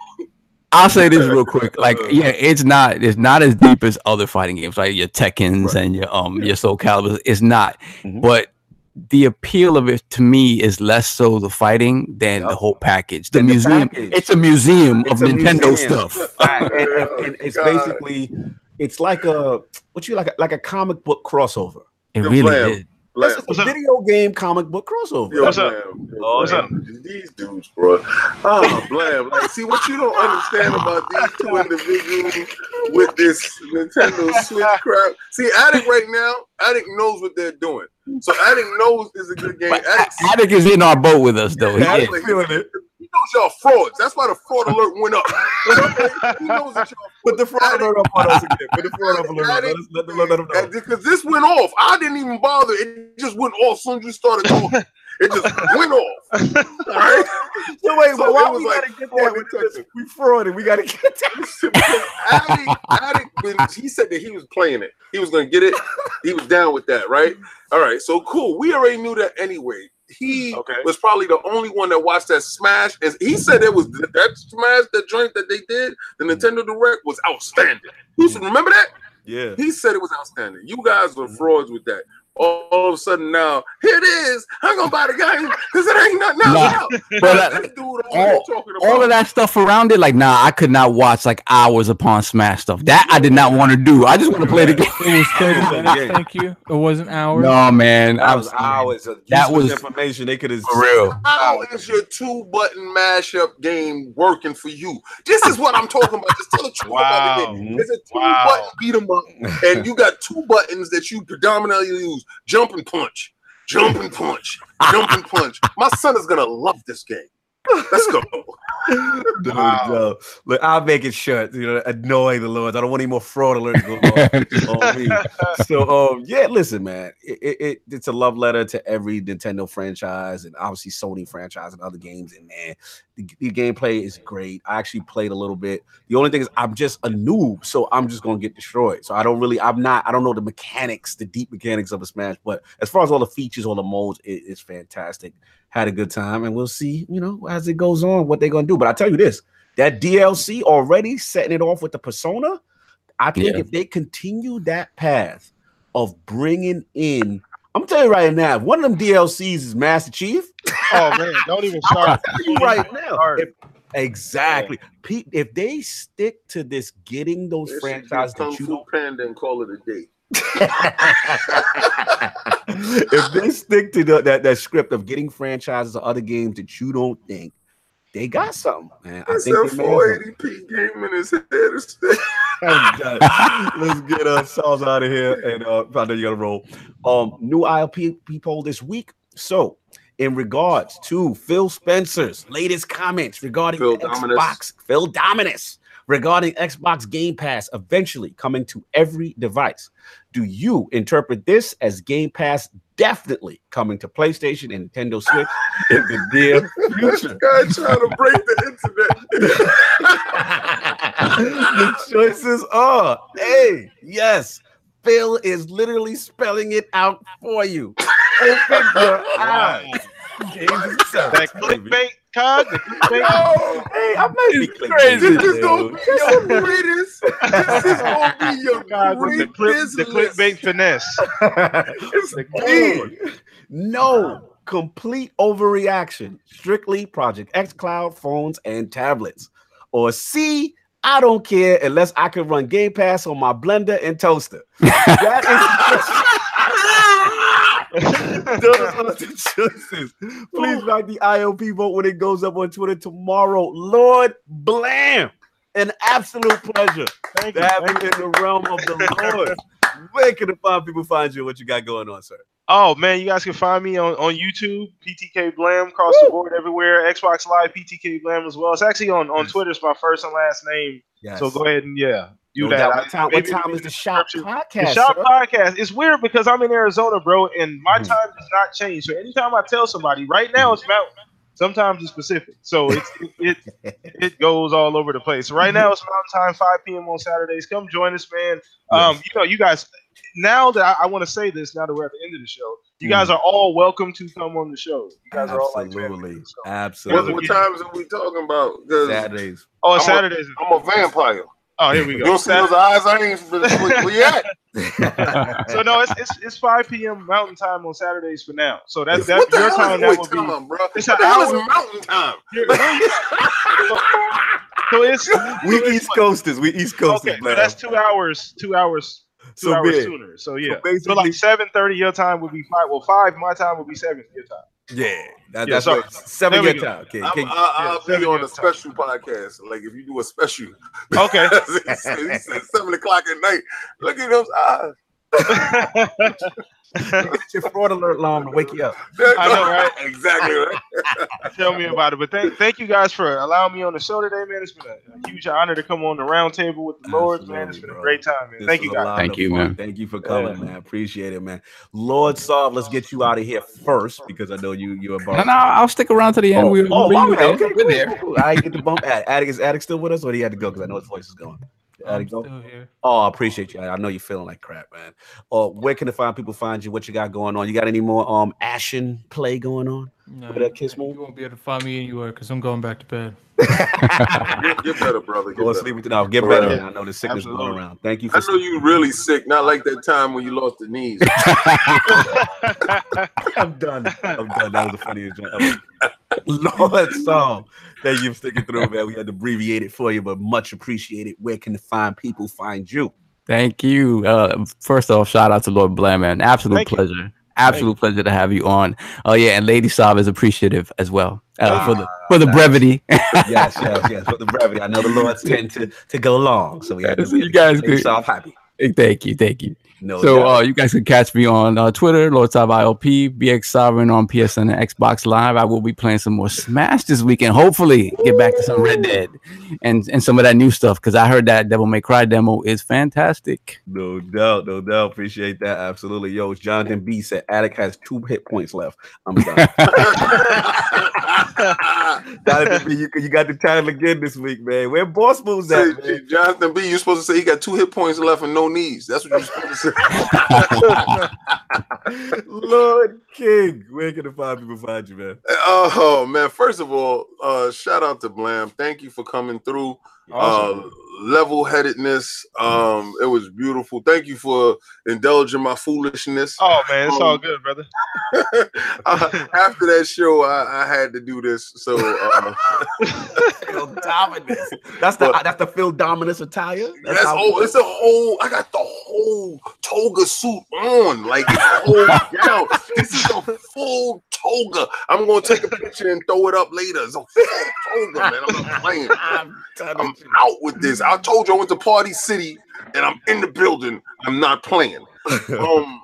I'll say this real quick. Like, yeah, it's not it's not as deep as other fighting games, like your Tekkens and your um your Soul Calibur. It's not, Mhm. but the appeal of it to me is less so the fighting than the whole package. The the museum. package. It's a museum It's of a Nintendo museum. stuff. and, and- and oh, it's God. basically it's like a what you like a, like a comic book crossover. It Yo, really Blam. is. Like, It's What's a up? video game comic book crossover. Yo, What's up? Blam, yo, Oh, what's Blam, These dudes, bro. Oh, blam. Like, see what you don't understand about these two individuals with this Nintendo Switch crap. See, Addict right now, Addict knows what they're doing. So Addict knows is a good game. But Addict, Attic is in our boat with us though. He Yeah, is. Addict- feeling it. He knows y'all frauds. That's why the fraud alert went up. He knows that y'all Put the fraud alert up on us again. Put the fraud alert. Let, us, let, them- let them know. Because this went off. I didn't even bother. It just went off as soon as you started talking. It just went off. Right? So wait, So but why was we like gotta get fraud that? We, just, we frauded. We gotta get that. Addict, Addict been, he said that he was playing it. He was gonna get it. He was down with that, right? All right, so cool. We already knew that anyway. He Okay. was probably the only one that watched that Smash, and he said it was that Smash, that joint that they did, the Nintendo Direct was outstanding. You mm. remember that? Yeah. He said it was outstanding. You guys were mm-hmm. frauds with that. All, all of a sudden now, here it is. I'm gonna buy the game because it ain't nothing else Nah, out. but, uh, this dude all- all of that stuff around it, like nah, I could not watch like hours upon Smash stuff. That I did not want to do. I just want to play the game. It was 30 minutes, thank you. It wasn't hours. No man, I That was was hours of That was- information. They could have for real. How is your two button mashup game working for you? This is what I'm talking about. Just tell the truth about the game. It's a two Wow. button beat 'em up, and you got two buttons that you predominantly use: jump and punch, jump and punch, jump and punch. My son is gonna love this game. Let's go. Dude, Wow. yo, look, I'll make it short. You know, annoy the Lords. I don't want any more fraud alerts going on me. So, um, yeah, listen, man, it, it, it- it's a love letter to every Nintendo franchise and obviously Sony franchise and other games. And man, the, the gameplay is great. I actually played a little bit. The only thing is, I'm just a noob, so I'm just gonna get destroyed. So I don't really, I'm not, I don't know the mechanics, the deep mechanics of a Smash. But as far as all the features, all the modes, it, it's fantastic had a good time, and we'll see, you know, as it goes on, what they're gonna do. But I tell you this: that DLC already setting it off with the persona. I think Yeah. if they continue that path of bringing in, I'm telling you right now, if one of them DLCs is Master Chief. Oh man, don't even start. I'm telling you right now, if- exactly. Pe- If they stick to this, getting those This should be franchises Kung that you Fu don't Panda and call it a day. if they stick to the, that that script of getting franchises or other games that you don't think they got something, man. I It's think a they made something. 480p game in his head. Let's get ourselves out of here and uh I know you gotta roll. Um new ILP poll this week. So in regards to Phil Spencer's latest comments regarding Phil Xbox, Dominus. Phil Dominus regarding Xbox Game Pass eventually coming to every device. Do you interpret this as Game Pass definitely coming to PlayStation and Nintendo Switch in the near future? Guy trying to break the internet. the choices are A, yes. Phil is literally spelling it out for you. Open your eyes. Games himself, That clickbait, cog. The clickbait. Yo, Hey, I might be crazy. this is gonna be your greatest. This is gonna be your God, the, clip, the clickbait finesse. It's B, no complete overreaction. Strictly Project xCloud phones and tablets. Or C, I don't care unless I can run Game Pass on my blender and toaster. That is Those are the choices. Please write the IOP vote when it goes up on Twitter tomorrow. Lord Blam. An absolute pleasure Thank to you. have Thank you in the realm of the Lord. Where can the fine people find you? What you got going on, sir? Oh man, you guys can find me on, on YouTube, PTK Blam, across the board everywhere. Xbox Live, PTK Blam as well. It's actually on, on Yes. Twitter. It's my first and last name. Yes. So go ahead and yeah, do No that. doubt. What time, what time is the shop podcast? The Shop sir? Podcast. It's weird because I'm in Arizona, bro, and my Mhm. time does not change. So anytime I tell somebody, right now it's Mountain. Sometimes it's Pacific. So it's, it, it it goes all over the place. So right now it's Mountain Time, 5 p.m. on Saturdays. Come join us, man. Um, you know, you guys. Now that I, I want to say this, now that we're at the end of the show, you guys are all welcome to come on the show. You guys are all like Absolutely. family, so. What, Absolutely. what times are we talking about? Saturdays. Oh, I'm a- Saturdays. I'm a vampire. Oh, here we go. don't see those eyes? I ain't. Where you at? So no, it's, it's it's 5 p.m. Mountain Time on Saturdays for now. So that's that what the your hell time. is That wait, would time be. out, bro? It's What an the hell is hour. mountain time? So it's we so it's- East Coasters. We East Coasters, Okay, so that's two hours. Two hours. Two So hours big. sooner. So yeah. So, basically- like seven thirty your time would be five. Well, five my time would be seven your time. Yeah, that, Yeah, that's sorry. what seven There your go. time. Okay, I'm, okay. I, I'll yeah, be on a years special podcast. Like if you do a special. Okay. he said he seven o'clock at night. Look at those eyes. Get your fraud alert alarm to wake you up. I know, right? exactly right. Tell me about it. But thank thank you guys for allowing me on the show today, man. It's been a, a huge honor to come on the round table with the Lords, man. It's been a great time, man. This Thank you guys. Thank you, fun. man. Thank you for coming, man. Appreciate it, man. Lord Sav, let's get you out of here first because I know you you're about. No, no, I'll stick around to the end. Oh, we, oh, we, my we're bad. there. okay, We're cool, there. cool, cool. I get the bump. Ad- Addict is Addict still with us, or he had to go because I know his voice is going. I'm Addict go. still here. Oh, I appreciate you. I I know you're feeling like crap, man. Or where can the fine people find you? What you got going on? You got any more um Ashen play going on? No, that kiss move? you won't be able to find me anywhere because I'm going back to bed. Get, get better, brother. Get Go and better. sleep with it now. Get better. man. I know the sickness going around. Thank you for I know you really sick. Not like that time when you lost the knees. I'm done. I'm done. That was the funniest joke ever. Lord Saul, thank you for sticking through, man. We had to abbreviate it for you, but much appreciated. Where can the fine people find you? Thank you. Uh, first off, shout out to Lord Blam, man. Absolute Thank you. pleasure. Absolute pleasure to have you on. Oh yeah, and Lady Saab is appreciative as well uh, for the for the brevity. Yes, yes, yes. For the brevity, I know the Lords tend to to go long, so we had to. So you guys make could- yourself happy. thank you, thank you. No, so uh, you guys can catch me on uh, Twitter, Lord Saab ILP, BX Sovereign on PSN and Xbox Live. I will be playing some more Smash this weekend. Hopefully, get back to some Red Dead and and some of that new stuff because I heard that Devil May Cry demo is fantastic. No doubt, no doubt. Appreciate that. Absolutely. Yo, Jonathan B said Addict has two hit points left. I'm done. Jonathan B, you, you got the title again this week, man. Where boss moves at, Say, man? Jonathan B, you're supposed to say he got two hit points left and no knees. That's what you're supposed to say. Lord King, where can the five people find you, man? Oh man! First of all, uh, shout out to Blam. Thank you for coming through. Awesome. Uh, level headedness. Um, it was beautiful. Thank you for indulging my foolishness. oh man, it's all um, good, brother. Uh, after that show, I, I had to do this. So uh, Phil Dominus. That's the that's the Phil Dominus attire. That's that's how- oh, it's a whole. I got the whole toga suit on, like it's whole gown. This is a full toga. I'm gonna take a picture and throw it up later. It's a full toga, man. I'm not playing. I'm I'm out with this. I told you I went to Party City and I'm in the building. I'm not playing. Um,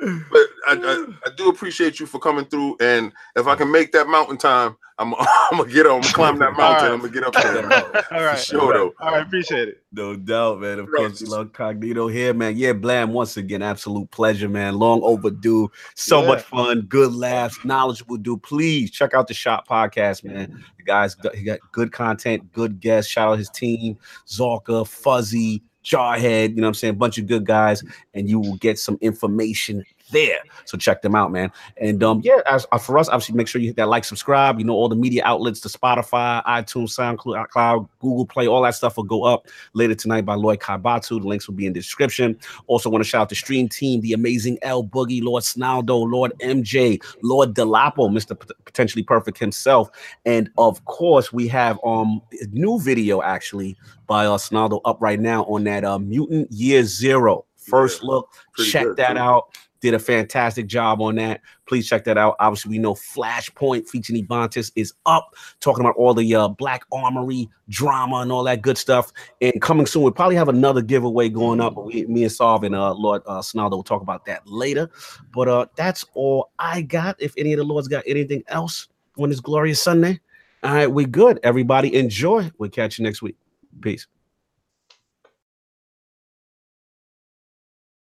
but I, I, I do appreciate you for coming through. And if I can make that mountain time, I'm, I'm gonna get up. I'm gonna climb that mountain. I'm gonna get up there. All right. sure, though. All right, appreciate it. No doubt, man. Of Right. course, we love Cognito here, man. Yeah, Blam, once again, absolute pleasure, man. Long overdue. So Yeah. much fun, good laughs, knowledgeable dude. Please check out the Shop Podcast, man. The guys, got- he got good content, good guests. Shout out his team, Zorka, Fuzzy, Jarhead, you know what I'm saying? A bunch of good guys, and you will get some information there. So check them out, man. And um, yeah, as uh, for us, obviously make sure you hit that like, subscribe. You know, all the media outlets, the Spotify, iTunes, SoundCloud, Cloud, Google Play, all that stuff will go up later tonight by Lloyd Kaibatu. The links will be in the description. Also, want to shout out the stream team, the amazing L Boogie, Lord Snaldo, Lord MJ, Lord Delapo, Mr. P- Potentially Perfect himself. And of course, we have um a new video actually by uh Snaldo up right now on that uh Mutant Year Zero. First Yeah, look, check good, that too. out. Did a fantastic job on that. Please check that out. Obviously, we know Flashpoint featuring Ebontis is up, talking about all the uh, Black Armory drama and all that good stuff. And coming soon, we'll probably have another giveaway going up. We, me and Solve and uh, Lord uh, Snaldo will talk about that later. But uh, that's all I got. If any of the Lords got anything else on this glorious Sunday, all right, we good. Everybody enjoy. We'll catch you next week. Peace.